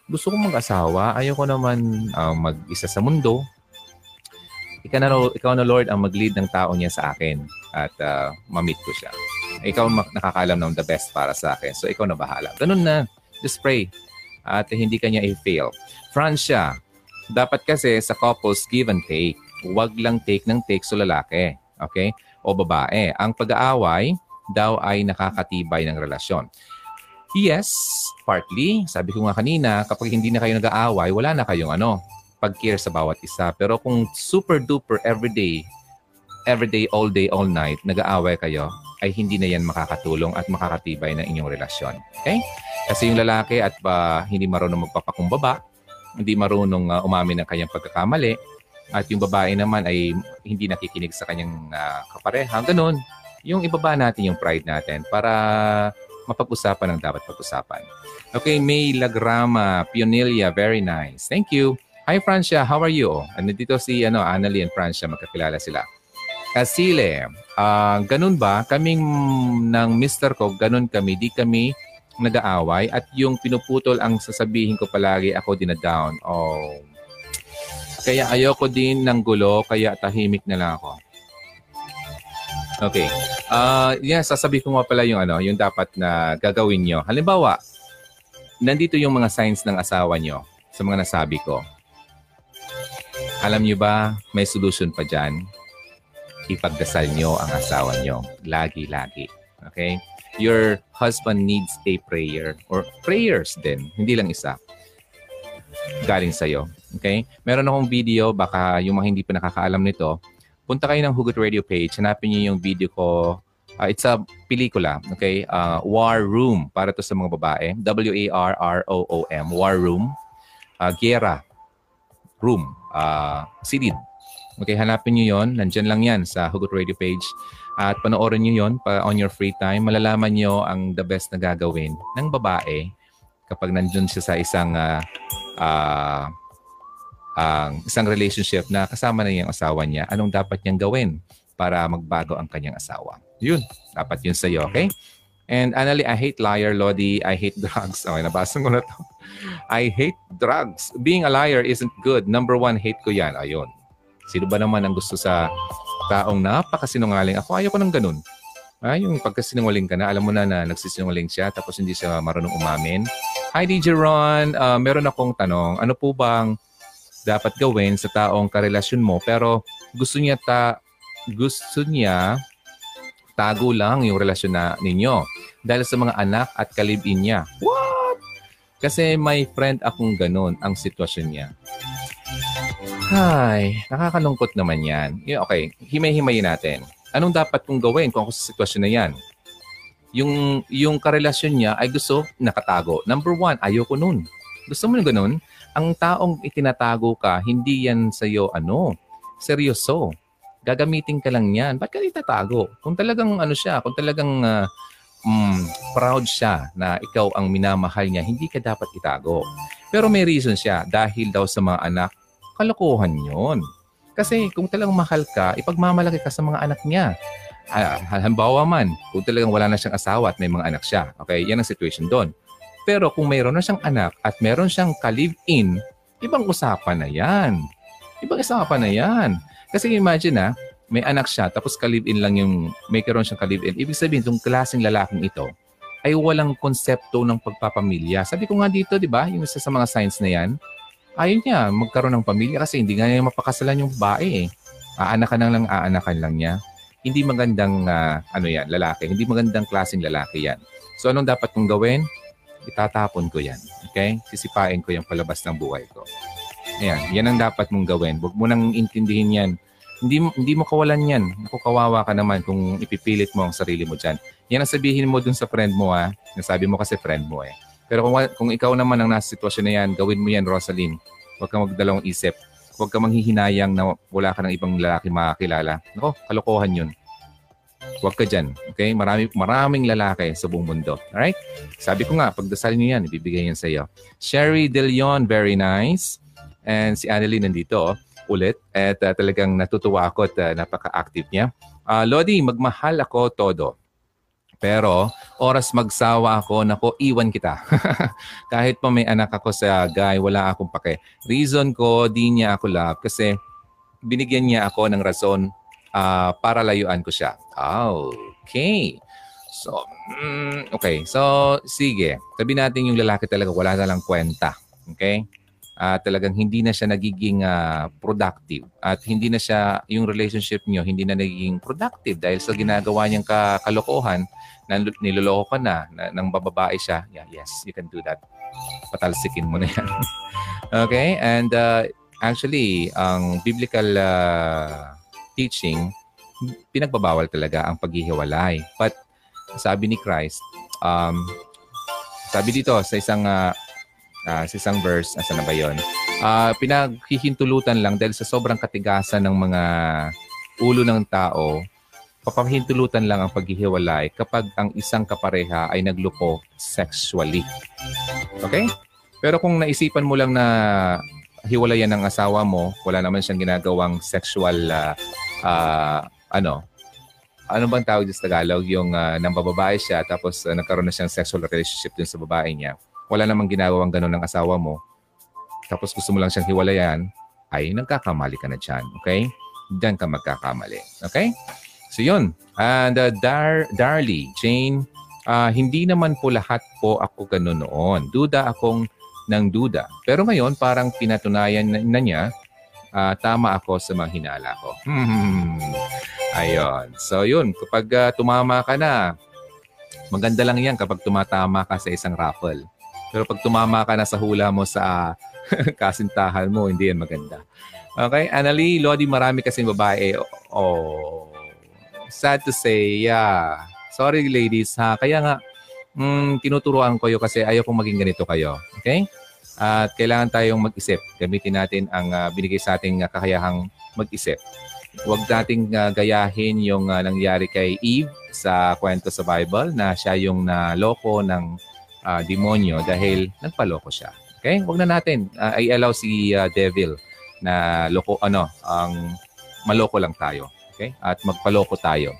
gusto kong mag-asawa, ayoko naman uh, mag-isa sa mundo, ikaw na, ikaw na Lord ang mag-lead ng tao niya sa akin at uh, ma-meet ko siya. Ikaw nakakaalam ng the best para sa akin. So ikaw na bahala. Ganun na. Just pray. At hindi kanya i-fail. Francia, dapat kasi sa couples give and take. Huwag lang take ng take sa lalaki. Okay? O babae. Ang pag-aaway daw ay nakakatibay ng relasyon. Yes, partly. Sabi ko nga kanina, kapag hindi na kayo nag-aaway, wala na kayong ano, pag-care sa bawat isa. Pero kung super duper everyday, everyday, all day, all night, nag-aaway kayo, ay hindi na yan makakatulong at makakatibay ng inyong relasyon. Okay? Kasi yung lalaki at uh, hindi marunong magpapakumbaba, hindi marunong uh, umamin ng kanyang pagkakamali, at yung babae naman ay hindi nakikinig sa kanyang uh, kapareha, ganun, yung ibaba natin yung pride natin para mapag-usapan ang dapat pag-usapan. Okay, May Lagrama, Pionelia, very nice. Thank you. Hi Francia, how are you? And dito si ano, Annalie and Francia, magkakilala sila. Kasile, uh, ganun ba? Kaming ng mister ko, ganun kami. Di kami nag-aaway at yung pinuputol ang sasabihin ko palagi ako dinadown. Oh. Kaya ayoko din ng gulo, kaya tahimik na lang ako. Okay. Uh, yeah, sasabihin ko nga pala yung ano, yung dapat na gagawin nyo. Halimbawa, nandito yung mga signs ng asawa nyo sa mga nasabi ko Alam niyo ba, may solution pa dyan. Ipagdasal nyo ang asawa nyo. Lagi-lagi. Okay? Your husband needs a prayer or prayers din. Hindi lang isa. Galing sa'yo. Okay? Meron akong video, baka yung mga hindi pa nakakaalam nito, punta kayo ng Hugot Radio page, hanapin niyo yung video ko. Uh, it's a pelikula, okay? Uh, War Room, para to sa mga babae. W-A-R-R-O-O-M, War Room. Uh, Gera Room, uh, Silid. Okay, hanapin niyo yon Nandyan lang yan sa Hugot Radio page. At panoorin niyo yon pa on your free time. Malalaman niyo ang the best na gagawin ng babae kapag nandun siya sa isang uh, uh, uh, isang relationship na kasama na yung asawa niya, anong dapat niyang gawin para magbago ang kanyang asawa. Yun, dapat yun sa iyo, okay? And Annalie, I hate liar. Lodi, I hate drugs. Okay, nabasa ko na to. I hate drugs. Being a liar isn't good. Number one, hate ko yan. Ayun. Sino ba naman ang gusto sa taong napakasinungaling? Ako ayaw ko ng ganun. Ah, yung pagkasinungaling ka na, alam mo na na nagsisinungaling siya tapos hindi siya marunong umamin. Hi DJ Ron, uh, meron akong tanong. Ano po bang dapat gawin sa taong karelasyon mo pero gusto niya ta gusto niya tago lang yung relasyon na ninyo dahil sa mga anak at kalibin niya. What? Kasi may friend akong ganun ang sitwasyon niya. Ay, nakakalungkot naman yan. Okay, himay-himayin natin. Anong dapat kong gawin kung ako sa sitwasyon na yan? Yung, yung karelasyon niya ay gusto nakatago. Number one, ayoko nun. Gusto mo na ganun? Ang taong itinatago ka, hindi yan sa'yo ano, seryoso gagamitin ka lang yan. Ba't ka itatago? Kung talagang ano siya, kung talagang uh, mm, proud siya na ikaw ang minamahal niya, hindi ka dapat itago. Pero may reason siya dahil daw sa mga anak, kalokohan yon. Kasi kung talagang mahal ka, ipagmamalaki ka sa mga anak niya. Uh, halimbawa man, kung talagang wala na siyang asawa at may mga anak siya. Okay, yan ang situation doon. Pero kung mayroon na siyang anak at mayroon siyang ka-live-in, ibang usapan na yan. Ibang usapan na yan. Kasi imagine na, may anak siya, tapos ka-live-in lang yung, may karoon siyang ka-live-in. Ibig sabihin, itong klaseng lalaking ito, ay walang konsepto ng pagpapamilya. Sabi ko nga dito, di ba, yung isa sa mga signs na yan, ayaw niya magkaroon ng pamilya kasi hindi nga niya mapakasalan yung babae eh. Aanakan lang, aanakan lang niya. Hindi magandang, uh, ano yan, lalaki. Hindi magandang klaseng lalaki yan. So, anong dapat kong gawin? Itatapon ko yan. Okay? Sisipain ko yung palabas ng buhay ko. Ayan, yan ang dapat mong gawin. Huwag mo nang intindihin yan. Hindi, hindi mo kawalan yan. Naku, kawawa ka naman kung ipipilit mo ang sarili mo dyan. Yan ang sabihin mo dun sa friend mo ha. Nasabi mo kasi friend mo eh. Pero kung, kung ikaw naman ang nasa sitwasyon na yan, gawin mo yan, Rosaline. Huwag kang magdalawang isip. Huwag kang manghihinayang na wala ka ng ibang lalaki makakilala. Nako, kalokohan yun. Huwag ka dyan. Okay? Marami, maraming lalaki sa buong mundo. Alright? Sabi ko nga, pagdasal niyo yan, ibibigay yan sa iyo. Sherry De Leon, very nice. And si Annalyn nandito oh, ulit at uh, talagang natutuwa ako at uh, napaka-active niya. Uh, Lodi, magmahal ako todo. Pero oras magsawa ako, nako, iwan kita. *laughs* Kahit pa may anak ako sa guy, wala akong pake. Reason ko, di niya ako love kasi binigyan niya ako ng rason uh, para layuan ko siya. Okay. So, mm, okay. So, sige. Sabi natin yung lalaki talaga wala na lang kwenta. Okay? Uh, talagang hindi na siya nagiging uh, productive. At hindi na siya yung relationship niyo hindi na nagiging productive dahil sa ginagawa niyang kalokohan na niloloko ka na, na nang bababae siya. Yeah yes you can do that. Patalsikin mo na yan. *laughs* Okay and uh, actually ang biblical uh, teaching pinagbabawal talaga ang paghihiwalay. But sabi ni Christ um, sabi dito sa isang uh, uh, sa isang verse, asa na ba yun? Uh, pinaghihintulutan lang dahil sa sobrang katigasan ng mga ulo ng tao, papahintulutan lang ang paghihiwalay kapag ang isang kapareha ay nagluko sexually. Okay? Pero kung naisipan mo lang na hiwalayan ng asawa mo, wala naman siyang ginagawang sexual uh, uh, ano, ano bang tawag sa Tagalog? Yung uh, nang bababae siya tapos uh, nagkaroon na siyang sexual relationship dun sa babae niya wala namang ginagawang ganun ng asawa mo, tapos gusto mo lang siyang hiwalayan, ay nagkakamali ka na dyan. Okay? Diyan ka magkakamali. Okay? So yun. And uh, Dar Darly, Jane, uh, hindi naman po lahat po ako ganun noon. Duda akong ng duda. Pero ngayon, parang pinatunayan na, na niya uh, tama ako sa mga hinala ko. Hmm. Ayun. So yun, kapag uh, tumama ka na, maganda lang yan kapag tumatama ka sa isang raffle. Pero pag tumama ka na sa hula mo sa *laughs* kasintahan mo, hindi yan maganda. Okay? Annalie, Lodi, marami kasi babae. Oh, sad to say, yeah. Sorry ladies ha. Kaya nga, mm, tinuturuan ko kayo kasi ayaw kong maging ganito kayo. Okay? At kailangan tayong mag-isip. Gamitin natin ang uh, binigay sa ating uh, kakayahang mag-isip. Huwag nating uh, gayahin yung uh, nangyari kay Eve sa kwento sa Bible na siya yung naloko ng uh, demonyo dahil nagpaloko siya. Okay? Huwag na natin uh, i-allow si uh, devil na loko ano, ang maloko lang tayo. Okay? At magpaloko tayo.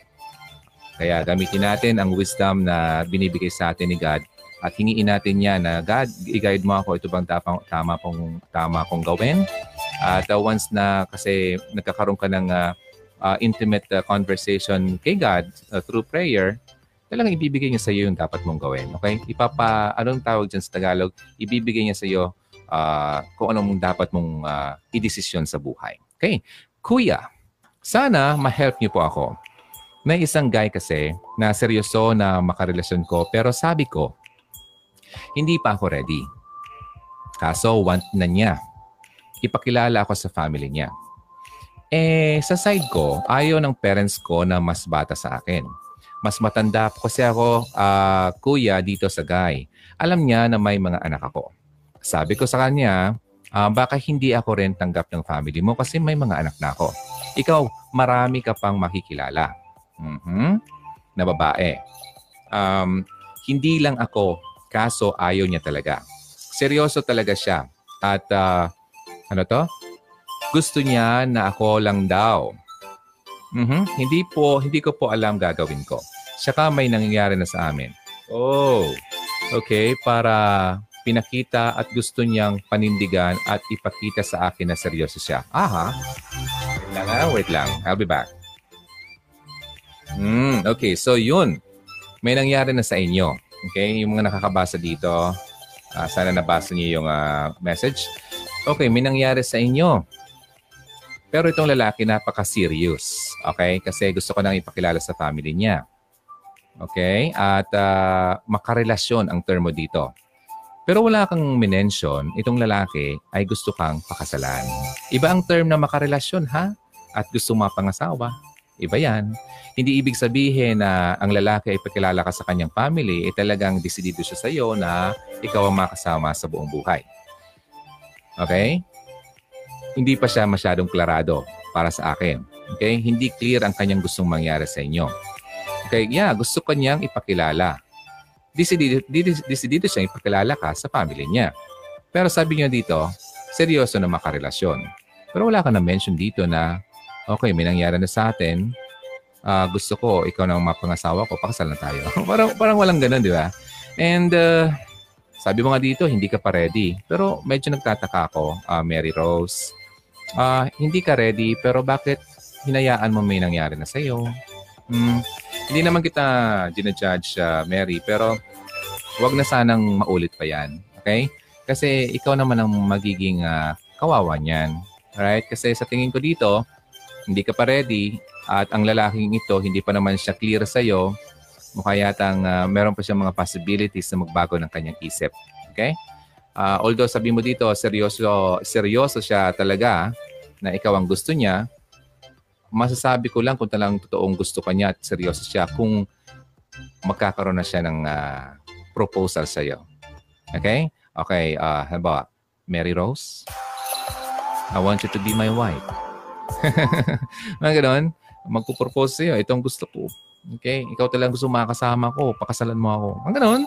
Kaya gamitin natin ang wisdom na binibigay sa atin ni God at hingiin natin yan na God, i-guide mo ako ito bang tama, tama kong tama kong gawin. At uh, once na kasi nagkakaroon ka ng uh, uh, intimate uh, conversation kay God uh, through prayer, talagang ibibigay niya sa iyo yung dapat mong gawin. Okay? Ipapa, anong tawag dyan sa Tagalog? Ibibigay niya sa iyo uh, kung anong dapat mong uh, i-desisyon sa buhay. Okay? Kuya, sana ma-help niyo po ako. May isang guy kasi na seryoso na makarelasyon ko pero sabi ko, hindi pa ako ready. Kaso want na niya. Ipakilala ako sa family niya. Eh, sa side ko, ayaw ng parents ko na mas bata sa akin. Mas matanda po kasi ako, uh, kuya, dito sa guy. Alam niya na may mga anak ako. Sabi ko sa kanya, uh, baka hindi ako rin tanggap ng family mo kasi may mga anak na ako. Ikaw, marami ka pang makikilala. Mm-hmm. Na babae. Um, hindi lang ako, kaso ayaw niya talaga. Seryoso talaga siya. At uh, ano to? Gusto niya na ako lang daw. Mm-hmm. Hindi po, hindi ko po alam gagawin ko. Saka may nangyayari na sa amin. Oh, okay. Para pinakita at gusto niyang panindigan at ipakita sa akin na seryoso siya. Aha. Wait lang, ha? wait lang. I'll be back. Mm, okay, so yun. May nangyari na sa inyo. Okay, yung mga nakakabasa dito, uh, sana nabasa niyo yung uh, message. Okay, may nangyari sa inyo. Pero itong lalaki napaka-serious. Okay? Kasi gusto ko nang ipakilala sa family niya. Okay? At uh, makarelasyon ang termo dito. Pero wala kang minention, itong lalaki ay gusto kang pakasalan. Iba ang term na makarelasyon, ha? At gusto mapangasawa. Iba yan. Hindi ibig sabihin na ang lalaki ay pakilala ka sa kanyang family, ay eh talagang desidido siya sa iyo na ikaw ang makasama sa buong buhay. Okay? Hindi pa siya masyadong klarado para sa akin. Okay? Hindi clear ang kanyang gustong mangyari sa inyo. Okay? Yeah, gusto kanyang ipakilala. Desidido, desidido siya ipakilala ka sa family niya. Pero sabi niya dito, seryoso na makarelasyon. Pero wala ka na mention dito na okay, may nangyari na sa atin, uh, gusto ko, ikaw na ang mapangasawa ko, pakasal na tayo. *laughs* parang, parang walang ganun, di ba? And uh, sabi mo nga dito, hindi ka pa ready. Pero medyo nagtataka ako, uh, Mary Rose. Uh, hindi ka ready, pero bakit hinayaan mo may nangyari na sa'yo? Hmm, hindi naman kita ginajudge, uh, Mary, pero wag na sanang maulit pa yan. Okay? Kasi ikaw naman ang magiging uh, kawawa niyan. Alright? Kasi sa tingin ko dito, hindi ka pa ready at ang lalaking ito hindi pa naman siya clear sa iyo, mukha yatang uh, meron pa siyang mga possibilities na magbago ng kanyang isip. Okay? Uh, although sabi mo dito, seryoso, seryoso siya talaga na ikaw ang gusto niya, masasabi ko lang kung talang totoong gusto ka niya at seryoso siya kung magkakaroon na siya ng uh, proposal sa iyo. Okay? Okay, uh, halimbawa, Mary Rose, I want you to be my wife. *laughs* mga ganon. Magpo-propose sa'yo. Ito ang gusto ko. Okay? Ikaw talagang gusto makasama ko. Pakasalan mo ako. Mga ganon.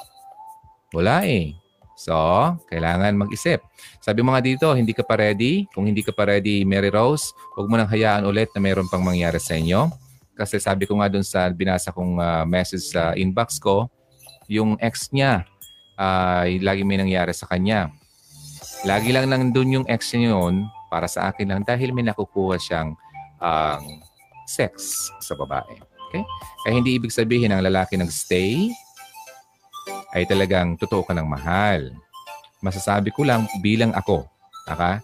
Wala eh. So, kailangan mag-isip. Sabi mo nga dito, hindi ka pa ready. Kung hindi ka pa ready, Mary Rose, huwag mo nang hayaan ulit na mayroon pang mangyari sa inyo. Kasi sabi ko nga dun sa binasa kong uh, message sa inbox ko, yung ex niya, uh, lagi may nangyari sa kanya. Lagi lang nandun yung ex niya yun para sa akin lang dahil may nakukuha siyang um, sex sa babae. Okay? Kaya hindi ibig sabihin ang lalaki nag-stay ay talagang totoo ka ng mahal. Masasabi ko lang bilang ako, aka,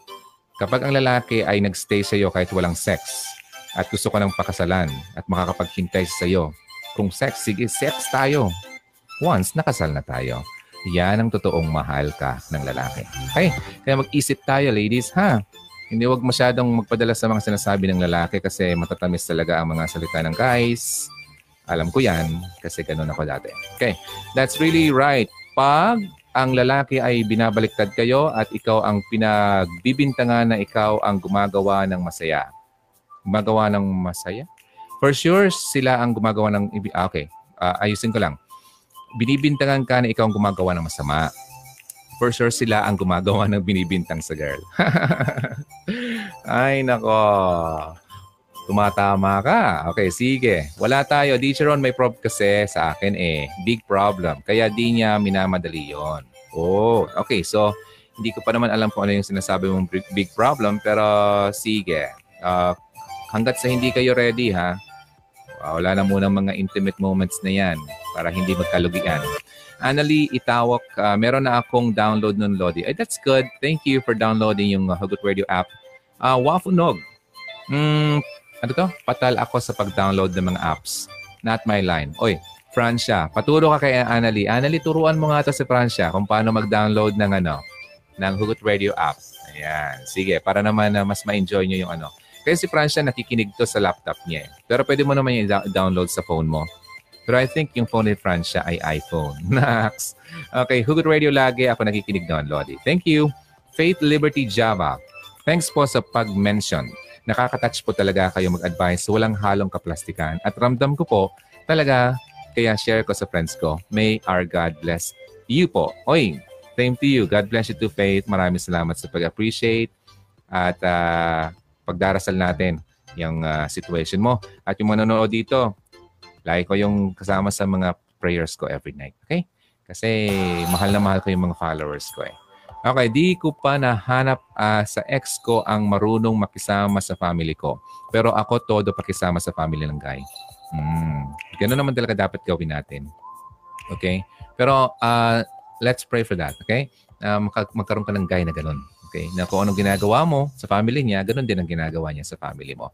Kapag ang lalaki ay nagstay sa iyo kahit walang sex at gusto ko ng pakasalan at makakapaghintay sa iyo, kung sex, sige, sex tayo. Once, nakasal na tayo. Yan ang totoong mahal ka ng lalaki. Okay? Kaya mag-isip tayo, ladies, ha? Hindi wag masyadong magpadala sa mga sinasabi ng lalaki kasi matatamis talaga ang mga salita ng guys. Alam ko yan kasi ganun ako dati. Okay, that's really right. Pag ang lalaki ay binabaliktad kayo at ikaw ang pinagbibintangan na ikaw ang gumagawa ng masaya. Gumagawa ng masaya? For sure, sila ang gumagawa ng... Ah, okay, uh, ayusin ko lang. Binibintangan ka na ikaw ang gumagawa ng masama. For sure, sila ang gumagawa ng binibintang sa girl. *laughs* Ay, nako. Tumatama ka. Okay, sige. Wala tayo. Teacher on, may prob kasi sa akin eh. Big problem. Kaya di niya minamadali yon. Oh, okay. So, hindi ko pa naman alam kung ano yung sinasabi mong big problem. Pero sige. Uh, hanggat sa hindi kayo ready ha, uh, wala na muna mga intimate moments na yan para hindi magkalugian. Annalie Itawak, uh, meron na akong download nun, Lodi. Ay, that's good. Thank you for downloading yung Hugot Radio app. Uh, Wafunog. Mm, ano to? Patal ako sa pag-download ng mga apps. Not my line. Oy, Francia, paturo ka kay Annalie. Annalie, turuan mo nga to si Francia kung paano mag-download ng ano, ng Hugot Radio app. Ayan. Sige, para naman uh, mas ma-enjoy nyo yung ano. Kasi si Francia nakikinig to sa laptop niya. Eh. Pero pwede mo naman yung download sa phone mo. Pero I think yung phone ni Francia ay iPhone. *laughs* Next. Okay, Hugot Radio lagi ako nakikinig doon, Lodi. Thank you. Faith Liberty Java. Thanks po sa pag-mention nakaka-touch po talaga kayo mag-advise. Walang halong kaplastikan. At ramdam ko po talaga, kaya share ko sa friends ko. May our God bless you po. Oy, same to you. God bless you to Faith. Maraming salamat sa pag-appreciate at uh, pagdarasal natin yung uh, situation mo. At yung manonood dito, like ko yung kasama sa mga prayers ko every night. Okay? Kasi mahal na mahal ko yung mga followers ko eh. Okay, di ko pa nahanap uh, sa ex ko ang marunong makisama sa family ko. Pero ako todo pakisama sa family ng guy. Hmm. Ganun naman talaga dapat gawin natin. Okay? Pero uh, let's pray for that. Okay? Uh, magkaroon ka ng guy na ganun. Okay? Na kung anong ginagawa mo sa family niya, ganun din ang ginagawa niya sa family mo.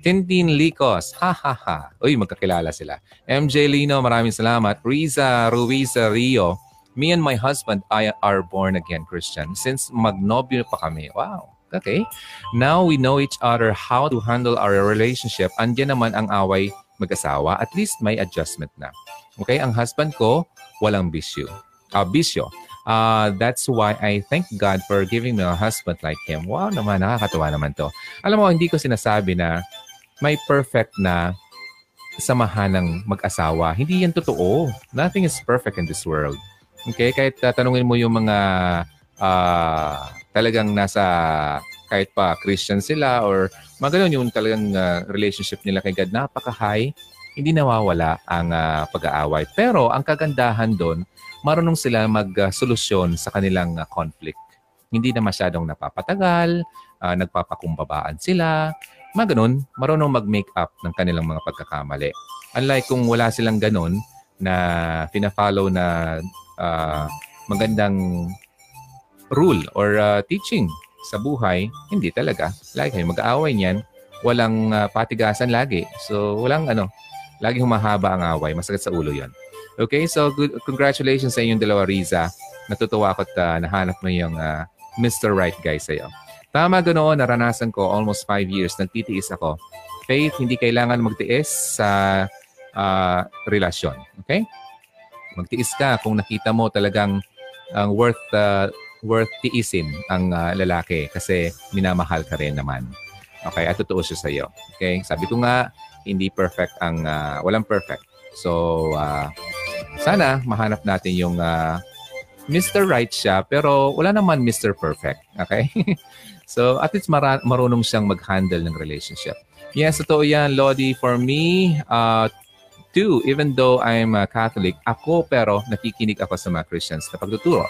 Tintin Licos, ha ha ha. Uy, magkakilala sila. MJ Lino, maraming salamat. Riza Ruiza Rio, me and my husband I are born again Christian since magnobyo pa kami. Wow. Okay. Now we know each other how to handle our relationship. Andiyan naman ang away mag-asawa. At least may adjustment na. Okay? Ang husband ko, walang bisyo. Uh, bisyo. Uh, that's why I thank God for giving me a husband like him. Wow naman, nakakatawa naman to. Alam mo, hindi ko sinasabi na may perfect na samahan ng mag-asawa. Hindi yan totoo. Nothing is perfect in this world. Okay? Kahit uh, tanungin mo yung mga uh, talagang nasa kahit pa Christian sila or mga ganun yung talagang uh, relationship nila kay God, napaka-high, hindi nawawala ang uh, pag-aaway. Pero ang kagandahan doon, marunong sila mag-solusyon sa kanilang uh, conflict. Hindi na masyadong napapatagal, uh, nagpapakumbabaan sila, mga ganun, marunong mag-make up ng kanilang mga pagkakamali. Unlike kung wala silang ganun na fina-follow na uh, magandang rule or uh, teaching sa buhay, hindi talaga. Lagi kayo mag-aaway niyan. Walang uh, patigasan lagi. So, walang ano, lagi humahaba ang away. Masakit sa ulo yon. Okay, so good, congratulations sa inyong dalawa, Riza. Natutuwa ako at uh, nahanap mo yung uh, Mr. Right guy sa'yo. Tama ganoon, naranasan ko almost five years. Nagtitiis ako. Faith, hindi kailangan magtiis sa uh, relasyon. Okay? Magtiis ka kung nakita mo talagang ang uh, worth uh, worth tiisin ang uh, lalaki kasi minamahal ka rin naman. Okay, at totoo siya sa iyo. Okay? Sabi ko nga, hindi perfect ang uh, walang perfect. So, uh, sana mahanap natin yung uh, Mr. Right siya pero wala naman Mr. Perfect. Okay? *laughs* so, at least mara- marunong siyang mag-handle ng relationship. Yes, totoo yan, Lodi. For me, uh, too, even though I'm a Catholic, ako pero nakikinig ako sa mga Christians na pagtuturo.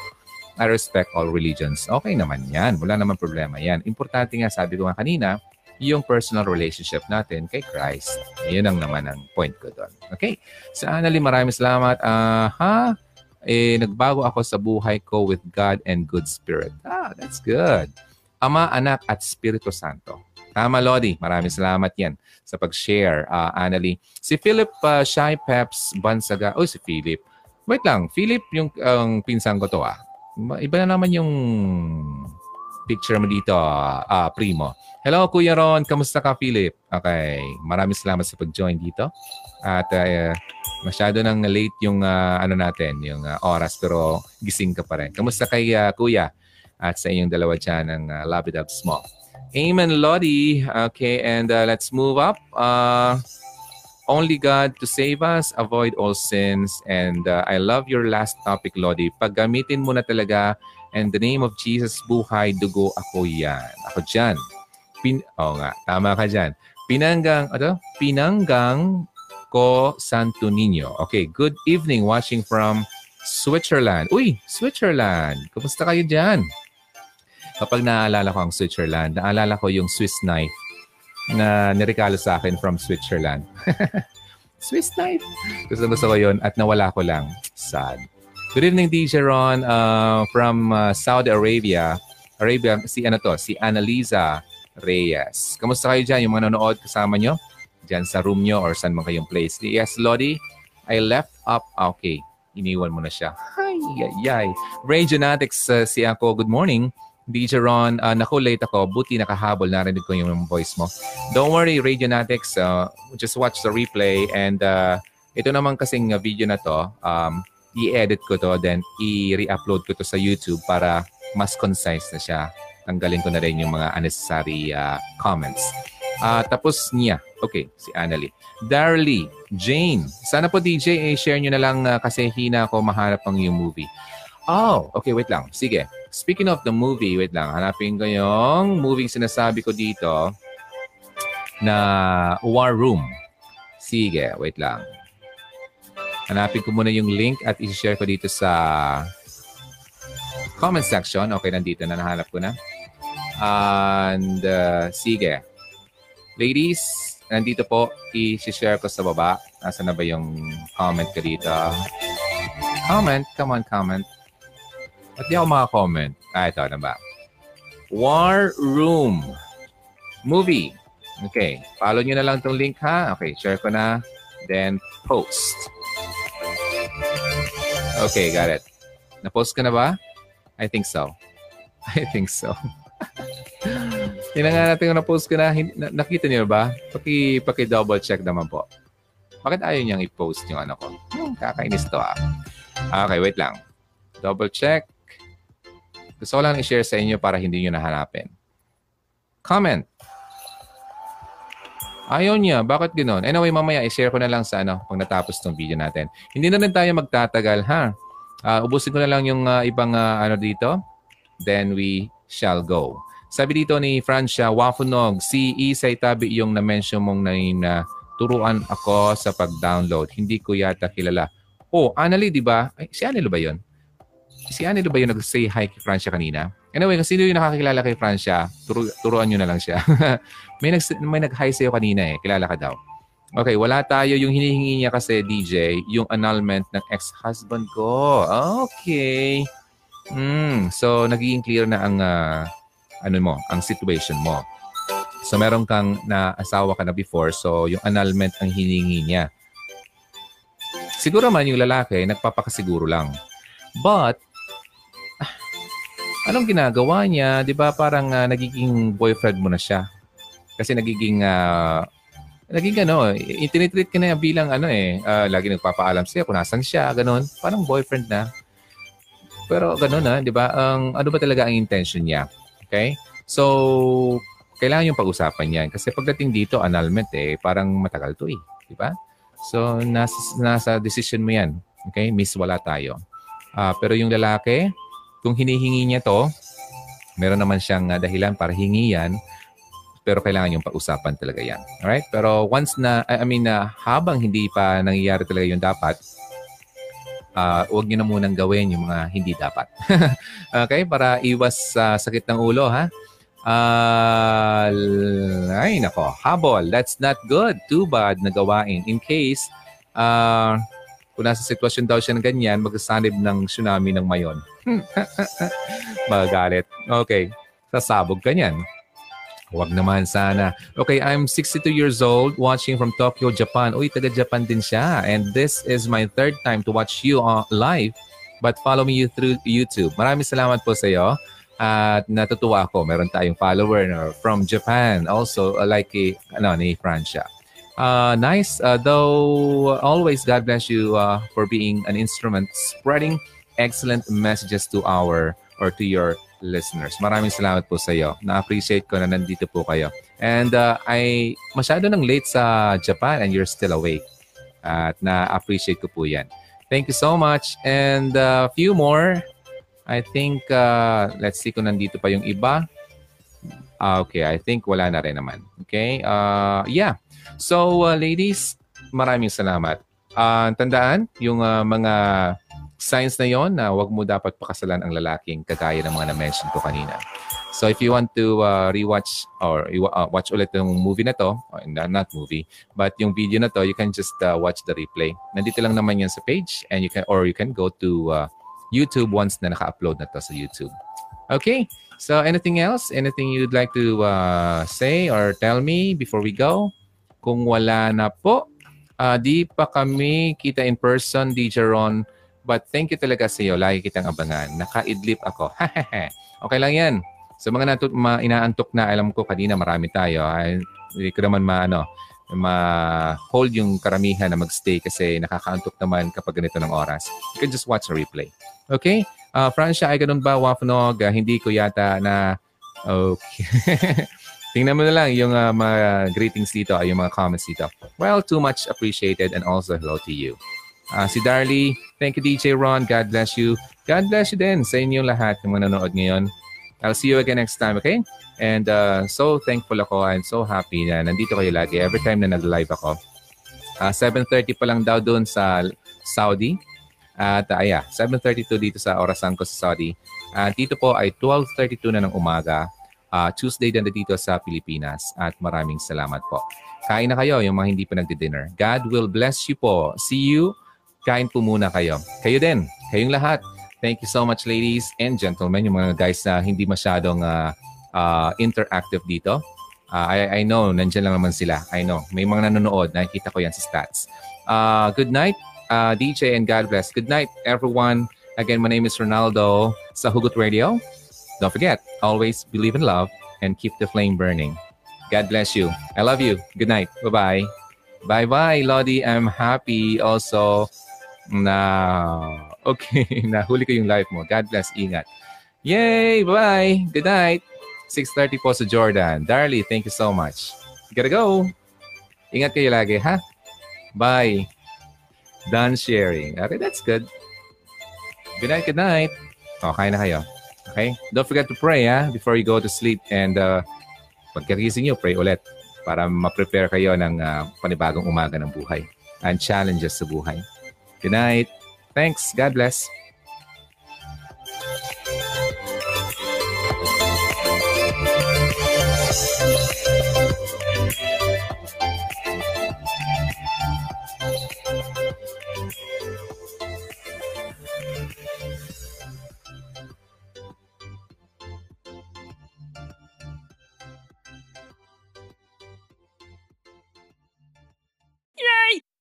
I respect all religions. Okay naman yan. Wala naman problema yan. Importante nga, sabi ko nga kanina, yung personal relationship natin kay Christ. Yun ang naman ang point ko doon. Okay? Sa Annalie, maraming salamat. Uh? Eh, nagbago ako sa buhay ko with God and good spirit. Ah, that's good. Ama, Anak, at Espiritu Santo. Tama, Lodi. Maraming salamat yan sa pag-share, uh, Annalie. Si Philip uh, Shy Peps Bansaga. Oh, si Philip. Wait lang. Philip, yung ang pinsan ko to ah. Iba na naman yung picture mo dito, uh, Primo. Hello, Kuya Ron. Kamusta ka, Philip? Okay. Maraming salamat sa pag-join dito. At uh, masyado nang late yung uh, ano natin, yung uh, oras pero gising ka pa rin. Kamusta kay uh, kuya at sa inyong dalawa dyan ng uh, Love It Up Small? Amen, Lodi. Okay, and uh, let's move up. Uh, only God to save us, avoid all sins. And uh, I love your last topic, Lodi. Paggamitin mo na talaga and the name of Jesus, buhay, dugo, ako yan. Ako dyan. Pin oh nga, tama ka dyan. Pinanggang, ano? Pinanggang ko Santo Niño. Okay, good evening watching from Switzerland. Uy, Switzerland. Kumusta kayo dyan? Kapag naalala ko ang Switzerland, naalala ko yung Swiss knife na niregalo sa akin from Switzerland. *laughs* Swiss knife. Gusto gusto ko yun at nawala ko lang. Sad. Good evening, DJ Ron uh, from uh, Saudi Arabia. Arabia, si ano to? Si Annalisa Reyes. Kamusta kayo dyan? Yung mga nanonood kasama nyo? dyan sa room nyo or saan man kayong place. Yes, Lodi, I left up. Ah, okay, iniwan mo na siya. Ay, ay, ay. Ray Genetics, uh, si ako, good morning. DJ Ron, uh, naku, late ako. Buti nakahabol. Narinig ko yung voice mo. Don't worry, Ray Genetics. Uh, just watch the replay. And uh, ito naman kasing uh, video na to, um, i-edit ko to, then i-re-upload ko to sa YouTube para mas concise na siya. Tanggalin ko na rin yung mga unnecessary uh, comments. Uh, tapos niya. Okay, si Annalie. Darly, Jane. Sana po DJ, eh, share nyo na lang uh, kasi hina ako mahanap ang yung movie. Oh, okay, wait lang. Sige. Speaking of the movie, wait lang. Hanapin ko yung movie sinasabi ko dito na War Room. Sige, wait lang. Hanapin ko muna yung link at i-share ko dito sa comment section. Okay, nandito na. Nahanap ko na. And uh, sige. Ladies, nandito po, i-share ko sa baba. Nasa na ba yung comment ka dito? Comment, come on, comment. At di ako maka-comment. Ah, ito na ba? War Room Movie. Okay, follow nyo na lang itong link ha. Okay, share ko na. Then, post. Okay, got it. Na-post ka na ba? I think so. *laughs* I think so. *laughs* Tingnan nga natin kung na-post ko na. Nakita niyo ba? Paki, paki-double check naman po. Bakit ayaw niyang i-post yung ano ko? Hmm, kakainis to ah. Okay, wait lang. Double check. Gusto ko lang i-share sa inyo para hindi nyo nahanapin. Comment. Ayaw niya. Bakit ganoon? Anyway, mamaya i-share ko na lang sa ano pag natapos tong video natin. Hindi na rin tayo magtatagal, ha? Uh, ubusin ko na lang yung uh, ibang uh, ano dito. Then we shall go. Sabi dito ni Francia Wafunog, si Isay Tabi yung na-mention mong na, na turuan ako sa pag-download. Hindi ko yata kilala. Oh, Annalie, di ba? Ay, si Annalie ba yon? Si Annalie ba yung nag-say hi kay Francia kanina? Anyway, kung sino yung nakakilala kay Francia, turu- turuan nyo na lang siya. *laughs* may, nag- may nag-hi sa'yo kanina eh. Kilala ka daw. Okay, wala tayo. Yung hinihingi niya kasi, DJ, yung annulment ng ex-husband ko. Okay. Mm, so, nagiging clear na ang uh, ano mo, ang situation mo. So meron kang na asawa ka na before, so yung annulment ang hiningi niya. Siguro man yung lalaki, nagpapakasiguro lang. But, anong ginagawa niya? Di ba parang uh, nagiging boyfriend mo na siya? Kasi nagiging, uh, naging ano, itinitreat ka na bilang ano eh, uh, lagi nagpapaalam siya kung nasan siya, ganun. Parang boyfriend na. Pero ganun na, di ba? Ang, ano ba talaga ang intention niya? Okay? So, kailangan yung pag-usapan yan. Kasi pagdating dito, annulment eh, parang matagal to eh. Di ba? So, nasa, nasa decision mo yan. Okay? Miss, wala tayo. Uh, pero yung lalaki, kung hinihingi niya to, meron naman siyang uh, dahilan para hingi yan, pero kailangan yung pag-usapan talaga yan. Alright? Pero once na, I mean, uh, habang hindi pa nangyayari talaga yung dapat, uh, huwag nyo na munang gawin yung mga hindi dapat. *laughs* okay? Para iwas sa uh, sakit ng ulo, ha? Uh, ay, nako. Habol. That's not good. Too bad na gawain. In case, uh, kung nasa sitwasyon daw siya ng ganyan, magsasanib ng tsunami ng mayon. *laughs* Magagalit. Okay. Sasabog ka niyan. Huwag naman sana. Okay, I'm 62 years old watching from Tokyo, Japan. Uy, taga Japan din siya. And this is my third time to watch you on live but follow me through YouTube. Maraming salamat po sa iyo. At natutuwa ako. Meron tayong follower from Japan. Also, uh, like eh, ano, ni Francia. Uh, nice. Uh, though, always, God bless you uh, for being an instrument spreading excellent messages to our or to your listeners. Maraming salamat po sa iyo. Na-appreciate ko na nandito po kayo. And uh, I masyado nang late sa Japan and you're still awake. At na-appreciate ko po yan. Thank you so much. And a uh, few more. I think, uh, let's see kung nandito pa yung iba. Uh, okay, I think wala na rin naman. Okay? Uh, yeah. So, uh, ladies, maraming salamat. Uh, tandaan, yung uh, mga signs na yon na wag mo dapat pakasalan ang lalaking kagaya ng mga na-mention ko kanina. So if you want to uh, rewatch or uh, watch ulit yung movie na to, not movie, but yung video na to, you can just uh, watch the replay. Nandito lang naman yan sa page and you can or you can go to uh, YouTube once na naka-upload na to sa YouTube. Okay? So anything else? Anything you'd like to uh, say or tell me before we go? Kung wala na po, uh, di pa kami kita in person, DJ Ron, But thank you talaga sa iyo. Lagi kitang abangan. Naka-idlip ako. *laughs* okay lang yan. Sa mga natut ma inaantok na, alam ko kanina marami tayo. Ay, hindi ko naman maano, ma-hold yung karamihan na magstay kasi nakakaantok naman kapag ganito ng oras. You can just watch a replay. Okay? Uh, Francia, ay ganun ba, Wafnog? Uh, hindi ko yata na... Okay. *laughs* Tingnan mo na lang yung uh, mga greetings dito, yung mga comments dito. Well, too much appreciated and also hello to you. Uh, si Darly, thank you DJ Ron. God bless you. God bless you din sa inyo lahat ng mga nanonood ngayon. I'll see you again next time, okay? And uh, so thankful ako and so happy na nandito kayo lagi every time na nag-live ako. Uh, 7.30 pa lang daw doon sa Saudi. At uh, yeah, 7.32 dito sa orasan ko sa Saudi. Uh, dito po ay 12.32 na ng umaga. Uh, Tuesday din dito sa Pilipinas. At maraming salamat po. Kain na kayo yung mga hindi pa nagdi-dinner. God will bless you po. See you kain po muna kayo. Kayo din, kayong lahat. Thank you so much ladies and gentlemen, yung mga guys na hindi masyadong uh, uh, interactive dito. Uh, I, I know, nandiyan lang naman sila. I know. May mga nanonood, nakikita ko yan sa stats. Uh, good night, uh, DJ, and God bless. Good night, everyone. Again, my name is Ronaldo sa Hugot Radio. Don't forget, always believe in love and keep the flame burning. God bless you. I love you. Good night. Bye-bye. Bye-bye, Lodi. I'm happy also na okay, *laughs* nahuli ko yung life mo. God bless, ingat. Yay! Bye-bye. Good night! 6.30 po sa Jordan. Darly, thank you so much. Gotta go! Ingat kayo lagi, ha? Bye! Done sharing. Okay, that's good. Good night, good night. Oh, okay na kayo. Okay? Don't forget to pray, ha? Before you go to sleep. And uh, pagkagising nyo, pray ulit para ma-prepare kayo ng uh, panibagong umaga ng buhay and challenges sa buhay. Good night. Thanks. God bless.